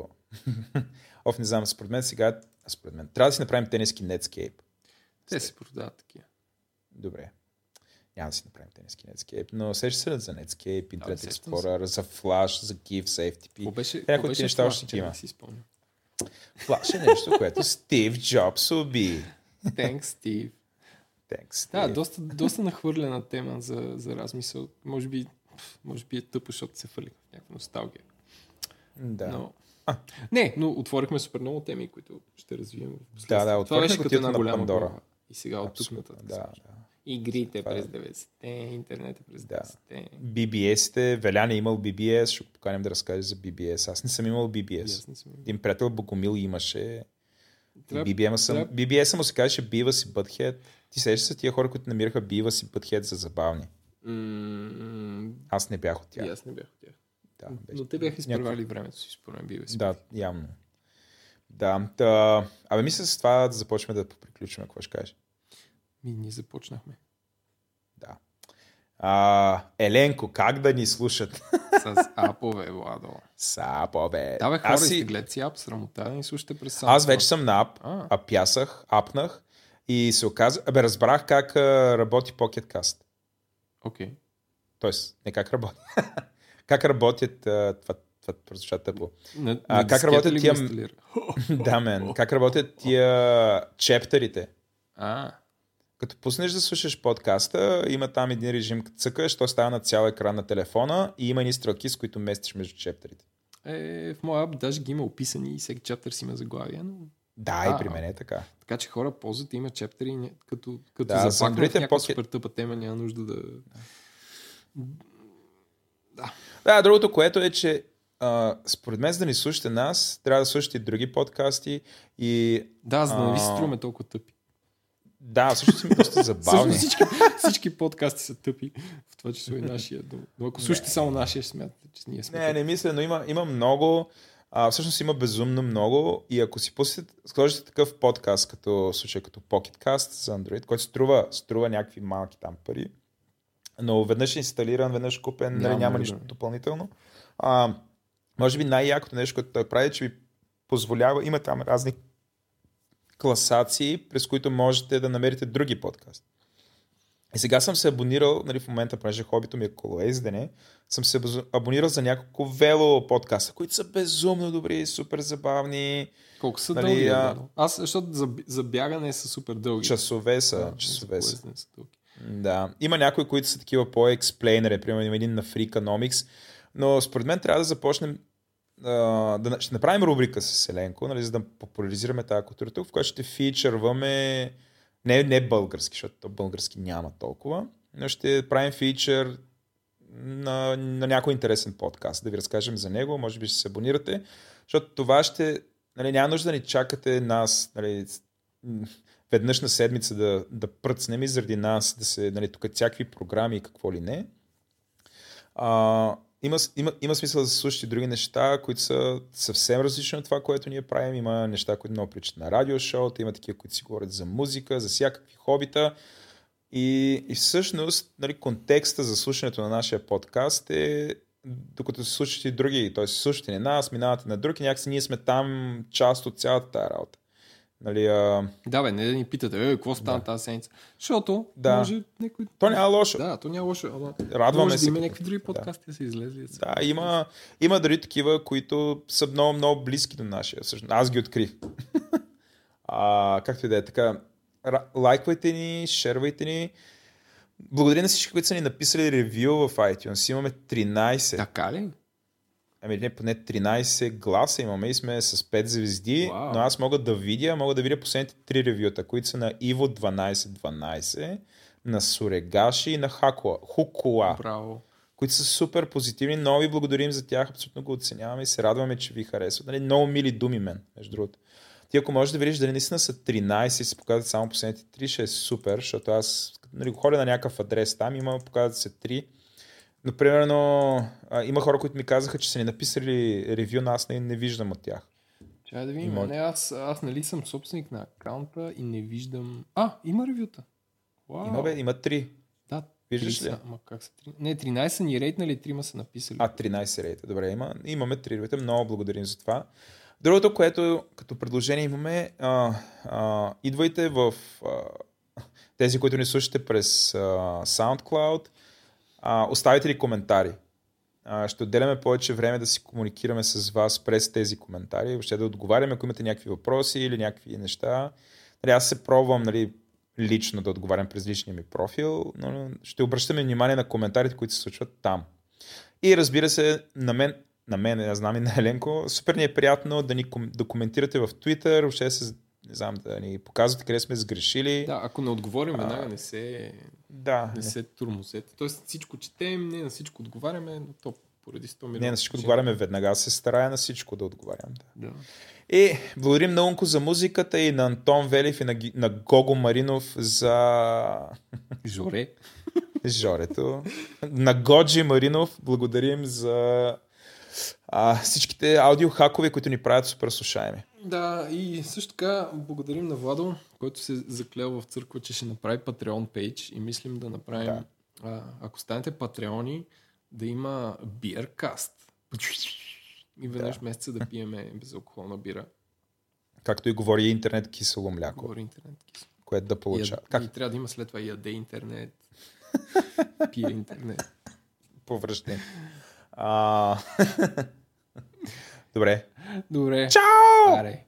Оф, не знам, според мен сега... Според мен. Трябва да си направим тениски Netscape. Те се продават такива. Добре. Няма да си направим тениски Netscape, но сеща се за Netscape, Internet Explorer, за Flash, за GIF, за FTP. Беше, някои от неща още че има. Си. Flash е нещо, което Стив Джобс уби. Thanks, Steve. Thanks, Да, Steve. доста, доста нахвърлена тема за, за размисъл. Може би, може би е тъпо, защото се фали в някаква носталгия. да. Но... А. Не, но отворихме супер много теми, които ще развием. Да, да, Това беше като една на голяма Пандора. глава. И сега от тук нататък. да, да. Игрите Това е. през 90-те, интернета през Да. 90-те. BBS-те, Велян е имал BBS, ще го поканим да разкаже за BBS. Аз не съм имал BBS. Съм. Един приятел Богомил имаше. Трябва- И BBM съм, трябва- BBS му се казваше Beavis и Butthead. Ти сещаш се тия хора, които намираха Beavis и Butthead за забавни. М, Аз не бях от И тях. аз не бях от тях. Да, беше- Но те бяха изпревали времето си, според мен, бива си. Да, явно. Да, та, абе мисля с това да започнем да приключим, какво ще кажеш. Ми, ние започнахме. Да. А, Еленко, как да ни слушат? С апове, Владо. Сапо, бе. Да, бе, хора, аз, си... си, изтеглете си ап, срамота да ни слушате през аз SoundCloud. вече съм на ап, А. апясах, апнах и се оказа, абе разбрах как а, работи Pocket Cast. Окей. Тоест, не как работи. как работят, а, това, това прозвуча тъпо. На, А, на как работят тия- да, мен. Как работят тия чептерите? А, Като пуснеш да слушаш подкаста, има там един режим, като цъкаш, то става на цял екран на телефона и има ни стрелки, с които местиш между чептерите. е, в моя ап даже ги има описани и всеки чаптър си има заглавие, но... Да, А, и при мен е така. Така че хора ползват, има чаптери, ня- като, като Да, да, за запакнат Android е някаква Pocket- супер тъпа тема, няма нужда да... Да, другото, което е, че а, според мен, за да ни слушате нас, трябва да слушате и други подкасти и Да, за да не ви се струваме толкова тъпи. да, също са ми доста забавни. Всъщност всички, всички подкасти са тъпи, в това число и нашия. Но, но ако слушате само нашия, ще смятате, че ние сме Не, тъпи. не мисля, но има, има много А, всъщност има безумно много и ако си пуснете, сложите такъв подкаст, като случай като PocketCast за Android, който струва, струва някакви малки там пари, но веднъж инсталиран, веднъж купен, няма, нали, няма нищо да. допълнително. А, може би най-якото нещо, което той прави, че ви позволява, има там разни класации, през които можете да намерите други подкасти. И сега съм се абонирал, нали, в момента, понеже хобито ми е колоездене, съм се абонирал за няколко вело подкаста, които са безумно добри, супер забавни. Колко са нали, дълги? А... Аз, защото за, за бягане са супер дълги. Часове са. Да, часове са. са дълги. Да. Има някои, които са такива по-експлейнери, примерно има един на Freakonomics, но според мен трябва да започнем да, ще направим рубрика с Селенко, нали, за да популяризираме тази култура тук, в която ще фичърваме не, не български, защото български няма толкова, но ще правим фичър на, на някой интересен подкаст, да ви разкажем за него, може би ще се абонирате, защото това ще, нали, няма нужда да ни чакате нас, нали, веднъж на седмица да, да пръцнем и заради нас да се, нали, тук всякакви програми и какво ли не. А, има, има, има смисъл да се слушате други неща, които са съвсем различни от това, което ние правим. Има неща, които много причат на радиошоута, има такива, които си говорят за музика, за всякакви хобита. И, и всъщност нали, контекста за слушането на нашия подкаст е докато се слушате и други, т.е. слушате не нас, минавате на други, някакси ние сме там част от цялата тази работа. Нали, а... Да, бе, не да ни питате, е, какво стана да. тази седмица? Защото да. може някой... То няма лошо. Да, то няма лошо. Ама... Радваме може се. Да има някакви други подкасти да, да са излезли. Да, има, има дори такива, които са много, много близки до нашия. Всъщност, аз ги открих. а, както и да е така, лайквайте ни, шервайте ни. Благодаря на всички, които са ни написали ревю в iTunes. Имаме 13. Така ли? Ами не, поне 13 гласа имаме и сме с 5 звезди, wow. но аз мога да видя, мога да видя последните 3 ревюта, които са на Иво 1212, на Сурегаши и на Хакуа, Хукуа. Браво. Които са супер позитивни. Много ви благодарим за тях, абсолютно го оценяваме и се радваме, че ви харесват. Нали, много мили думи мен, между другото. Ти ако можеш да видиш дали наистина са 13 и се показват само последните 3, ще е супер, защото аз нали, ходя на някакъв адрес там, има, показват се 3 но, примерно, а, има хора, които ми казаха, че са ни написали ревю, но аз не, не виждам от тях. Чай да видим. Има... Не, аз, аз нали съм собственик на акаунта и не виждам... А, има ревюта. Вау. Има, бе, има три. Да, Виждаш ли? Ама как са три? Не, 13 са ни рейтнали, трима са написали. А, 13 рейта. Добре, има, имаме три ревюта. Много благодарим за това. Другото, което като предложение имаме, а, а, идвайте в а, тези, които ни слушате през а, SoundCloud, а, оставите ли коментари? А, ще отделяме повече време да си комуникираме с вас през тези коментари, въобще да отговаряме, ако имате някакви въпроси или някакви неща. Нали, аз се пробвам нали, лично да отговарям през личния ми профил, но ще обръщаме внимание на коментарите, които се случват там. И разбира се, на мен, на мен, аз знам и на Еленко, супер ни е приятно да ни да коментирате в Twitter, въобще се не знам, да ни показвате къде сме сгрешили. Да, ако не отговорим веднага, не се, да, не, не. се турмозете. Тоест всичко четем, не на всичко отговаряме, но то поради 100 милиона. Не на всичко отговаряме веднага, аз се старая на всичко да отговарям. Да. да. И благодарим на Унко за музиката и на Антон Велев и на, на Гого Маринов за... Жоре. Жорето. На Годжи Маринов благодарим за а, всичките аудиохакове, които ни правят супер слушаеми. Да, и също така благодарим на Владо, който се заклел в църква, че ще направи Patreon пейдж и мислим да направим, да. А, ако станете патреони, да има биркаст. И веднъж да. месеца да пиеме безалкохолна бира. Както и говори интернет кисело мляко. Говори интернет кисело. Което да получава. И, как? и трябва да има след това яде интернет. Пие интернет. Повръщане. А... Добре. Добре. Чао! Аре.